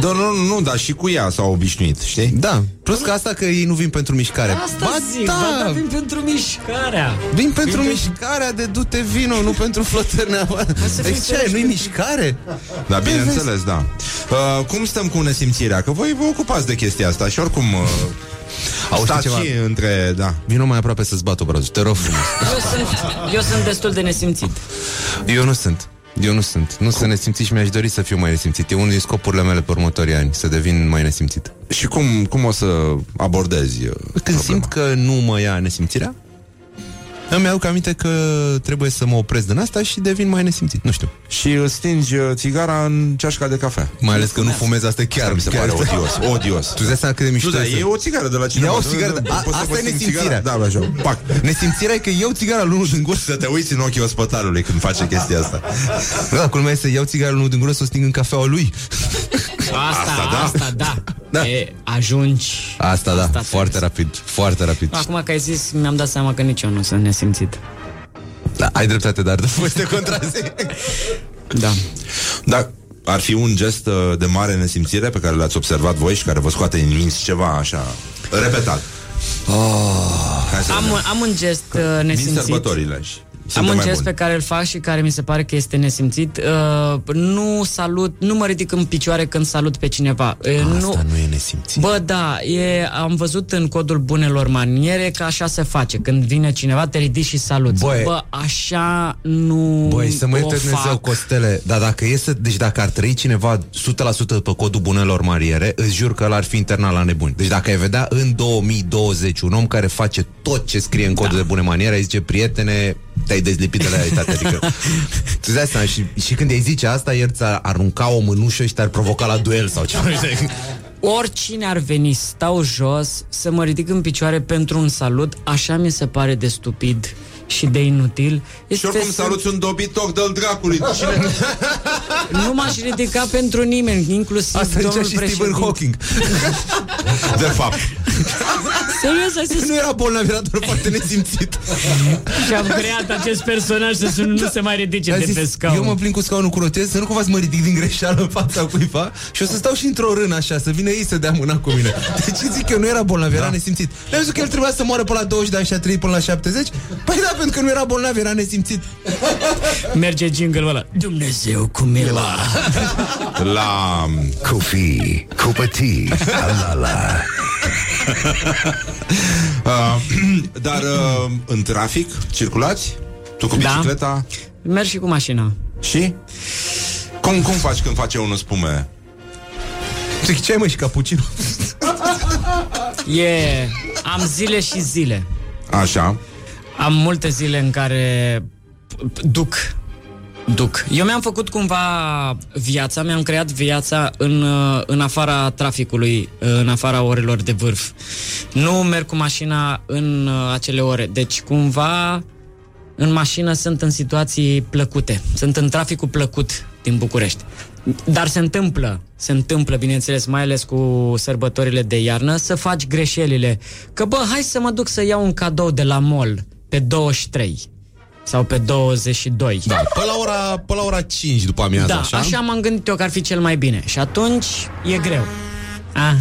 S3: Da, nu, nu, nu, dar și cu ea s-au obișnuit, știi?
S10: Da, plus că asta că ei nu vin pentru mișcare.
S9: Asta
S10: ba,
S9: zic,
S10: da,
S9: ba, da, vin pentru mișcarea.
S10: Vin pentru
S9: Vin
S10: mișcarea de du-te vino, nu pentru flotări neapărat.
S9: să fii
S10: Deci ce,
S9: fericit
S10: nu-i
S9: pentru-
S10: mișcare?
S3: Da, bineînțeles, da. Uh, cum stăm cu nesimțirea? Că voi vă ocupați de chestia asta și oricum... Uh,
S10: Auzi
S3: stați
S10: ceva?
S3: și între... Da.
S10: Vino mai aproape să-ți bat obrazul, te rog frumos.
S9: Eu sunt, eu sunt destul de nesimțit.
S10: Eu nu sunt. Eu nu sunt. Nu sunt nesimțit și mi-aș dori să fiu mai nesimțit. E unul din scopurile mele pe următorii ani, să devin mai nesimțit.
S3: Și cum, cum o să abordezi? uh,
S10: Când simt că nu mă ia nesimțirea, îmi aduc aminte că trebuie să mă opresc din asta și devin mai nesimțit. Nu știu.
S3: Și îți stingi uh, țigara în ceașca de cafea.
S10: Mai ales că nu fumez asta chiar.
S3: mi se
S10: chiar
S3: pare odios, odios.
S10: Tu îți dai seama cât de mișto
S3: Nu, dar
S10: este?
S3: e o țigară de la cineva.
S10: Ia o
S3: Nu,
S10: țigară,
S3: nu,
S10: de...
S3: nu,
S10: A,
S3: poți să
S10: asta
S3: vă
S10: e
S3: stingi
S10: nesimțirea.
S3: țigara? Da, așa, pac.
S10: Nesimțirea e că iau țigara lui unul din gură
S3: Să te uiți în ochii ospătarului când face chestia asta.
S10: Da, culmea este să iau țigara lui unul din gură să o sting în cafeaua lui.
S9: Asta, asta, asta da.
S10: Da.
S9: E, ajungi.
S10: Asta, da,
S9: Asta
S10: foarte
S9: trebuie.
S10: rapid, foarte rapid.
S9: Acum că ai zis, mi-am dat seama că nici eu nu sunt nesimțit.
S10: Da, ai dreptate, dar de fost de contrazi.
S9: Da.
S3: Dar ar fi un gest uh, de mare nesimțire pe care l-ați observat voi și care vă scoate din minți ceva așa repetat. Hai să
S9: Am,
S3: vedem.
S9: un- am un gest uh,
S3: Din
S9: nesimțit.
S3: sărbătorile. și
S9: Am
S3: suntem
S9: un
S3: mai
S9: gest
S3: buni.
S9: pe care îl fac și care mi se pare că este nesimțit. Uh, nu salut, nu mă ridic în picioare când salut pe cineva. Uh,
S10: Asta
S9: nu,
S10: nu e nesimțit.
S9: Bă, da, e, am văzut în codul bunelor maniere că așa se face. Când vine cineva, te ridici și saluți.
S10: Băi.
S9: Bă, așa nu
S10: Băi, să mă
S9: o
S10: ierte Dumnezeu,
S9: fac.
S10: Costele Dar dacă e să, deci dacă ar trăi cineva 100% pe codul bunelor mariere Îți jur că l-ar fi internat la nebuni Deci dacă ai vedea în 2020 un om care face tot ce scrie în codul da. de bune maniere Ai zice, prietene, te-ai dezlipit de la realitate Adică, tu dai seama, și, și când îi zice asta El ți-ar arunca o mânușă și te-ar provoca la duel sau ceva.
S9: Oricine ar veni, stau jos, să mă ridic în picioare pentru un salut, așa mi se pare de stupid și de inutil.
S3: Și oricum saluți un dobitoc de-l dracului. Cine...
S9: Nu m-aș ridica pentru nimeni, inclusiv
S10: Asta zicea
S9: domnul
S10: și Stephen
S9: președinte.
S10: Hawking
S3: De fapt.
S9: Serios, ai zis
S10: Nu era bolnav, era doar foarte nesimțit
S9: Și am creat acest personaj să sun- nu se mai ridice
S10: A
S9: de
S10: zis,
S9: pe scaun.
S10: Eu mă plin cu scaunul cu rotez Să nu cumva să mă ridic din greșeală în fața cuiva Și o să stau și într-o rână așa Să vină ei să dea mâna cu mine Deci zic eu, nu era bolnav, era nesimțit Le-am zis că el trebuia să moară până la 20 de ani și a trăit până la 70 Păi da, pentru că nu era bolnav, era nesimțit
S9: Merge jingle-ul ăla. Dumnezeu cu mila.
S3: La...
S2: Copii, copătii, la la
S3: Uh, dar uh, în trafic circulați? Tu cu
S9: Da.
S3: bicicleta?
S9: Merg și cu mașina.
S3: Și? Cum, cum faci când face unul spume?
S10: Zic, ce ai mă și cappuccino?
S9: E... Am zile și zile.
S3: Așa.
S9: Am multe zile în care p- duc. Duc. Eu mi-am făcut cumva viața, mi-am creat viața în, uh, în afara traficului, uh, în afara orelor de vârf. Nu merg cu mașina în uh, acele ore. Deci cumva în mașină sunt în situații plăcute. Sunt în traficul plăcut din București. Dar se întâmplă, se întâmplă, bineînțeles, mai ales cu sărbătorile de iarnă, să faci greșelile. Că, bă, hai să mă duc să iau un cadou de la mall pe 23 sau pe 22.
S10: Da, pe la ora, pe la ora 5 după amiază,
S9: da,
S10: așa?
S9: așa m-am gândit eu că ar fi cel mai bine. Și atunci e greu. Aha.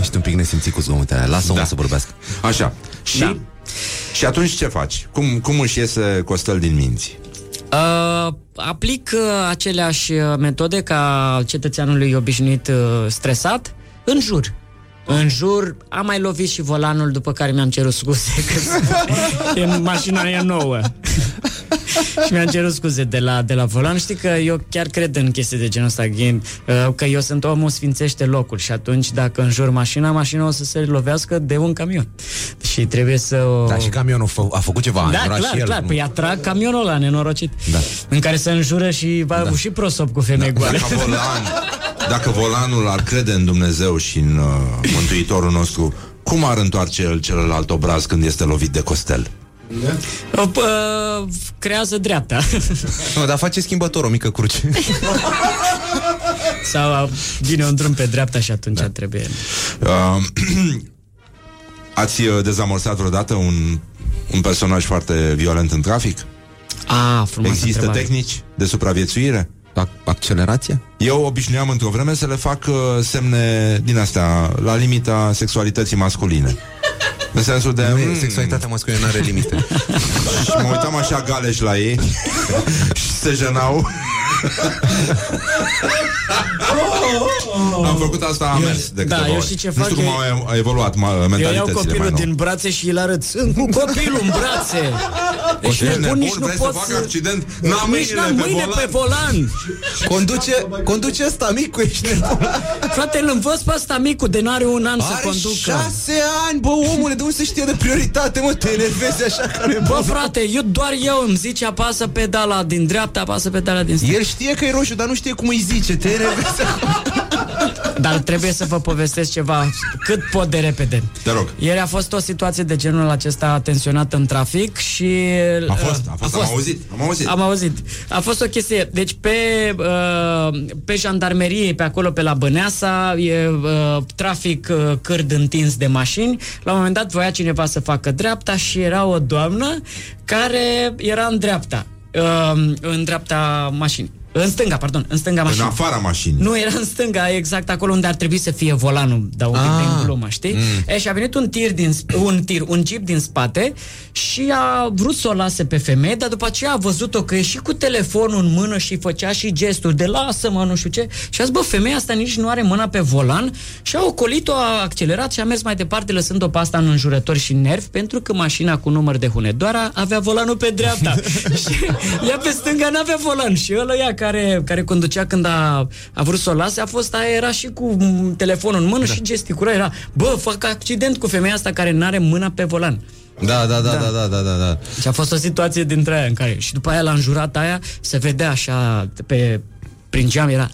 S10: Ești un pic nesimțit cu zgomotele alea, lasă-o da. să vorbească
S3: Așa. Și?
S9: Da.
S3: Și Și atunci ce faci? Cum, cum își iese Costel din minți?
S9: Uh, aplic uh, aceleași uh, metode ca cetățeanului obișnuit uh, stresat în jur. În jur am mai lovit și volanul după care mi-am cerut scuze că e, mașina e nouă. și mi-am cerut scuze de la, de la volan. Știi că eu chiar cred în chestii de genul ăsta, Ghin, uh, că eu sunt omul sfințește locul și atunci dacă înjur mașina, mașina o să se lovească de un camion. Și trebuie să o...
S10: Da, și camionul fă, a făcut ceva, a
S9: Da,
S10: înjurat
S9: clar,
S10: și el.
S9: clar. Păi atrag camionul ăla nenorocit.
S10: Da.
S9: În care se înjură și va da. și prosop cu femei da. goale.
S3: Dacă, volan, dacă volanul ar crede în Dumnezeu și în uh, Mântuitorul nostru, cum ar întoarce el celălalt obraz când este lovit de Costel?
S9: O, pă, creează dreapta.
S10: Nu, dar face schimbător o mică cruce.
S9: Sau vine un drum pe dreapta și atunci da. trebuie...
S3: Uh, ați uh, dezamorsat vreodată un, un personaj foarte violent în trafic?
S9: A, frumoasă
S3: Există
S9: întrebare.
S3: tehnici de supraviețuire?
S10: Accelerație?
S3: Eu obișnuiam într-o vreme să le fac uh, semne din astea, la limita sexualității masculine. În sensul de...
S10: Nu e,
S3: mm,
S10: sexualitatea masculină are limite.
S3: Și mă uitam așa galeș la ei. Și se jenau Am făcut asta, am mers de
S9: da,
S3: câteva
S9: eu
S3: ori.
S9: știi ce
S3: Nu
S9: fac?
S3: știu cum
S9: Eu-
S3: au, a evoluat ma-
S9: Eu iau
S3: mentalitățile mai
S9: copilul
S3: nou
S9: din brațe și îl arăt Sunt cu copilul în brațe Deci
S3: Ești
S9: nebun,
S3: nebun,
S9: nici nu
S3: vrei
S9: pot
S3: să fac
S9: să...
S3: accident? N-am
S9: Nici
S3: mâinile
S9: n-am
S3: pe
S9: mâine
S3: volan.
S9: pe volan
S10: Conduce, conduce ăsta micu, ești nebun.
S9: Frate, îl învăț pe ăsta micu De n-are un an să
S10: Are
S9: conducă
S10: șase ani, bă, omule, de unde se știe de prioritate, mă, te enervezi așa ca nebun.
S9: Bă, frate, eu doar eu îmi zice apasă pedala din dreapta, apasă pedala din stânga.
S10: El știe că e roșu, dar nu știe cum îi zice, te enervezi
S9: Dar trebuie să vă povestesc ceva cât pot de repede.
S3: Te rog.
S9: Ieri a fost o situație de genul acesta tensionată în trafic și...
S3: A fost, a fost, am auzit, am auzit.
S9: Am auzit. A fost o chestie. Deci pe, uh, pe jandarmerie, pe acolo, pe la Băneasa, e uh, trafic uh, cârd întins de mașini. La un moment dat voia cineva să facă dreapta și era o doamnă care era în dreapta. Uh, în dreapta mașinii. În stânga, pardon, în stânga
S3: În
S9: mașinii.
S3: afara mașinii
S9: Nu, era în stânga, exact acolo unde ar trebui să fie volanul, dar un pic
S10: Ah.
S9: din glumă, știi?
S3: Mm.
S9: E, și a venit un tir din sp- un tir, un jeep din spate și a vrut să o lase pe femeie, dar după aceea a văzut-o că e și cu telefonul în mână și făcea și gesturi de lasă-mă, nu știu ce. Și a zis, bă, femeia asta nici nu are mâna pe volan și a ocolit-o, a accelerat și a mers mai departe, lăsând-o pe asta în înjurători și nervi, pentru că mașina cu număr de Hunedoara avea volanul pe dreapta. și ea pe stânga n-avea volan și ăla ea care, care conducea când a, a vrut să o lase, a fost aia, era și cu m, telefonul în mână da. și gesticula, era, bă, fac accident cu femeia asta care n-are mâna pe volan.
S10: Da, da, da, da, da, da, da, da.
S9: Și a fost o situație dintre aia în care, și după aia l-a înjurat aia, se vedea așa pe prin geam, era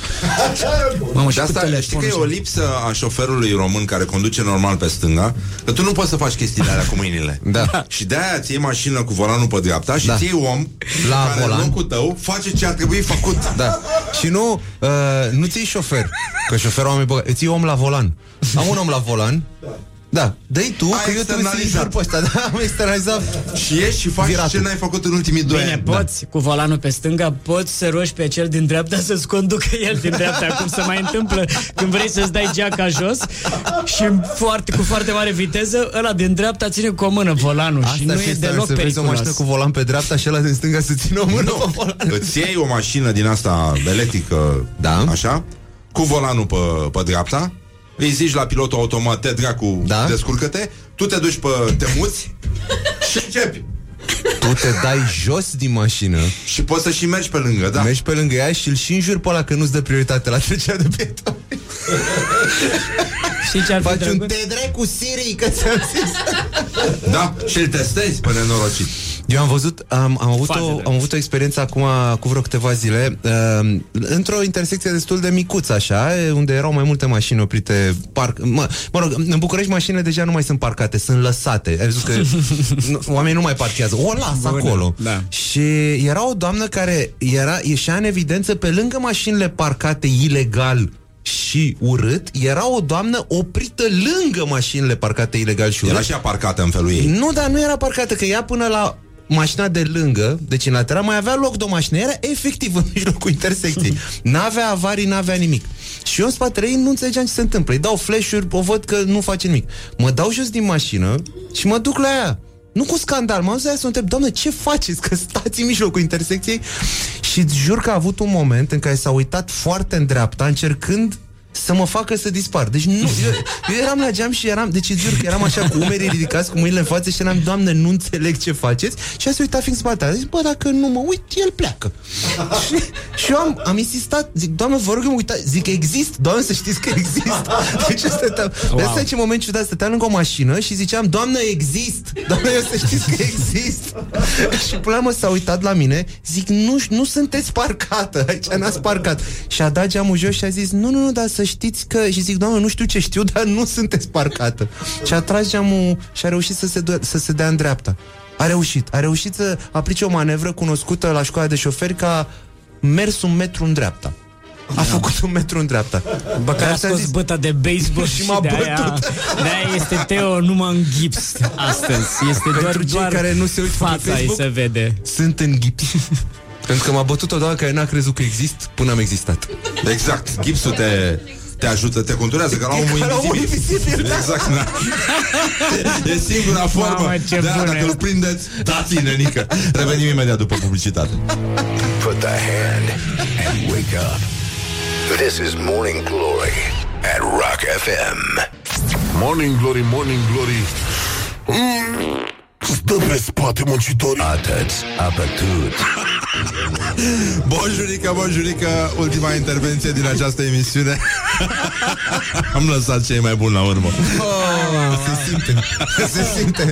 S9: Mamă, și
S3: De
S9: cu
S3: asta știi
S9: telefonul
S3: că e o
S9: și-
S3: lipsă a șoferului român care conduce normal pe stânga, că tu nu poți să faci chestiile alea cu mâinile.
S10: Da.
S3: Și de-aia ți iei mașină cu volanul pe dreapta și
S10: Da.
S3: ți iei om
S10: La
S3: care
S10: volan.
S3: în locul tău face ce ar trebui făcut.
S10: Da. Și nu, uh, nu ții șofer, că șoferul oameni băga, îți iei om la volan. Am un om la volan. Da, dă-i tu,
S3: Ai
S10: că eu trebuie să-i
S3: externalizat.
S10: jur pe ăsta. Da, am externalizat.
S3: Și ieși și faci
S10: Viratul.
S3: ce n-ai făcut în ultimii doi
S9: Bine,
S3: ani.
S9: poți cu volanul pe stânga, poți să rogi pe cel din dreapta să-ți conducă el din dreapta, cum se mai întâmplă când vrei să-ți dai geaca jos și foarte, cu foarte mare viteză, ăla din dreapta ține cu o mână volanul și nu
S10: ar
S9: e
S10: fi
S9: deloc
S10: să vezi o mașină
S9: periculos.
S10: cu volan pe dreapta și ăla din stânga să țină o mână pe volan.
S3: Îți iei o mașină din asta electrică,
S10: Da.
S3: așa, cu volanul pe, pe dreapta, îi zici la pilotul automat, te dracu,
S10: Da.
S3: descurcă-te, tu te duci pe temuți și începi.
S10: Tu te dai jos din mașină,
S3: Și poți să și mergi pe lângă, da?
S10: mergi pe lângă ea și îl și înjuri pe ăla că nu-ți dă prioritate la trecerea de pieton.
S9: Știi ce ar fi
S10: Faci un
S9: drăguț?
S10: te drag cu Siri, că ți-am zis.
S3: Da? Și îl testezi pe nenorocit.
S10: Eu am văzut, am, am, avut,
S9: Faze
S10: o,
S9: de-
S10: am avut o experiență acum cu vreo câteva zile uh, într-o intersecție destul de micuță așa, e, unde erau mai multe mașini oprite parc, mă, mă rog, în București mașinile deja nu mai sunt parcate, sunt lăsate. Ai văzut că nu, oamenii nu mai parchează, o las
S9: Bună,
S10: acolo.
S9: da.
S10: Și era o doamnă care era, ieșea în evidență pe lângă mașinile parcate ilegal și urât, era o doamnă oprită lângă mașinile parcate ilegal și urât.
S3: Era și ea parcată în felul ei.
S10: Nu, dar nu era parcată, că ea până la mașina de lângă, deci în lateral, mai avea loc de o mașină. Era efectiv în mijlocul intersecției. N-avea avarii, n-avea nimic. Și eu în spatele ei nu înțelegeam ce se întâmplă. Îi dau flash-uri, o văd că nu face nimic. Mă dau jos din mașină și mă duc la ea. nu cu scandal, m-am dus aia să o întreb, doamne, ce faceți? Că stați în mijlocul intersecției și îți jur că a avut un moment în care s-a uitat foarte în dreapta, încercând să mă facă să dispar. Deci nu, eu, eu eram la geam și eram, deci îți jur că eram așa cu umerii ridicați, cu mâinile în față și eram, doamne, nu înțeleg ce faceți. Și a se uita fix spate. Zic, bă, dacă nu mă uit, el pleacă. și, și eu am, am insistat, zic, doamne, vă rog, eu mă uitați, zic, exist, doamne, să știți că exist. Deci stăteam, wow. de asta e ce moment ciudat, stăteam lângă o mașină și ziceam, doamne, exist, doamne, eu să știți că exist. și până la urmă s-a uitat la mine, zic, nu, nu sunteți parcată, aici n-ați parcat. Și a dat geamul jos și a zis, nu, nu, nu, dar să știți că... Și zic, doamne, nu știu ce știu, dar nu sunteți parcată. Și a tras geamul și a reușit să se, do- să se dea în dreapta. A reușit. A reușit să aplice o manevră cunoscută la școala de șoferi ca mers un metru în dreapta. A făcut un metru în dreapta.
S9: Bă, care a
S10: Dar ți-a
S9: scos
S10: zis-
S9: băta de baseball și,
S10: Și m-a
S9: de aia,
S10: bătut.
S9: de aia este Teo numai în gips astăzi. Este doar,
S10: Pentru cei
S9: doar
S10: care nu se uită pe
S9: fața îi
S10: Facebook,
S9: se vede.
S10: Sunt în gips. Pentru că m-a bătut o doamnă care n-a crezut că exist până am existat.
S3: Exact, gipsul te, te ajută, te conturează ca la omul
S10: Ca la omul
S3: invizibil.
S10: invizibil, da.
S3: Exact, da. E singura formă.
S9: Mamă, ce
S3: de aia,
S9: bune.
S3: dacă îl prindeți, dați nenică. Revenim imediat după publicitate.
S1: Put the hand and wake up. This is Morning Glory at Rock FM. Morning Glory, Morning Glory. Mm, Stă pe spate muncitorii. Atât, apătut.
S3: Bonjurică, bonjurică, ultima intervenție din această emisiune. Am lăsat cei mai buni la urmă.
S10: Se simte. Se simte.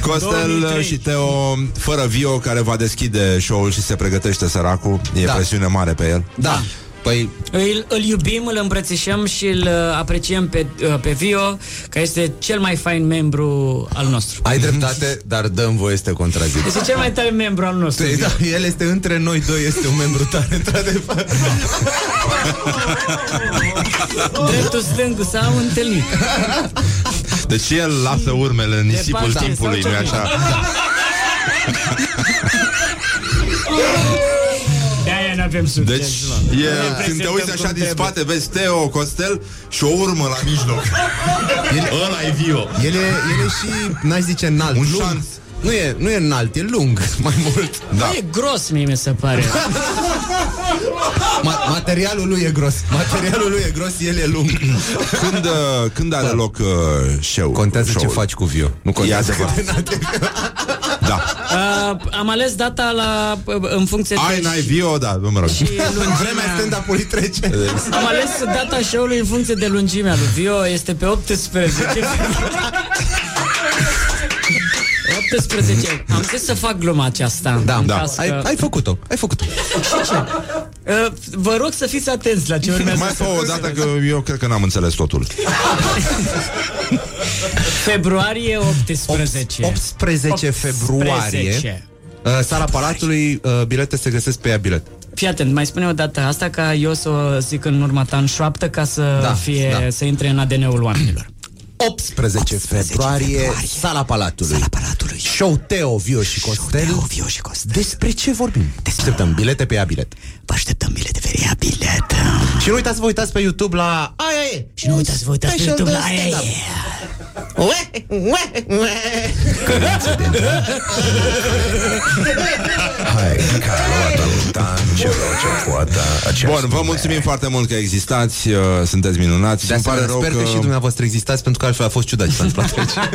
S3: Costel
S9: 2003.
S3: și Teo, fără Vio, care va deschide show-ul și se pregătește săracul. E
S10: Da.
S3: presiune mare pe el.
S10: Da. Păi,
S9: Îl, îl iubim, îl îmbrățișăm și îl uh, apreciem pe, uh, pe Vio, care este cel mai fain membru al nostru.
S10: ai dreptate, dar dăm voie să te contrazic.
S9: Este cel mai tare membru al nostru.
S10: Da, el este între noi doi, este un membru tare, într-adevăr.
S9: Dreptul stângul s-au întâlnit.
S3: Deci el lasă urmele în nisipul
S9: Departe,
S3: timpului,
S9: sau
S3: nu
S9: ce-
S3: așa?
S9: De aia nu avem succes.
S3: Deci,
S9: mă.
S3: e,
S9: Ne
S3: când te
S9: prezentăm
S3: uiți așa
S9: cum
S3: din
S9: trebuie.
S3: spate, vezi Teo, Costel și o urmă la mijloc. Ăla e Vio.
S10: El e, el e și, n-aș zice înalt,
S3: Un
S10: lung.
S3: șans.
S10: Nu e, nu e înalt, e lung, mai mult.
S3: Da.
S9: E gros, mie mi se pare.
S10: Ma- materialul lui e gros. Materialul lui e gros, el e lung.
S3: Când, uh, când are loc uh, show
S10: Contează ce
S3: show-ul?
S10: faci cu Vio. Nu
S3: E
S10: contează
S3: adevărat. Da.
S9: Uh, am ales data la, în funcție de...
S3: Ai, n-ai Vio, da, mă rog.
S9: și lungimea.
S10: Vremea stand-up-ului trece.
S9: Am ales data show-ului în funcție de lungimea lui Vio. Este pe 18 18. Am zis să fac gluma aceasta.
S10: Da,
S9: în
S10: da.
S9: caz că-
S10: Ai, ai făcut-o, ai făcut-o.
S9: Uh, Vă rog să fiți atenți la ce urmează
S3: Mai
S9: să
S3: fă o
S9: fac.
S3: dată că eu cred că n-am înțeles totul.
S9: Februarie 18.
S10: 18 februarie.
S9: 18.
S10: Uh, Sala Palatului, uh, bilete se găsesc pe ea bilet.
S9: Fii atent, mai spune o dată asta ca eu să o zic în urma ta în șoaptă ca să
S10: Da,
S9: fie
S10: da.
S9: să intre în ADN-ul oamenilor.
S10: 18, februarie, Sala Palatului. Sala Palatului. Show Teo, Vio și Costel. Teo,
S9: Vio și Costel.
S10: Despre ce vorbim? Așteptăm bilete pe ea bilet.
S9: Vă așteptăm bilete pe ea bilet.
S10: Și nu uitați să vă uitați pe YouTube la Aia e!
S9: Și nu uitați să vă uitați pe
S10: Special
S9: YouTube
S10: de
S9: la aia
S10: stand-up.
S9: e.
S10: Ue, ue, ue.
S1: Hai, că a luat un ce ce poată.
S3: Bun, vă mulțumim foarte mult că existați, uh, sunteți minunați.
S10: De
S3: Îmi pare
S10: asemenea,
S3: rău
S10: sper că... și dumneavoastră existați Pentru că altfel a fost ciudat ce s-a întâmplat aici.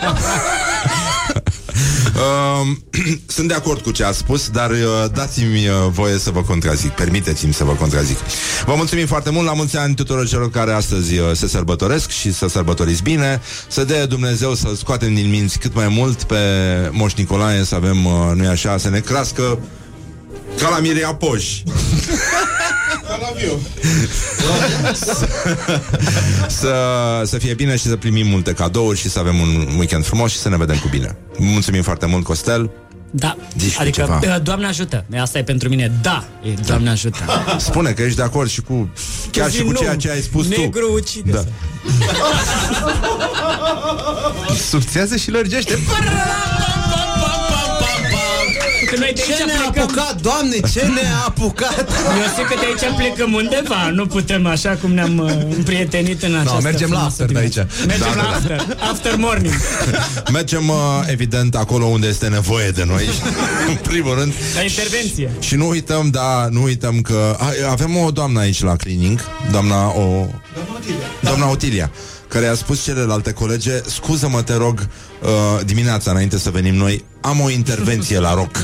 S3: Um, sunt de acord cu ce ați spus, dar uh, dați-mi uh, voie să vă contrazic. Permiteți-mi să vă contrazic. Vă mulțumim foarte mult. La mulți ani tuturor celor care astăzi uh, se sărbătoresc și să sărbătoriți bine. Să dea Dumnezeu să scoatem din minți cât mai mult pe Moș Nicolae, să avem, uh, nu-i așa, să ne crească ca la Mirea Poș. să, să fie bine și să primim multe cadouri și să avem un weekend frumos și să ne vedem cu bine. Mulțumim foarte mult, Costel.
S9: Da,
S3: Zici tu
S9: adică
S3: ceva.
S9: uh, Doamne ajută Asta e pentru mine, da, e Doamne ajută
S3: Spune că ești de acord și cu chiar și
S9: Zi
S3: cu
S9: nu.
S3: ceea ce ai spus
S9: Negru
S3: tu.
S9: ucide
S3: Da.
S10: Subțiază și lărgește
S9: că noi de
S10: Ce
S9: aici
S10: ne-a
S9: plecăm...
S10: apucat, doamne, ce ne-a apucat?
S9: Eu zic că de aici plecăm undeva Nu putem așa cum ne-am uh, împrietenit în această
S10: mergem la
S9: frumoasă
S10: after de
S9: dimineață.
S10: aici.
S9: Mergem
S3: Da,
S9: la
S3: da, da.
S9: after After morning
S3: Mergem, uh, evident, acolo unde este nevoie de noi, în primul rând.
S9: La intervenție
S3: Și nu uităm, da, nu uităm că a, avem o doamnă aici la cleaning, doamna o doamna Otilia, care a spus celelalte colege, scuză-mă, te rog, uh, dimineața înainte să venim noi, am o intervenție la rock.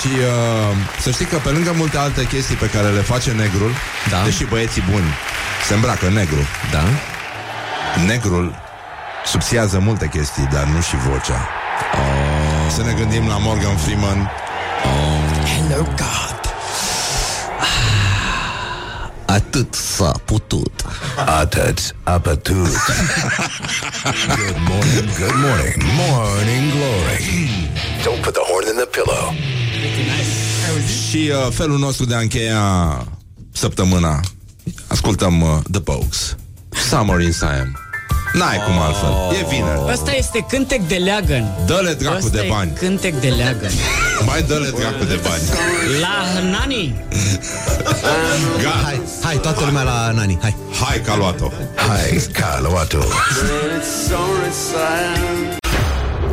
S3: Și uh, să știi că pe lângă multe alte chestii pe care le face negrul,
S10: Da.
S3: deși băieții buni se îmbracă în negru,
S10: Da?
S3: negrul subțiază multe chestii, dar nu și vocea. Oh. Să ne gândim la Morgan Freeman.
S10: Hello, God. Atât s-a putut.
S1: Atât a pătut. Good morning, good morning, morning glory. Don't put the horn in the pillow.
S3: Și uh, felul nostru de a încheia săptămâna Ascultăm uh, The Pogues Summer in Siam N-ai cum altfel, e vineri
S9: Ăsta este cântec de leagăn.
S3: Dă-le dracu
S9: Ăsta
S3: de
S9: e
S3: bani.
S9: cântec de leagăn.
S3: Mai dă-le dracu de bani.
S9: La Nani.
S3: Gata,
S10: Hai, hai, toată lumea la Nani, hai.
S3: hai că a luat-o.
S1: Hai, ca luat-o.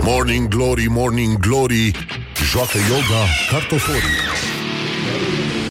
S2: Morning Glory, Morning Glory Joacă yoga cartoforii